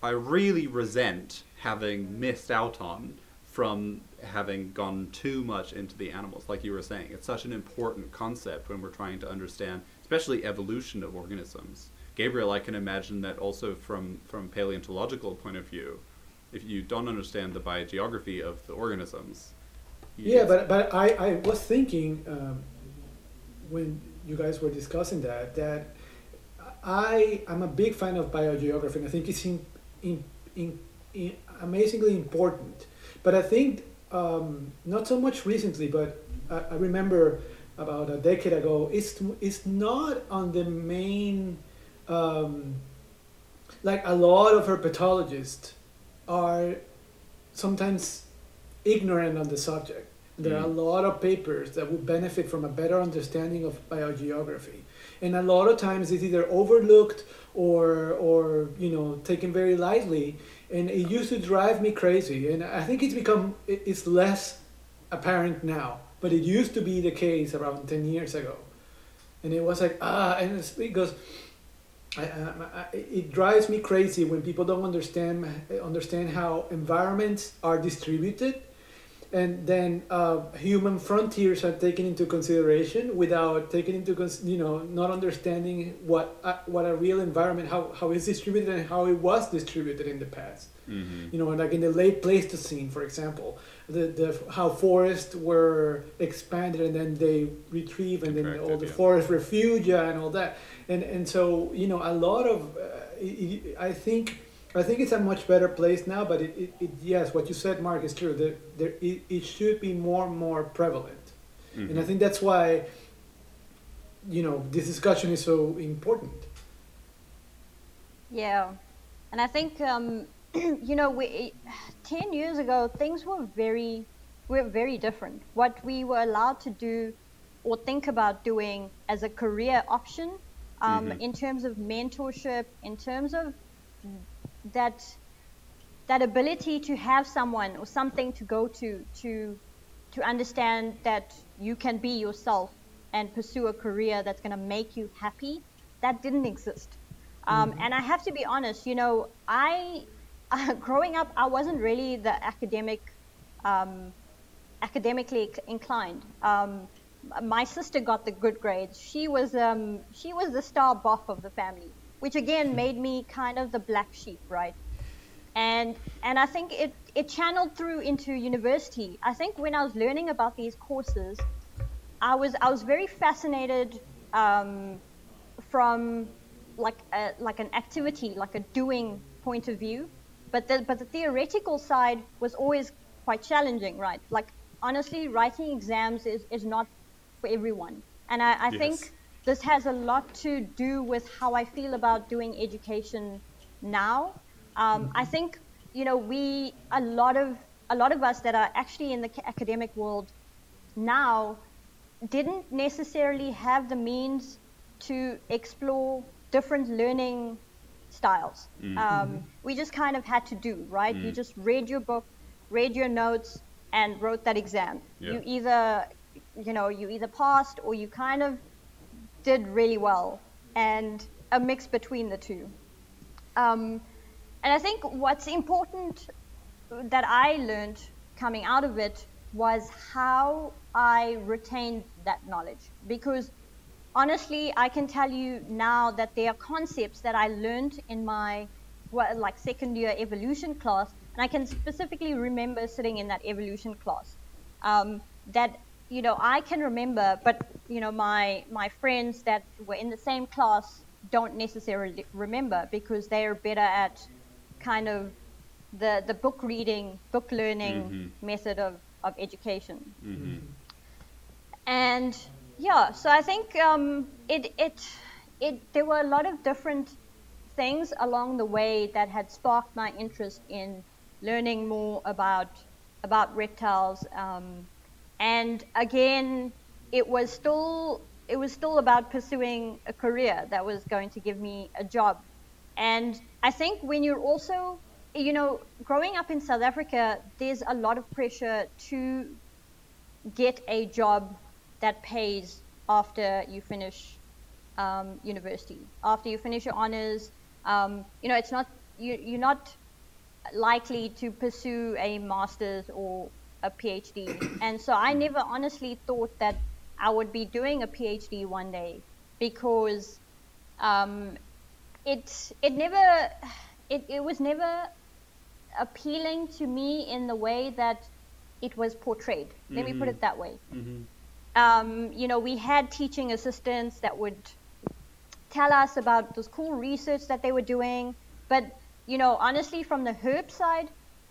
I really resent having missed out on from having gone too much into the animals, like you were saying. It's such an important concept when we're trying to understand, especially evolution of organisms. Gabriel, I can imagine that also from from paleontological point of view, if you don't understand the biogeography of the organisms. Yeah, but but I, I was thinking um, when you guys were discussing that that I I'm a big fan of biogeography and I think it's in, in, in, in amazingly important. But I think um, not so much recently, but I, I remember about a decade ago. It's it's not on the main. Um, like a lot of herpetologists are sometimes ignorant on the subject. There are a lot of papers that would benefit from a better understanding of biogeography. And a lot of times it's either overlooked or, or you know, taken very lightly. And it used to drive me crazy. And I think it's become, it's less apparent now. But it used to be the case around 10 years ago. And it was like, ah, and it's because I, I, it drives me crazy when people don't understand understand how environments are distributed and then uh, human frontiers are taken into consideration without taking into cons- you know not understanding what uh, what a real environment how, how it's distributed and how it was distributed in the past mm-hmm. you know like in the late pleistocene for example the, the how forests were expanded and then they retrieve and then all the yeah. forest refugia and all that and and so you know a lot of uh, i think I think it's a much better place now, but it, it, it yes, what you said, Mark, is true. There, there, it, it should be more and more prevalent, Mm-hmm. and I think that's why, you know, this discussion is so important. Yeah, and I think um, you know, we ten years ago things were very were very different. What we were allowed to do or think about doing as a career option, um, Mhm. in terms of mentorship, in terms of that that ability to have someone or something to go to to to understand that you can be yourself and pursue a career that's going to make you happy that didn't exist. Um, and i have to be honest you know i growing up i wasn't really the academic um, academically inclined. Um, my sister got the good grades. She was um, she was the star buff of the family which again made me kind of the black sheep, right? And and I think it it channeled through into university. I think when I was learning about these courses, I was I was very fascinated um, from like a, like an activity, like a doing point of view, but the but the theoretical side was always quite challenging, right? Like honestly, writing exams is, is not for everyone, and I, I Yes. think this has a lot to do with how I feel about doing education now. Um, I think you know we a lot of a lot of us that are actually in the academic world now didn't necessarily have the means to explore different learning styles. Um, we just kind of had to do right. You just read your book, read your notes, and wrote that exam. Yeah. You either you know you either passed or you kind of did really well, and a mix between the two. Um, and I think what's important that I learned coming out of it was how I retained that knowledge. Because honestly, I can tell you now that there are concepts that I learned in my well, like second year evolution class, and I can specifically remember sitting in that evolution class. Um, that you know I can remember, but you know my my friends that were in the same class don't necessarily remember because they are better at kind of the the book reading, book learning method of of education. And yeah, so I think um, it it it there were a lot of different things along the way that had sparked my interest in learning more about about reptiles. Um, and again, it was still it was still about pursuing a career that was going to give me a job. And I think when you're also, you know, growing up in South Africa, there's a lot of pressure to get a job that pays after you finish um, university. After you finish your honors, um, you know, it's not you, you're not likely to pursue a master's or a PhD. and so I never honestly thought that I would be doing a PhD one day because um, it it never it, it was never appealing to me in the way that it was portrayed. Let me put it that way. Um, you know, we had teaching assistants that would tell us about this cool research that they were doing, but you know, honestly, from the herp side,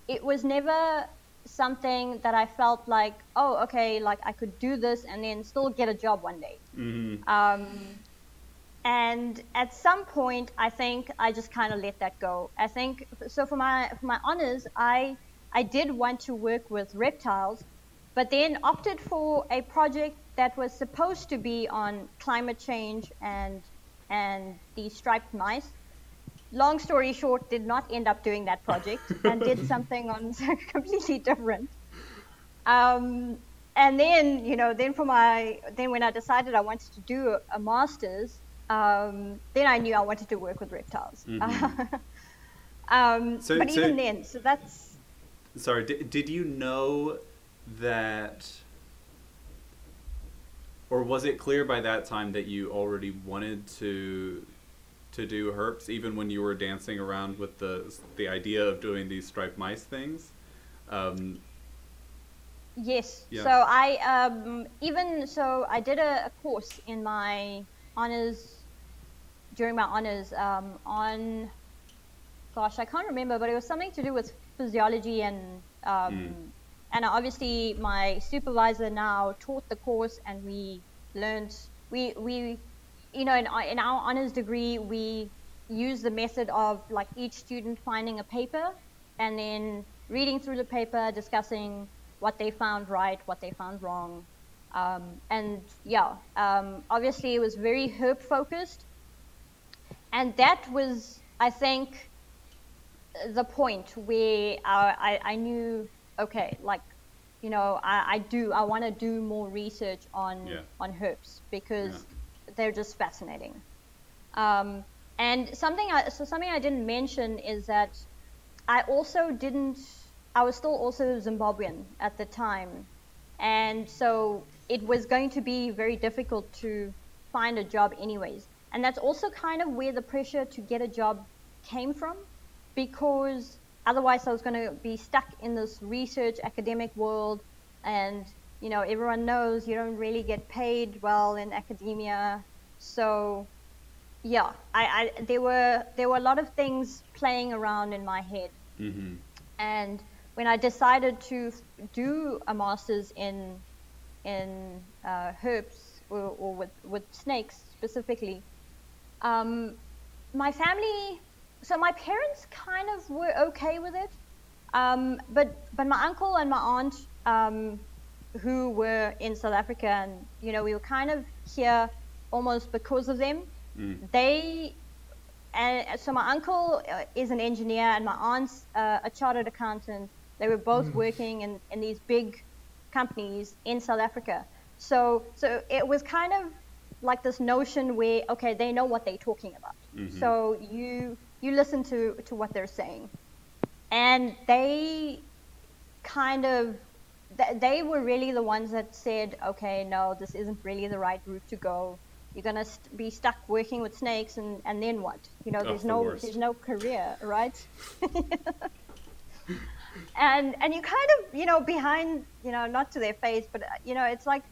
it was never something that I felt like, oh, okay, like I could do this and then still get a job one day. Um, and at some point, I think I just kind of let that go. I think so. For my for my honors, I I did want to work with reptiles, but then opted for a project that was supposed to be on climate change and and the striped mice. Long story short, did not end up doing that project and did something on completely different. Um, and then you know, then for my then when I decided I wanted to do a, a master's, um, then I knew I wanted to work with reptiles. um, So- but so- even then, so that's Sorry, did, did you know that, or was it clear by that time that you already wanted to to do herps, even when you were dancing around with the the idea of doing these striped mice things? Um, Yes. Yeah. So I um, even so I did a, a course in my honors during my honors um, on gosh I can't remember but it was something to do with physiology and um, Mm. and obviously my supervisor now taught the course and we learned we we you know in, our- in our honors degree we use the method of like each student finding a paper and then reading through the paper discussing what they found right what they found wrong. Um, and yeah um, obviously it was very herp focused and that was i think the point where I, I, I knew okay like you know i, I do i want to do more research on Yeah. on herps because they're just fascinating. Um, and something I, so something I didn't mention is that I also didn't I was still also Zimbabwean at the time. And so it was going to be very difficult to find a job anyways. And that's also kind of where the pressure to get a job came from because otherwise I was going to be stuck in this research academic world. And you know everyone knows you don't really get paid well in academia so yeah I, I there were there were a lot of things playing around in my head mhm. and when I decided to do a master's in in uh, herps or, or with, with snakes specifically, um, my family, so my parents kind of were okay with it, um, but but my uncle and my aunt, um, who were in South Africa, and you know we were kind of here almost because of them. Mm. They and so my uncle uh, is an engineer and my aunt's uh, a chartered accountant. They were both working in, in these big companies in South Africa. So so it was kind of like this notion where okay they know what they're talking about. So you you listen to to what they're saying, and they kind of they were really the ones that said okay no this isn't really the right route to go you're going to st- be stuck working with snakes and, and then what you know Oh, there's the no worst. there's no career right and and you kind of you know behind you know not to their face but uh, you know it's like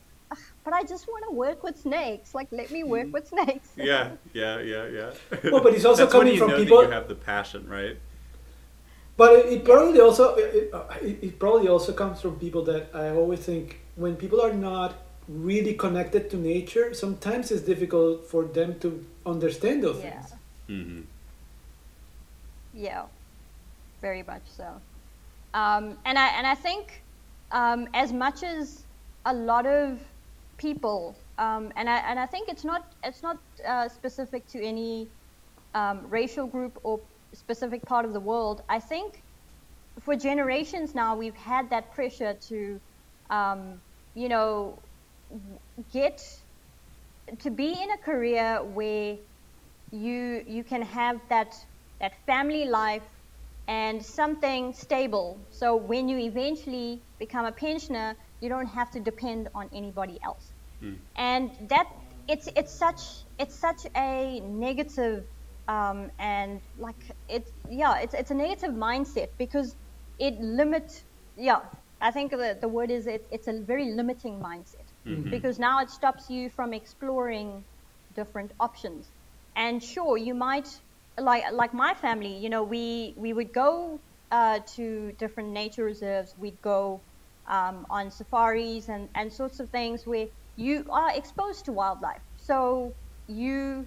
but i just want to work with snakes like let me work with snakes Yeah, yeah, yeah, yeah. Well, but it's also That's coming you from know people- that you have the passion, right? But it, it probably also it, it, it probably also comes from people that I always think when people are not really connected to nature, sometimes it's difficult for them to understand those yeah things. hmm Yeah, very much so. Um, and I and I think um, as much as a lot of people, um, and I and I think it's not it's not uh, specific to any um, racial group or specific part of the world. I think for generations now we've had that pressure to, um, you know, get to be in a career where you you can have that that family life and something stable. So when you eventually become a pensioner, you don't have to depend on anybody else. And that it's it's such it's such a negative um, and like it yeah it's it's a negative mindset because it limits yeah I think the, the word is it, it's a very limiting mindset because now it stops you from exploring different options. And sure you might like like my family you know we we would go uh, to different nature reserves. We'd go um, on safaris and and sorts of things where you are exposed to wildlife. So you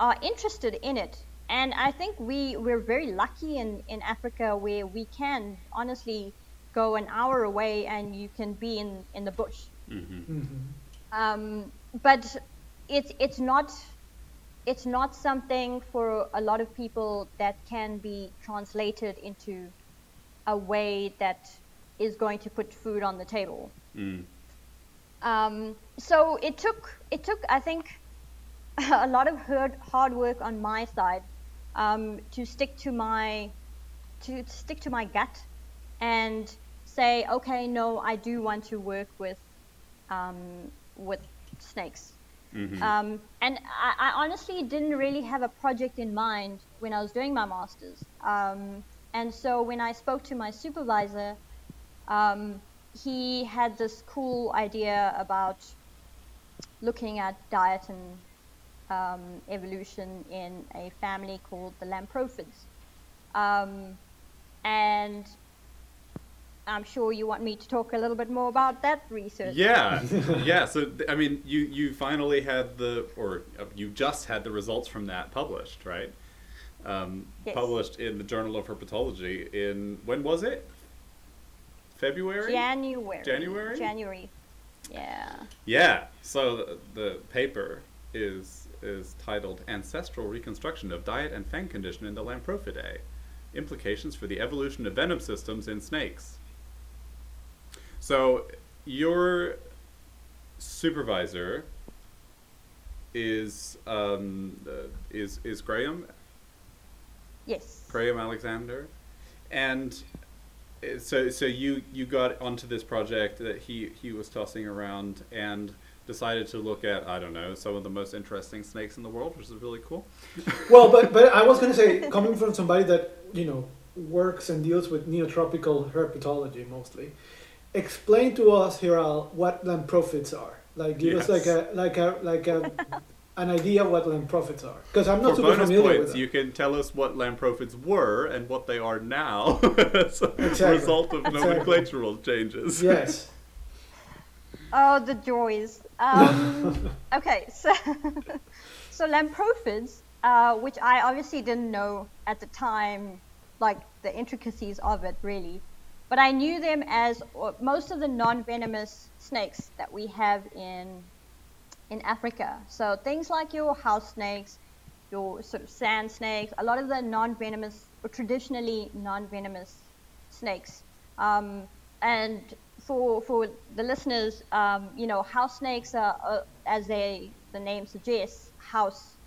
are interested in it. And i think we we're very lucky in in africa where we can honestly go an hour away and you can be in in the bush um, but it's it's not it's not something for a lot of people that can be translated into a way that is going to put food on the table. Um, so it took it took I think a lot of hard hard work on my side um, to stick to my to stick to my gut and say okay no I do want to work with um, with snakes. Um, and I, I honestly didn't really have a project in mind when I was doing my master's. Um, and so when I spoke to my supervisor, um, he had this cool idea about looking at diet and um, evolution in a family called the Lamprophiids. Um, and I'm sure you want me to talk a little bit more about that research. Yeah, yeah. So I mean, you you finally had the, or uh, you just had the results from that published, right? Um, Yes. Published in the Journal of Herpetology in when was it? February. January. January? January. Yeah. Yeah. So the, the paper is is titled "Ancestral Reconstruction of Diet and Fang Condition in the Lamprophiidae: Implications for the Evolution of Venom Systems in Snakes." So your supervisor is um, uh, is is Graham Yes. Graham Alexander, and uh, so so you you got onto this project that he he was tossing around and decided to look at I don't know some of the most interesting snakes in the world, which is really cool. Well, but but I was gonna say, coming from somebody that you know works and deals with neotropical herpetology mostly, explain to us, Hiral, what lamprophiids are. Like, give us like a like a like a an idea of what lamprophiids are, because I'm not For super bonus familiar with points, them. you can tell us what lamprophiids were and what they are now as a Exactly. result of Exactly. nomenclatural changes. Yes. Oh, the joys. Um, okay, so so lamprophiids, uh, which I obviously didn't know at the time, like the intricacies of it really, but I knew them as most of the non-venomous snakes that we have in in Africa. So things like your house snakes, your sort of sand snakes, a lot of the non-venomous or traditionally non-venomous snakes. Um, and for for the listeners, um, you know, house snakes are, uh, as they the name suggests, house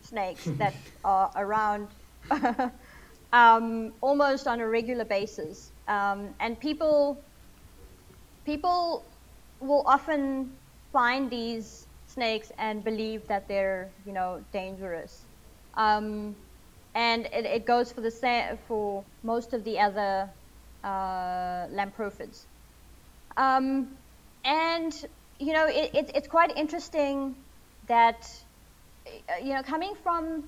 snakes that are around um, almost on a regular basis. Um, and people people will often find these snakes and believe that they're you know dangerous. Um, and it, it goes for the same for most of the other uh, lamprophiids. Um, and you know, it, it, it's quite interesting that uh, you know, coming from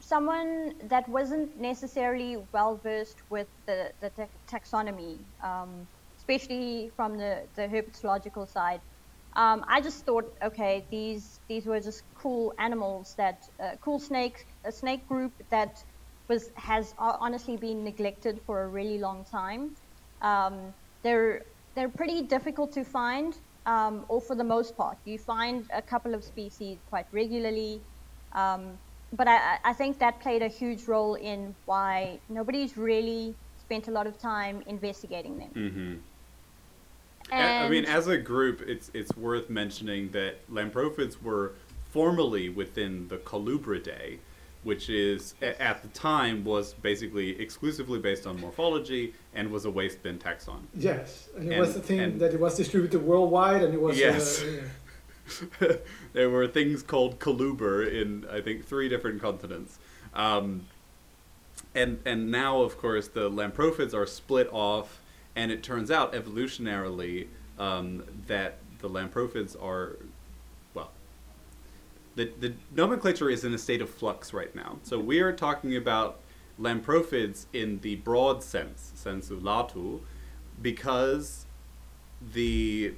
someone that wasn't necessarily well versed with the, the taxonomy, um, especially from the, the herpetological side, um, I just thought, okay, these these were just cool animals that uh, cool snake a snake group that was has honestly been neglected for a really long time. Um, they're they're pretty difficult to find, um, or for the most part, you find a couple of species quite regularly. Um, but I- I think that played a huge role in why nobody's really spent a lot of time investigating them. Mm-hmm. I mean, as a group, it's it's worth mentioning that lamprophiids were formally within the Colubridae, which is at the time was basically exclusively based on morphology and was a waste bin taxon. Yes, and it And- was the thing and- that it was distributed worldwide, and it was Yes. Uh, yeah. there were things called coluber in I think three different continents. Um, and and now of course the lamprophiids are split off, and it turns out evolutionarily um, that the lamprophiids are well. The, the nomenclature is in a state of flux right now. So we are talking about lamprophiids in the broad sense, sensu lato, because the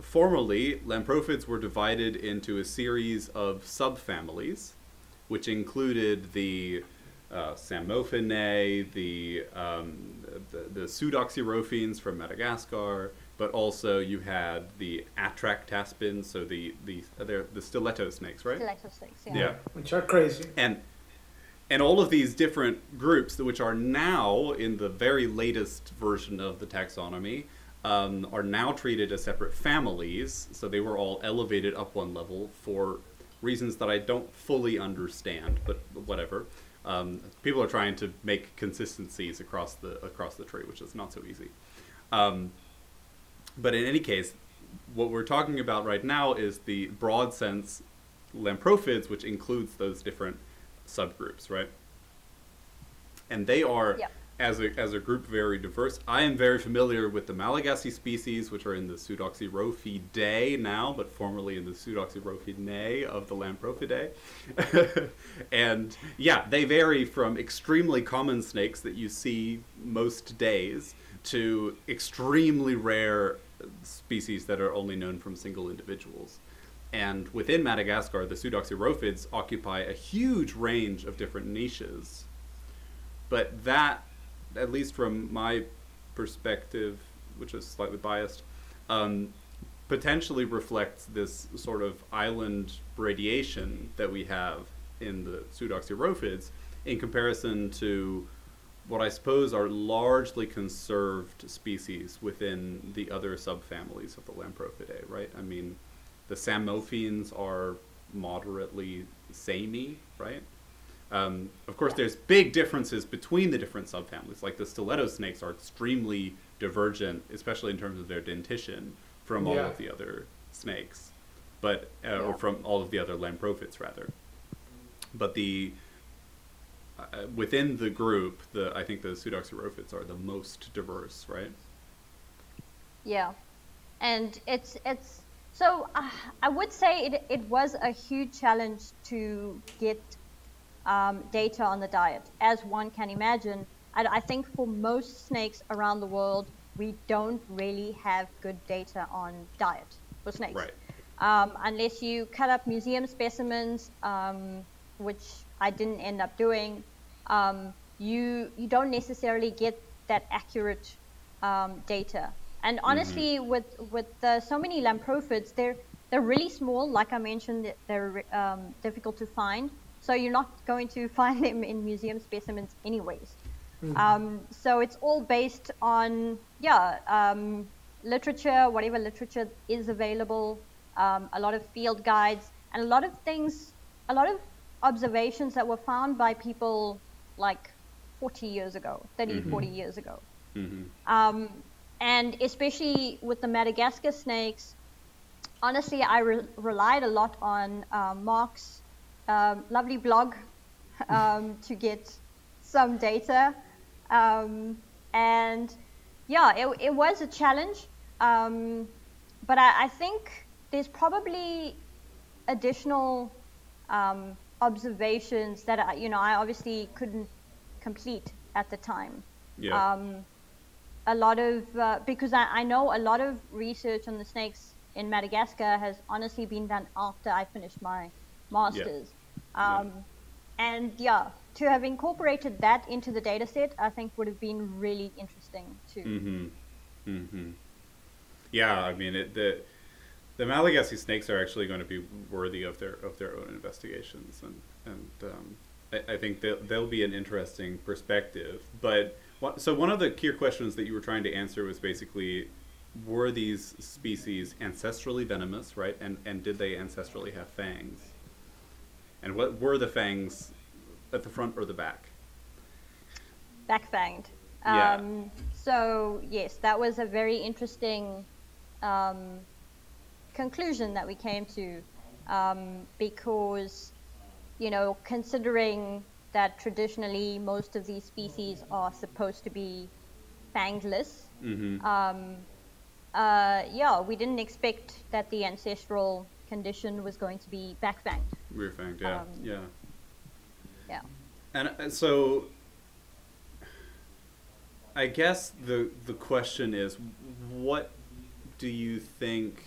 formerly lamprophiids were divided into a series of subfamilies, which included the uh, Psammophiinae, the, um, the the pseudoxyrhophiines from Madagascar, but also you had the Atractaspins, so the the they're the stiletto snakes, right? Stiletto snakes, yeah. Yeah. which are crazy. and and all of these different groups which are now in the very latest version of the taxonomy um, are now treated as separate families so they were all elevated up one level for reasons that i don't fully understand but whatever um, people are trying to make consistencies across the across the tree which is not so easy um, but in any case, what we're talking about right now is the broad sense lamprophiids, which includes those different subgroups, right? And they are, Yep. As a as a group, very diverse. I am very familiar with the Malagasy species, which are in the Pseudoxyrhophiidae now, but formerly in the Pseudoxyrhophiinae of the Lamprophiidae. and yeah, they vary from extremely common snakes that you see most days to extremely rare species that are only known from single individuals. And within Madagascar, the Pseudoxyrhophiids occupy a huge range of different niches. But that, at least from my perspective, which is slightly biased, um, potentially reflects this sort of island radiation that we have in the Pseudoxyrhophiids in comparison to what I suppose are largely conserved species within the other subfamilies of the Lamprophiidae, right? I mean, the Psammophiines are moderately samey, right? Um, of course, there's big differences between the different subfamilies. Like the stiletto snakes are extremely divergent, especially in terms of their dentition, from all Yeah. of the other snakes, but uh, Yeah. or from all of the other lamprophiids rather. But the uh, within the group, the I think the pseudoxyrhophiids are the most diverse, right? Yeah, and it's it's so uh, I would say it it was a huge challenge to get um, data on the diet, as one can imagine. I, I think for most snakes around the world, we don't really have good data on diet for snakes. Right. Um, unless you cut up museum specimens, um, which I didn't end up doing, um, you you don't necessarily get that accurate um, data. And honestly, with with uh, so many lamprophiids, they're they're really small. Like I mentioned, they're um, difficult to find. So you're not going to find them in museum specimens, anyways. Um, so it's all based on yeah um, literature, whatever literature is available, um, a lot of field guides, and a lot of things, a lot of observations that were found by people like 40 years ago, 30, 40 years ago. Mm-hmm. Um, and especially with the Madagascar snakes, honestly, I re- relied a lot on um, Mark's um, lovely blog um, to get some data. Um, and yeah, it, it was a challenge. Um, but I, I think there's probably additional um, observations that I, you know I obviously couldn't complete at the time. Yeah. Um, a lot of uh, because I, I know a lot of research on the snakes in Madagascar has honestly been done after I finished my masters. Yeah. Um, And yeah, to have incorporated that into the data set, I think would have been really interesting too. Mm-hmm. Mm-hmm. Yeah, I mean it, the the Malagasy snakes are actually going to be worthy of their of their own investigations, and and um, I, I think they'll, they'll be an interesting perspective. But what, so one of the key questions that you were trying to answer was basically, were these species ancestrally venomous, right? And and did they ancestrally have fangs? And what were the fangs at the front or the back? backfanged. Yeah. Um, so yes, that was a very interesting um, conclusion that we came to um, because you know considering that traditionally most of these species are supposed to be fangless. Mm-hmm. Um, uh, yeah, we didn't expect that the ancestral condition was going to be backfanged. Rear fanged, yeah, Um, yeah. Yeah. And, and so, I guess the the question is, what do you think?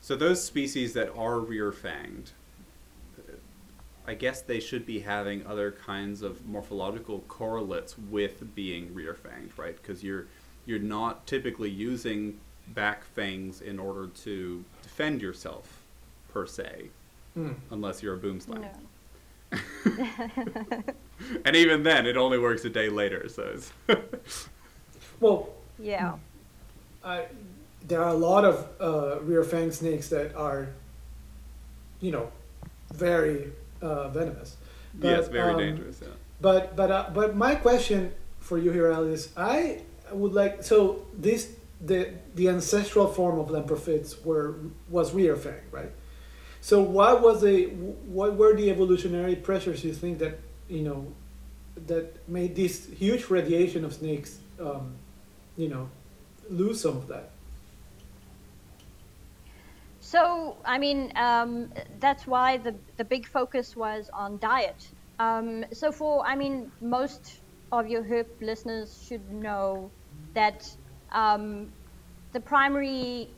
So those species that are rear fanged, I guess they should be having other kinds of morphological correlates with being rear fanged, right? Because you're you're not typically using back fangs in order to defend yourself, per se, Hmm. unless you're a boomslang. No. and even then, it only works a day later. So it's Well, Yeah. I, there are a lot of uh, rear fang snakes that are, you know, very uh, venomous. yes, very um, dangerous. Yeah. But but uh, but my question for you here, Alice, I would like so this the the ancestral form of lamprophiids were was rear fang, right? So what was the what were the evolutionary pressures you think that you know that made this huge radiation of snakes, um, you know, lose some of that? So, I mean, um, that's why the, the big focus was on diet. Um, so, for, I mean, most of your herp listeners should know that um, the primary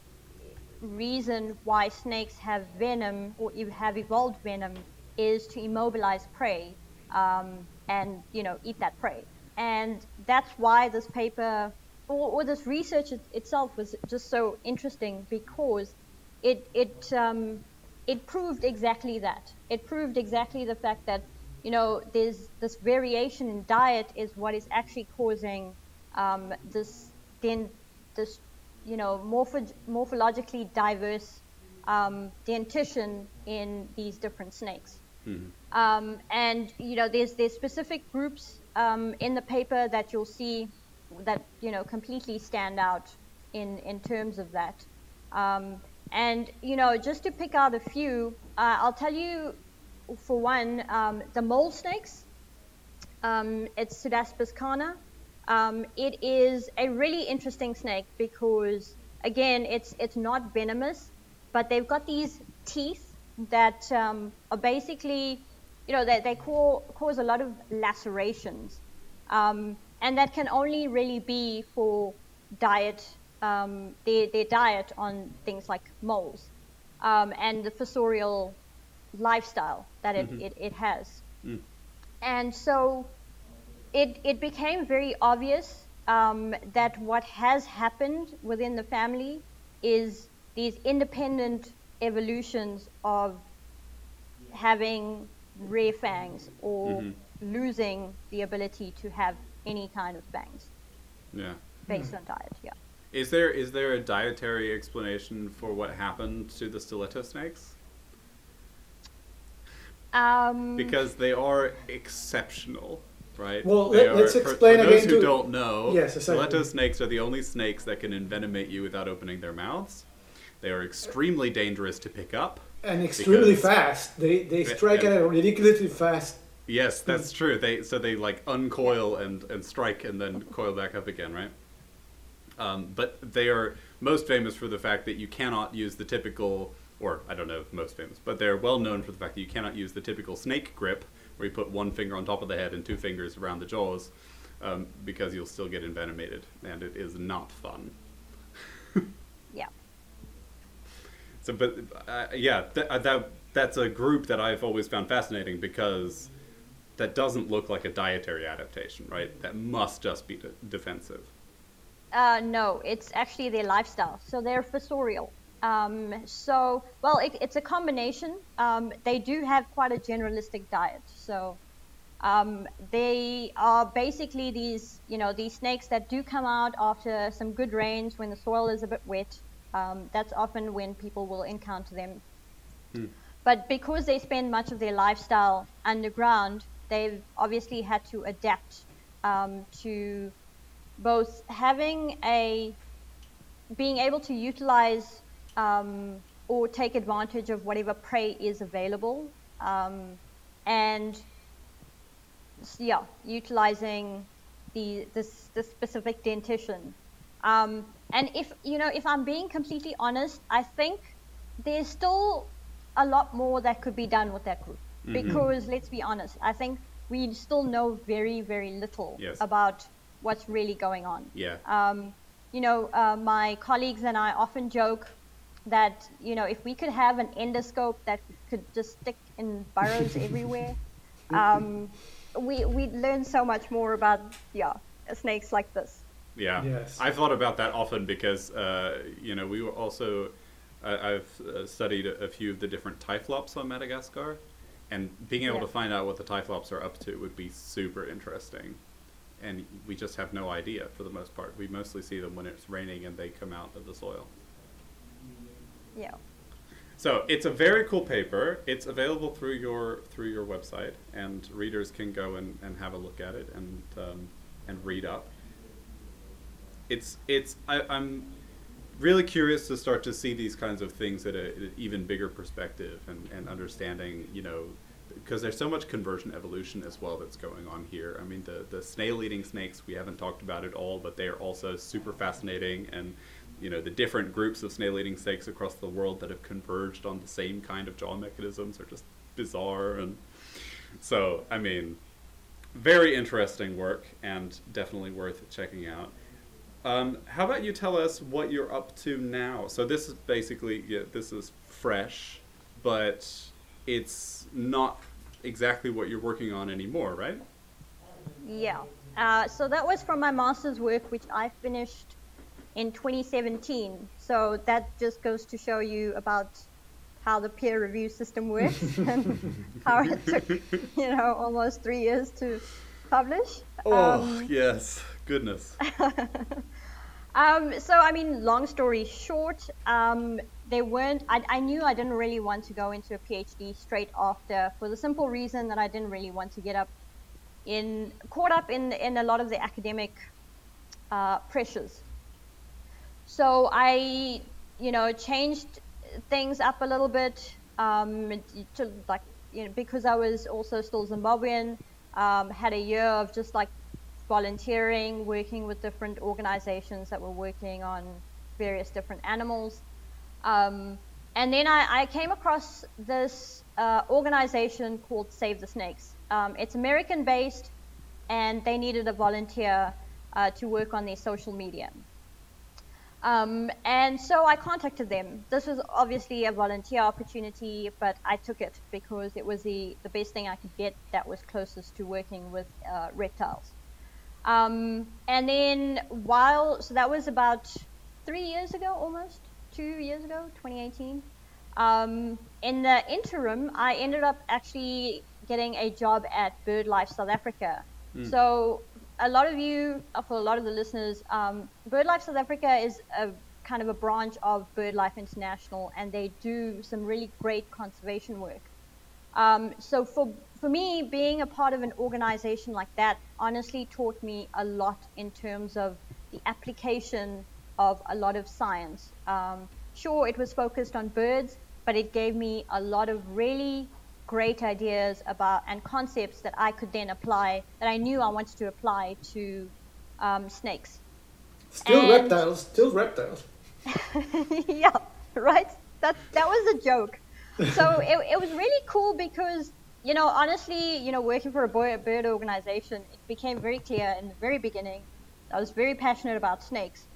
reason why snakes have venom or have evolved venom is to immobilize prey um, and, you know, eat that prey. And that's why this paper or, or this research it, itself was just so interesting because it it um, it proved exactly that. It proved exactly the fact that you know there's this variation in diet is what is actually causing um, this then this you know morpho- morphologically diverse um, dentition in these different snakes. Mhm. Um, and you know, there's there's specific groups um, in the paper that you'll see that you know completely stand out in in terms of that. Um, and you know, just to pick out a few, uh, I'll tell you. For one, um, the mole snakes. Um, it's Pseudaspis cana. Um, it is a really interesting snake because, again, it's it's not venomous, but they've got these teeth that um, are basically, you know, they, they cau- cause a lot of lacerations. Um, and that can only really be for diet, um, their, their diet on things like moles um, and the fossorial lifestyle that it, Mhm. it, it has. Mm. And so it, it became very obvious um, that what has happened within the family is these independent evolutions of having rear fangs or Mhm. losing the ability to have any kind of fangs Yeah. based on diet. Yeah. Is there is there a dietary explanation for what happened to the stiletto snakes? Um, Because they are exceptional, right? Well, They let- let's for- explain for those again who to- don't know. Yes, exactly. Stiletto snakes are the only snakes that can envenomate you without opening their mouths. They are extremely dangerous to pick up. And extremely fast. They they strike at a ridiculously fast. Yes, that's true. They so they like uncoil and and strike and then coil back up again, right? Um, but they are most famous for the fact that you cannot use the typical, or I don't know most famous, but they're well known for the fact that you cannot use the typical snake grip, where you put one finger on top of the head and two fingers around the jaws, um, because you'll still get envenomated, and it is not fun. yeah. So, but uh, yeah, th- uh, that that's a group that I've always found fascinating because that doesn't look like a dietary adaptation, right? That must just be de- defensive. Uh, no, it's actually their lifestyle. So they're fossorial. Um, so, well, it, it's a combination. Um, they do have quite a generalistic diet. So um, they are basically these, you know, these snakes that do come out after some good rains when the soil is a bit wet. Um, that's often when people will encounter them. Hmm. but because they spend much of their lifestyle underground, they've obviously had to adapt um, to both having a being able to utilize um, or take advantage of whatever prey is available um, and yeah utilizing the this, the specific dentition um, and if you know if i'm being completely honest i think there's still a lot more that could be done with that group Mm-hmm. because let's be honest i think we still know very very little Yes. about what's really going on Yeah. um, you know, uh, my colleagues and I often joke that you know if we could have an endoscope that could just stick in burrows everywhere, um, we we'd learn so much more about yeah snakes like this. Yeah, Yes. I thought about that often because uh, you know we were also I, I've uh, studied a, a few of the different typhlops on Madagascar, and being able Yeah. to find out what the typhlops are up to would be super interesting. And we just have no idea for the most part. We mostly see them when it's raining and they come out of the soil. Yeah. So it's a very cool paper. It's available through your through your website, and readers can go and, and have a look at it and um, and read up. It's it's I, I'm really curious to start to see these kinds of things at, a, at an even bigger perspective and, and understanding, you know, because there's so much convergent evolution as well that's going on here. I mean, the, the snail eating snakes, we haven't talked about it all, but they are also super fascinating. And, you know, the different groups of snail eating snakes across the world that have converged on the same kind of jaw mechanisms are just bizarre. And so, I mean, very interesting work and definitely worth checking out. Um, how about you tell us what you're up to now? So this is basically yeah, this is fresh, but it's not exactly what you're working on anymore, right? Yeah. Uh, so that was from my master's work, which I finished in 2017. So that just goes to show you about how the peer review system works and how it took, you know, almost three years to publish. Um, yes, goodness. Um, so, I mean, long story short, um, they weren't. I, I knew I didn't really want to go into a PhD straight after, for the simple reason that I didn't really want to get up in caught up in in a lot of the academic uh, pressures. So I, you know, changed things up a little bit um, to like, you know, because I was also still Zimbabwean. Um, had a year of just like volunteering, working with different organizations that were working on various different animals. Um, and then I, I, came across this uh, organization called Save the Snakes. Um, it's American based, and they needed a volunteer uh, to work on their social media. Um, and so I contacted them. This was obviously a volunteer opportunity, but I took it because it was the, the best thing I could get that was closest to working with uh, reptiles. Um, and then while, so that was about three years ago almost, two years ago, 2018. Um, in the interim, I ended up actually getting a job at BirdLife South Africa. Mm. So a lot of you, for a lot of the listeners, um, BirdLife South Africa is a kind of a branch of BirdLife International, and they do some really great conservation work. Um, so for for me, being a part of an organization like that honestly taught me a lot in terms of the application of a lot of science. Um, sure, it was focused on birds, but it gave me a lot of really great ideas about and concepts that I could then apply that I knew I wanted to apply to um, snakes. Still and reptiles, still reptiles. yeah, right. That that was a joke. So it, it was really cool because you know honestly, you know, working for a bird bird organization, it became very clear in the very beginning. I was very passionate about snakes.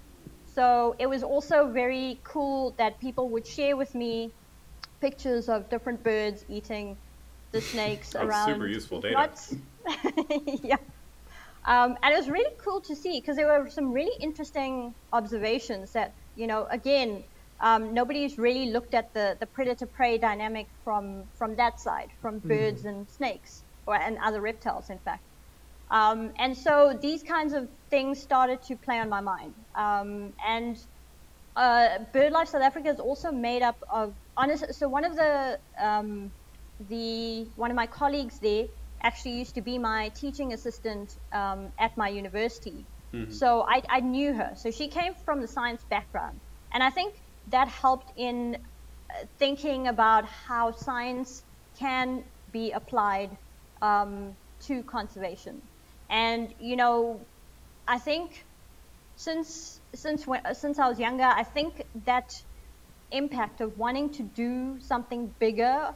So it was also very cool that people would share with me pictures of different birds eating the snakes around. Super useful data. Nuts. yeah. Um, and it was really cool to see because there were some really interesting observations that, you know, again, um, nobody's really looked at the, the predator prey dynamic from, from that side, from mm-hmm. birds and snakes, or and other reptiles, in fact. Um, and so these kinds of things started to play on my mind. Um, and uh, BirdLife South Africa is also made up of honest. So one of the um, the one of my colleagues there actually used to be my teaching assistant um, at my university. So I, I knew her. So she came from the science background, and I think that helped in uh, thinking about how science can be applied um, to conservation. And you know, I think since since when, since I was younger, I think that impact of wanting to do something bigger,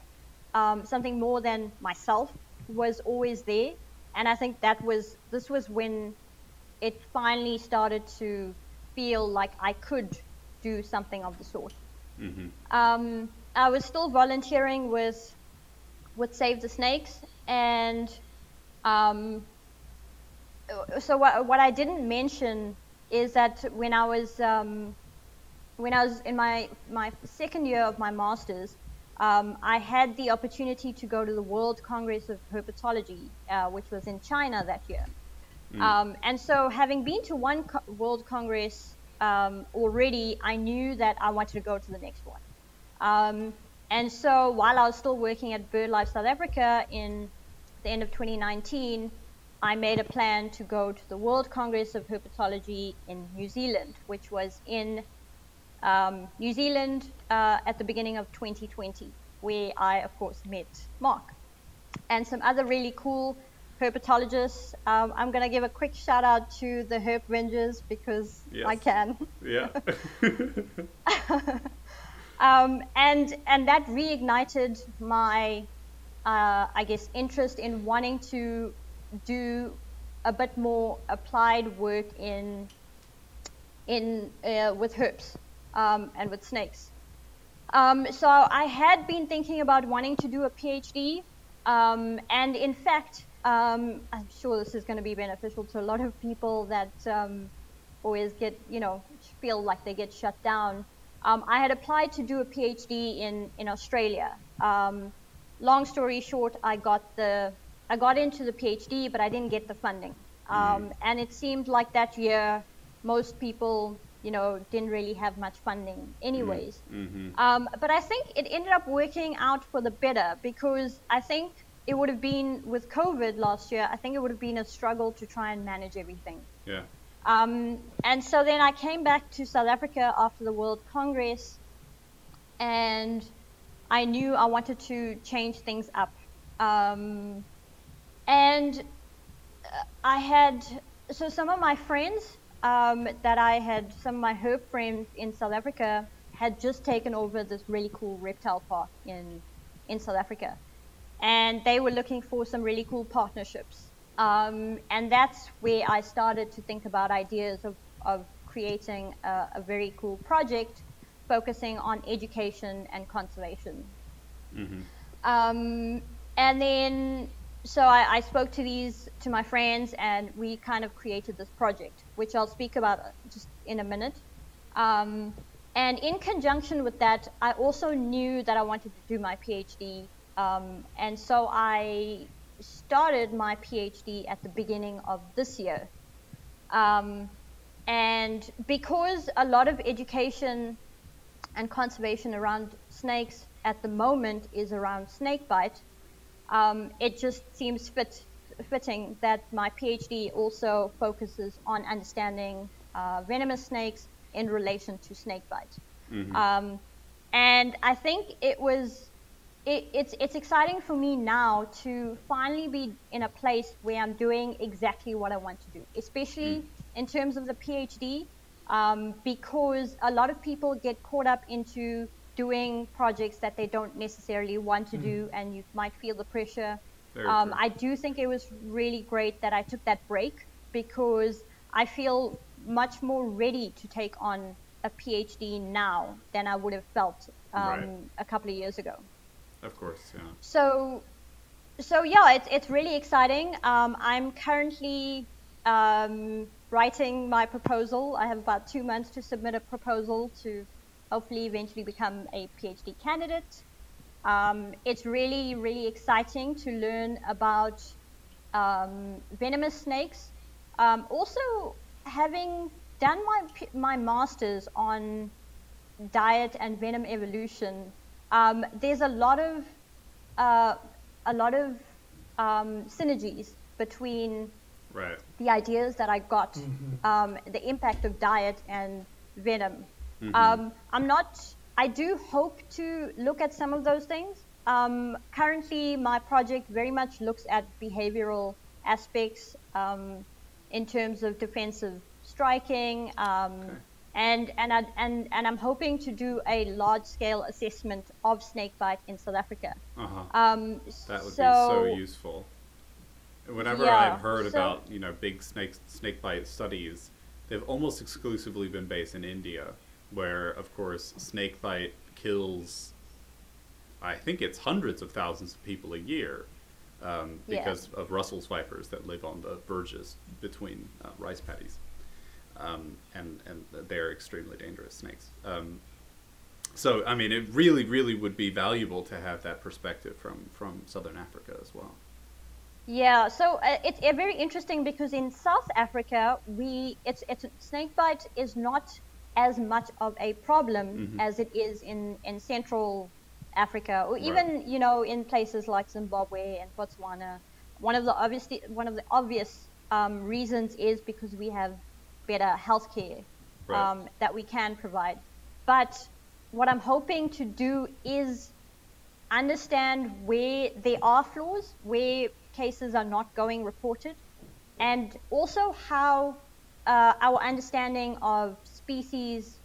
um, something more than myself, was always there. And I think that was this was when it finally started to feel like I could do something of the sort. Um, I was still volunteering with with Save the Snakes, and um, so what, what I didn't mention is that when I was um, when I was in my my second year of my masters, um, I had the opportunity to go to the World Congress of Herpetology, uh, which was in China that year. Um, and so, having been to one co- World Congress um, already, I knew that I wanted to go to the next one. Um, and so, while I was still working at BirdLife South Africa in the end of 2019, I made a plan to go to the World Congress of Herpetology in New Zealand, which was in um, New Zealand uh, at the beginning of 2020, where I, of course, met Mark and some other really cool herpetologists. Um, I'm going to give a quick shout out to the Herp Rangers because I can. Yeah. Um, and and that reignited my, uh, I guess, interest in wanting to do a bit more applied work in in uh, with herps um, and with snakes. Um, so I had been thinking about wanting to do a PhD, um, and in fact, um, I'm sure this is going to be beneficial to a lot of people that um, always get, you know, feel like they get shut down. Um, I had applied to do a PhD in in Australia. Long story short, I got the I got into the PhD, but I didn't get the funding. Um, And it seemed like that year, most people, you know, didn't really have much funding, anyways. Um, but I think it ended up working out for the better because I think it would have been with COVID last year. I think it would have been a struggle to try and manage everything. yeah. Um, and so then I came back to South Africa after the World Congress, and I knew I wanted to change things up. Um, and uh, I had, so some of my friends um, that I had, some of my herp friends in South Africa had just taken over this really cool reptile park in, in South Africa. And they were looking for some really cool partnerships. Um, and that's where I started to think about ideas of, of creating a, a very cool project focusing on education and conservation. Um, and then, so I, I spoke to these, to my friends, and we kind of created this project, which I'll speak about just in a minute. Um, and in conjunction with that, I also knew that I wanted to do my PhD. Um, and so I started my PhD at the beginning of this year. Um, and because a lot of education and conservation around snakes at the moment is around snake bite, um, it just seems fit, fitting that my PhD also focuses on understanding uh, venomous snakes in relation to snake bite. Um, and I think it was it, it's it's exciting for me now to finally be in a place where I'm doing exactly what I want to do, especially in terms of the PhD, um, because a lot of people get caught up into doing projects that they don't necessarily want to do, and you might feel the pressure. Um. I do think it was really great that I took that break because I feel much more ready to take on a PhD now than I would have felt um, Right. a couple of years ago. Of course, yeah. So, so yeah, it's it's really exciting. Um, I'm currently um, writing my proposal. I have about two months to submit a proposal to hopefully eventually become a PhD candidate. Um, it's really really exciting to learn about um, venomous snakes. Um, also, having done my my masters on diet and venom evolution, um, there's a lot of uh, a lot of um, synergies between Right. the ideas that I got, Mm-hmm. um, the impact of diet and venom. Mm-hmm. Um, I'm not. I do hope to look at some of those things. Um, currently, my project very much looks at behavioral aspects um, in terms of defensive striking, um, and and, I, and and I'm hoping to do a large-scale assessment of snakebite in South Africa. Uh-huh. Um, That would so, be so useful. Whenever Yeah, I've heard so- about you know big snake snake bite studies, they've almost exclusively been based in India, where of course snakebite kills. I think it's hundreds of thousands of people a year, um, Yeah. because of Russell's vipers that live on the verges between uh, rice paddies, um, and and they're extremely dangerous snakes. Um, so I mean, it really, really would be valuable to have that perspective from from Southern Africa as well. Yeah, so uh, it's uh, very interesting because in South Africa, we it's it's snakebite is not as much of a problem Mhm. as it is in in Central Africa or even you know in places like Zimbabwe and Botswana. One of the obviously one of the obvious um, reasons is because we have better healthcare Right. um, that we can provide. But what I'm hoping to do is understand where there are flaws, where cases are not going reported, and also how uh, our understanding of species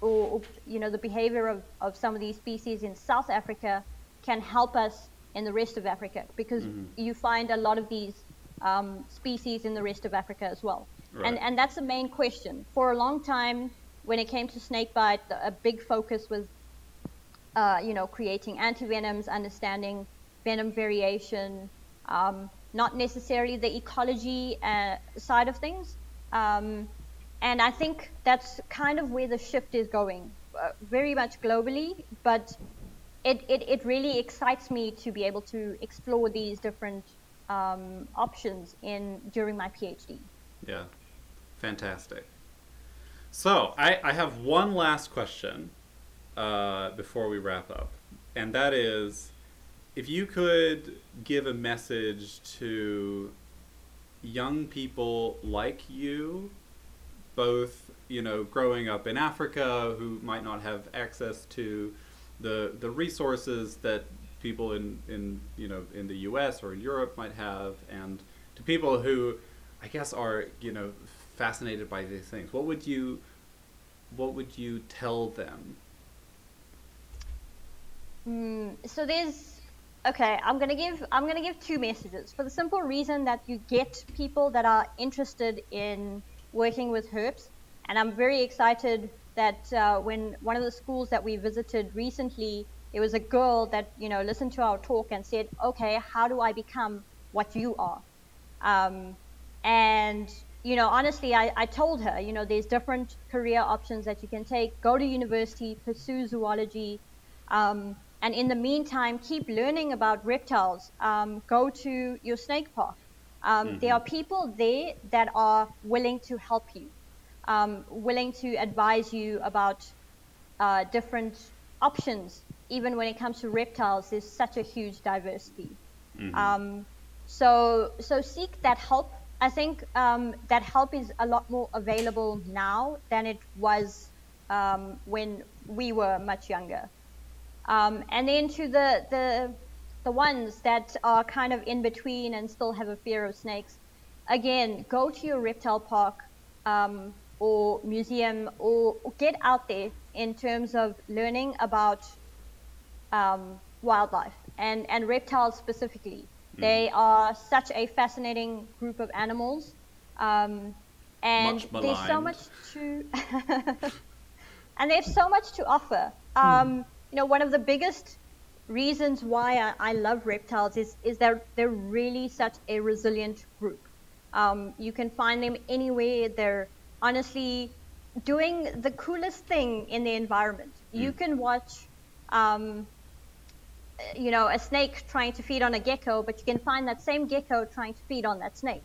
or, you know the behavior of, of some of these species in South Africa can help us in the rest of Africa because you find a lot of these um, species in the rest of Africa as well. Right. And and that's the main question. For a long time, when it came to snakebite, the- a big focus was uh, you know, creating antivenoms, understanding venom variation, um, not necessarily the ecology uh, side of things. Um, and I think that's kind of where the shift is going, uh, very much globally, but it, it, it really excites me to be able to explore these different um, options in during my PhD. Yeah, fantastic. So I, I have one last question uh, before we wrap up, and that is, if you could give a message to young people like you, both you know growing up in Africa who might not have access to the the resources that people in in you know in the U.S. or in Europe might have, and to people who I guess are you know fascinated by these things. What would you what would you tell them? Mm, so there's okay. I'm gonna give I'm gonna give two messages for the simple reason that you get people that are interested in working with herps, and I'm very excited that uh, when one of the schools that we visited recently, it was a girl that you know listened to our talk and said, "Okay, how do I become what you are?" Um, and you know, honestly, I, I told her, you know, there's different career options that you can take. Go to university, pursue zoology, um, and in the meantime, keep learning about reptiles. Um, go to your snake park. Um, There are people there that are willing to help you, um, willing to advise you about uh, different options. Even when it comes to reptiles, there's such a huge diversity. Um, so, so seek that help. I think um, that help is a lot more available now than it was um, when we were much younger. Um, and then to the, the the ones that are kind of in between and still have a fear of snakes, again, go to your reptile park um, or museum or, or get out there in terms of learning about um, wildlife and, and reptiles specifically. They are such a fascinating group of animals. Um, and there's so much to and they have so much to offer. Um, you know, one of the biggest reasons why I, I love reptiles is is that they're really such a resilient group. Um, you can find them anywhere. They're honestly doing the coolest thing in the environment. You can watch, um, you know, a snake trying to feed on a gecko, but you can find that same gecko trying to feed on that snake.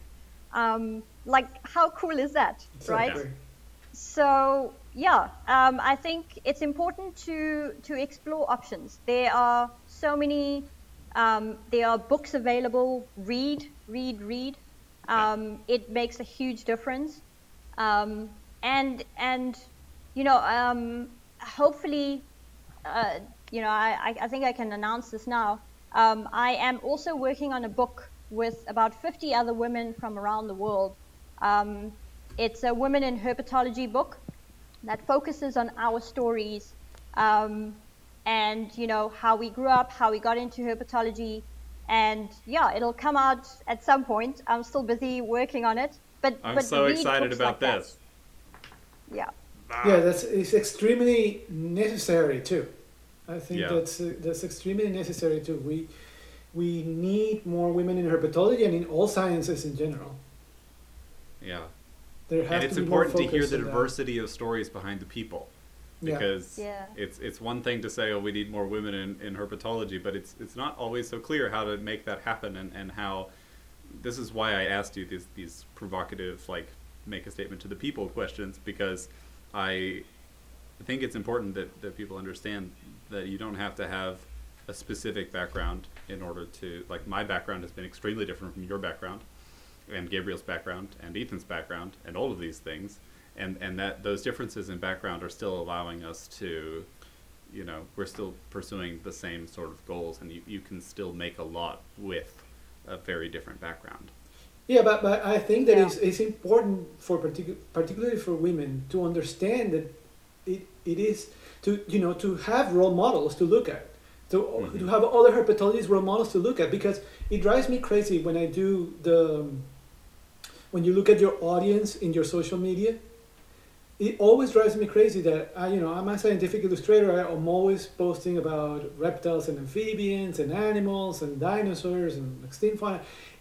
Um, like, how cool is that, right? So yeah, um, I think it's important to to explore options. There are so many. Um, there are books available. Read, read, read. Um, it makes a huge difference. Um, and and you know, um, hopefully, uh, you know, I, I think I can announce this now. Um, I am also working on a book with about 50 other women from around the world. Um, it's a women in herpetology book that focuses on our stories um, and you know how we grew up, how we got into herpetology, and yeah, it'll come out at some point. I'm still busy working on it, but I'm but so excited about like that. this. Yeah. Yeah, that's it's extremely necessary too. I think Yeah. that's uh, that's extremely necessary too. We we need more women in herpetology and in all sciences in general. Yeah. There have and to it's be more important to hear the on that. diversity of stories behind the people Yeah. because Yeah. it's it's one thing to say oh we need more women in, in herpetology but it's it's not always so clear how to make that happen and, and how this is why I asked you these these provocative like make a statement to the people questions because I think it's important that, that people understand that you don't have to have a specific background in order to like my background has been extremely different from your background and Gabriel's background and Ethan's background and all of these things and and that those differences in background are still allowing us to you know we're still pursuing the same sort of goals and you, you can still make a lot with a very different background Yeah, but, but I think that Yeah. it's, it's important for particu- particularly for women to understand that it, it is to you know to have role models to look at to, Mhm. to have other herpetologists role models to look at because it drives me crazy when I do the when you look at your audience in your social media it always drives me crazy that I, you know, I'm a scientific illustrator. I'm always posting about reptiles and amphibians and animals and dinosaurs and extinct fauna.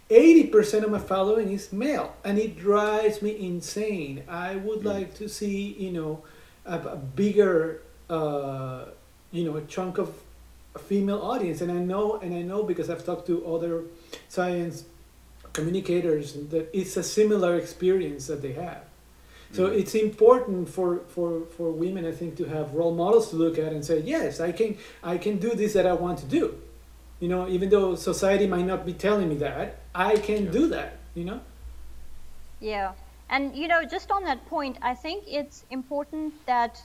Eighty percent of my following is male, and it drives me insane. I would Mm. like to see, you know, a, a bigger, uh, you know, a chunk of a female audience. And I know, and I know because I've talked to other science communicators that it's a similar experience that they have. So Mhm. it's important for, for, for women, I think, to have role models to look at and say, yes, I can I can do this that I want to do. You know, even though society might not be telling me that, I can Yeah. do that. You know. Yeah, and you know, just on that point, I think it's important that.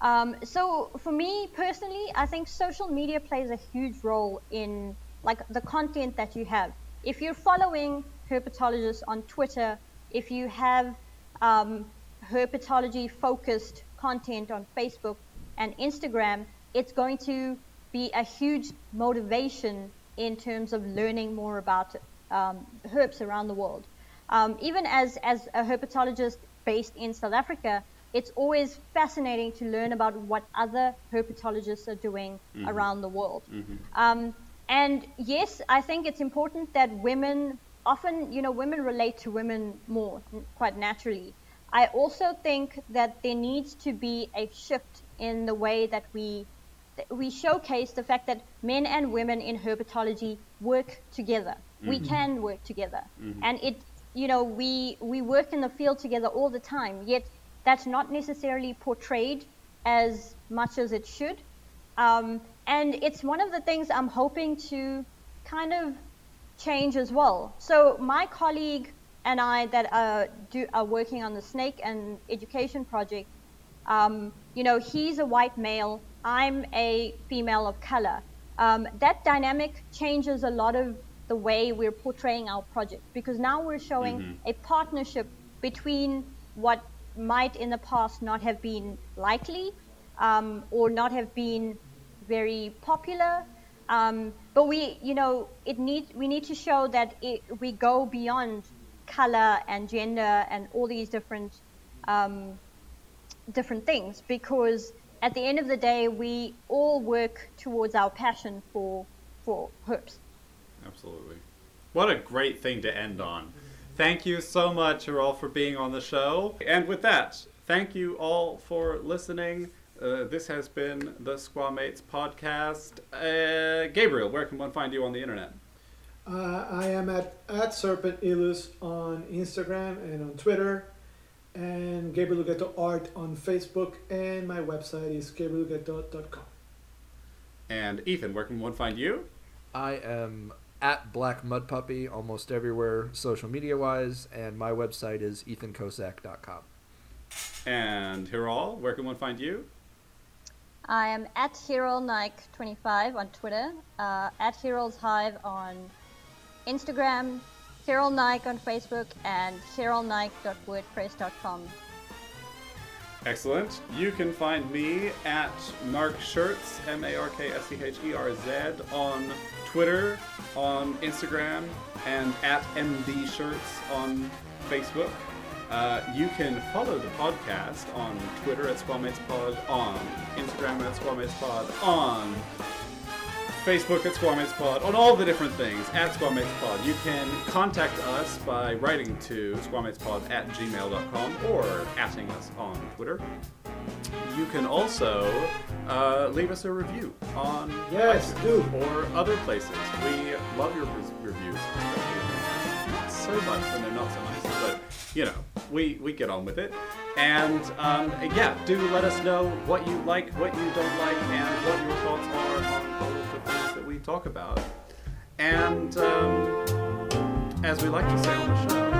Um, so for me personally, I think social media plays a huge role in like the content that you have. If you're following herpetologists on Twitter, if you have um, herpetology focused content on Facebook and Instagram, it's going to be a huge motivation in terms of learning more about um, herps around the world. Um, even as, as a herpetologist based in South Africa, it's always fascinating to learn about what other herpetologists are doing around the world. Um, and yes, I think it's important that women often, you know, women relate to women more, quite naturally. I also think that there needs to be a shift in the way that we we showcase the fact that men and women in herpetology work together. We can work together, and it, you know, we we work in the field together all the time. Yet that's not necessarily portrayed as much as it should. Um, and it's one of the things I'm hoping to kind of change as well. So my colleague and I that are, do, are working on the snake and education project, um, you know, he's a white male, I'm a female of color. Um, that dynamic changes a lot of the way we're portraying our project because now we're showing a partnership between what might in the past not have been likely um, or not have been very popular. Um, but we, you know, it need we need to show that it, we go beyond color and gender and all these different um, different things because at the end of the day we all work towards our passion for for herps. Absolutely. What a great thing to end on. Thank you so much, all, for being on the show. And with that, thank you all for listening. Uh, this has been the Squamates podcast. Uh, Gabriel, where can one find you on the internet? Uh, I am at, at Serpent Illus on Instagram and on Twitter. and Gabriel Ugueto Art on Facebook, and my website is gabrielugueto.com. And Ethan, where can one find you? I am at Black Mud Puppy almost everywhere, social media wise, and my website is ethankocak.com. And Hiral, where can one find you? I am at HiralNaik25 on Twitter, uh, at Heroes Hive on Instagram, Hiral Naik on Facebook, and hiralnaik.wordpress.com. Excellent. You can find me at Mark Scherz, M A R K S E H E R Z, on Twitter, on Instagram, and at MD Scherz on Facebook. Uh, you can follow the podcast on Twitter at SquamatesPod, on Instagram at SquamatesPod, on Facebook at SquamatesPod, on all the different things at SquamatesPod. You can contact us by writing to SquamatesPod at gmail.com or atting us on Twitter. You can also uh, leave us a review on Yes, iTunes do. or other places. We love your reviews, especially not so much when they're not so nice, but you know, we we get on with it. And um, yeah, do let us know what you like, what you don't like, and what your thoughts are on all of the things that we talk about. And um, as we like to say on the show,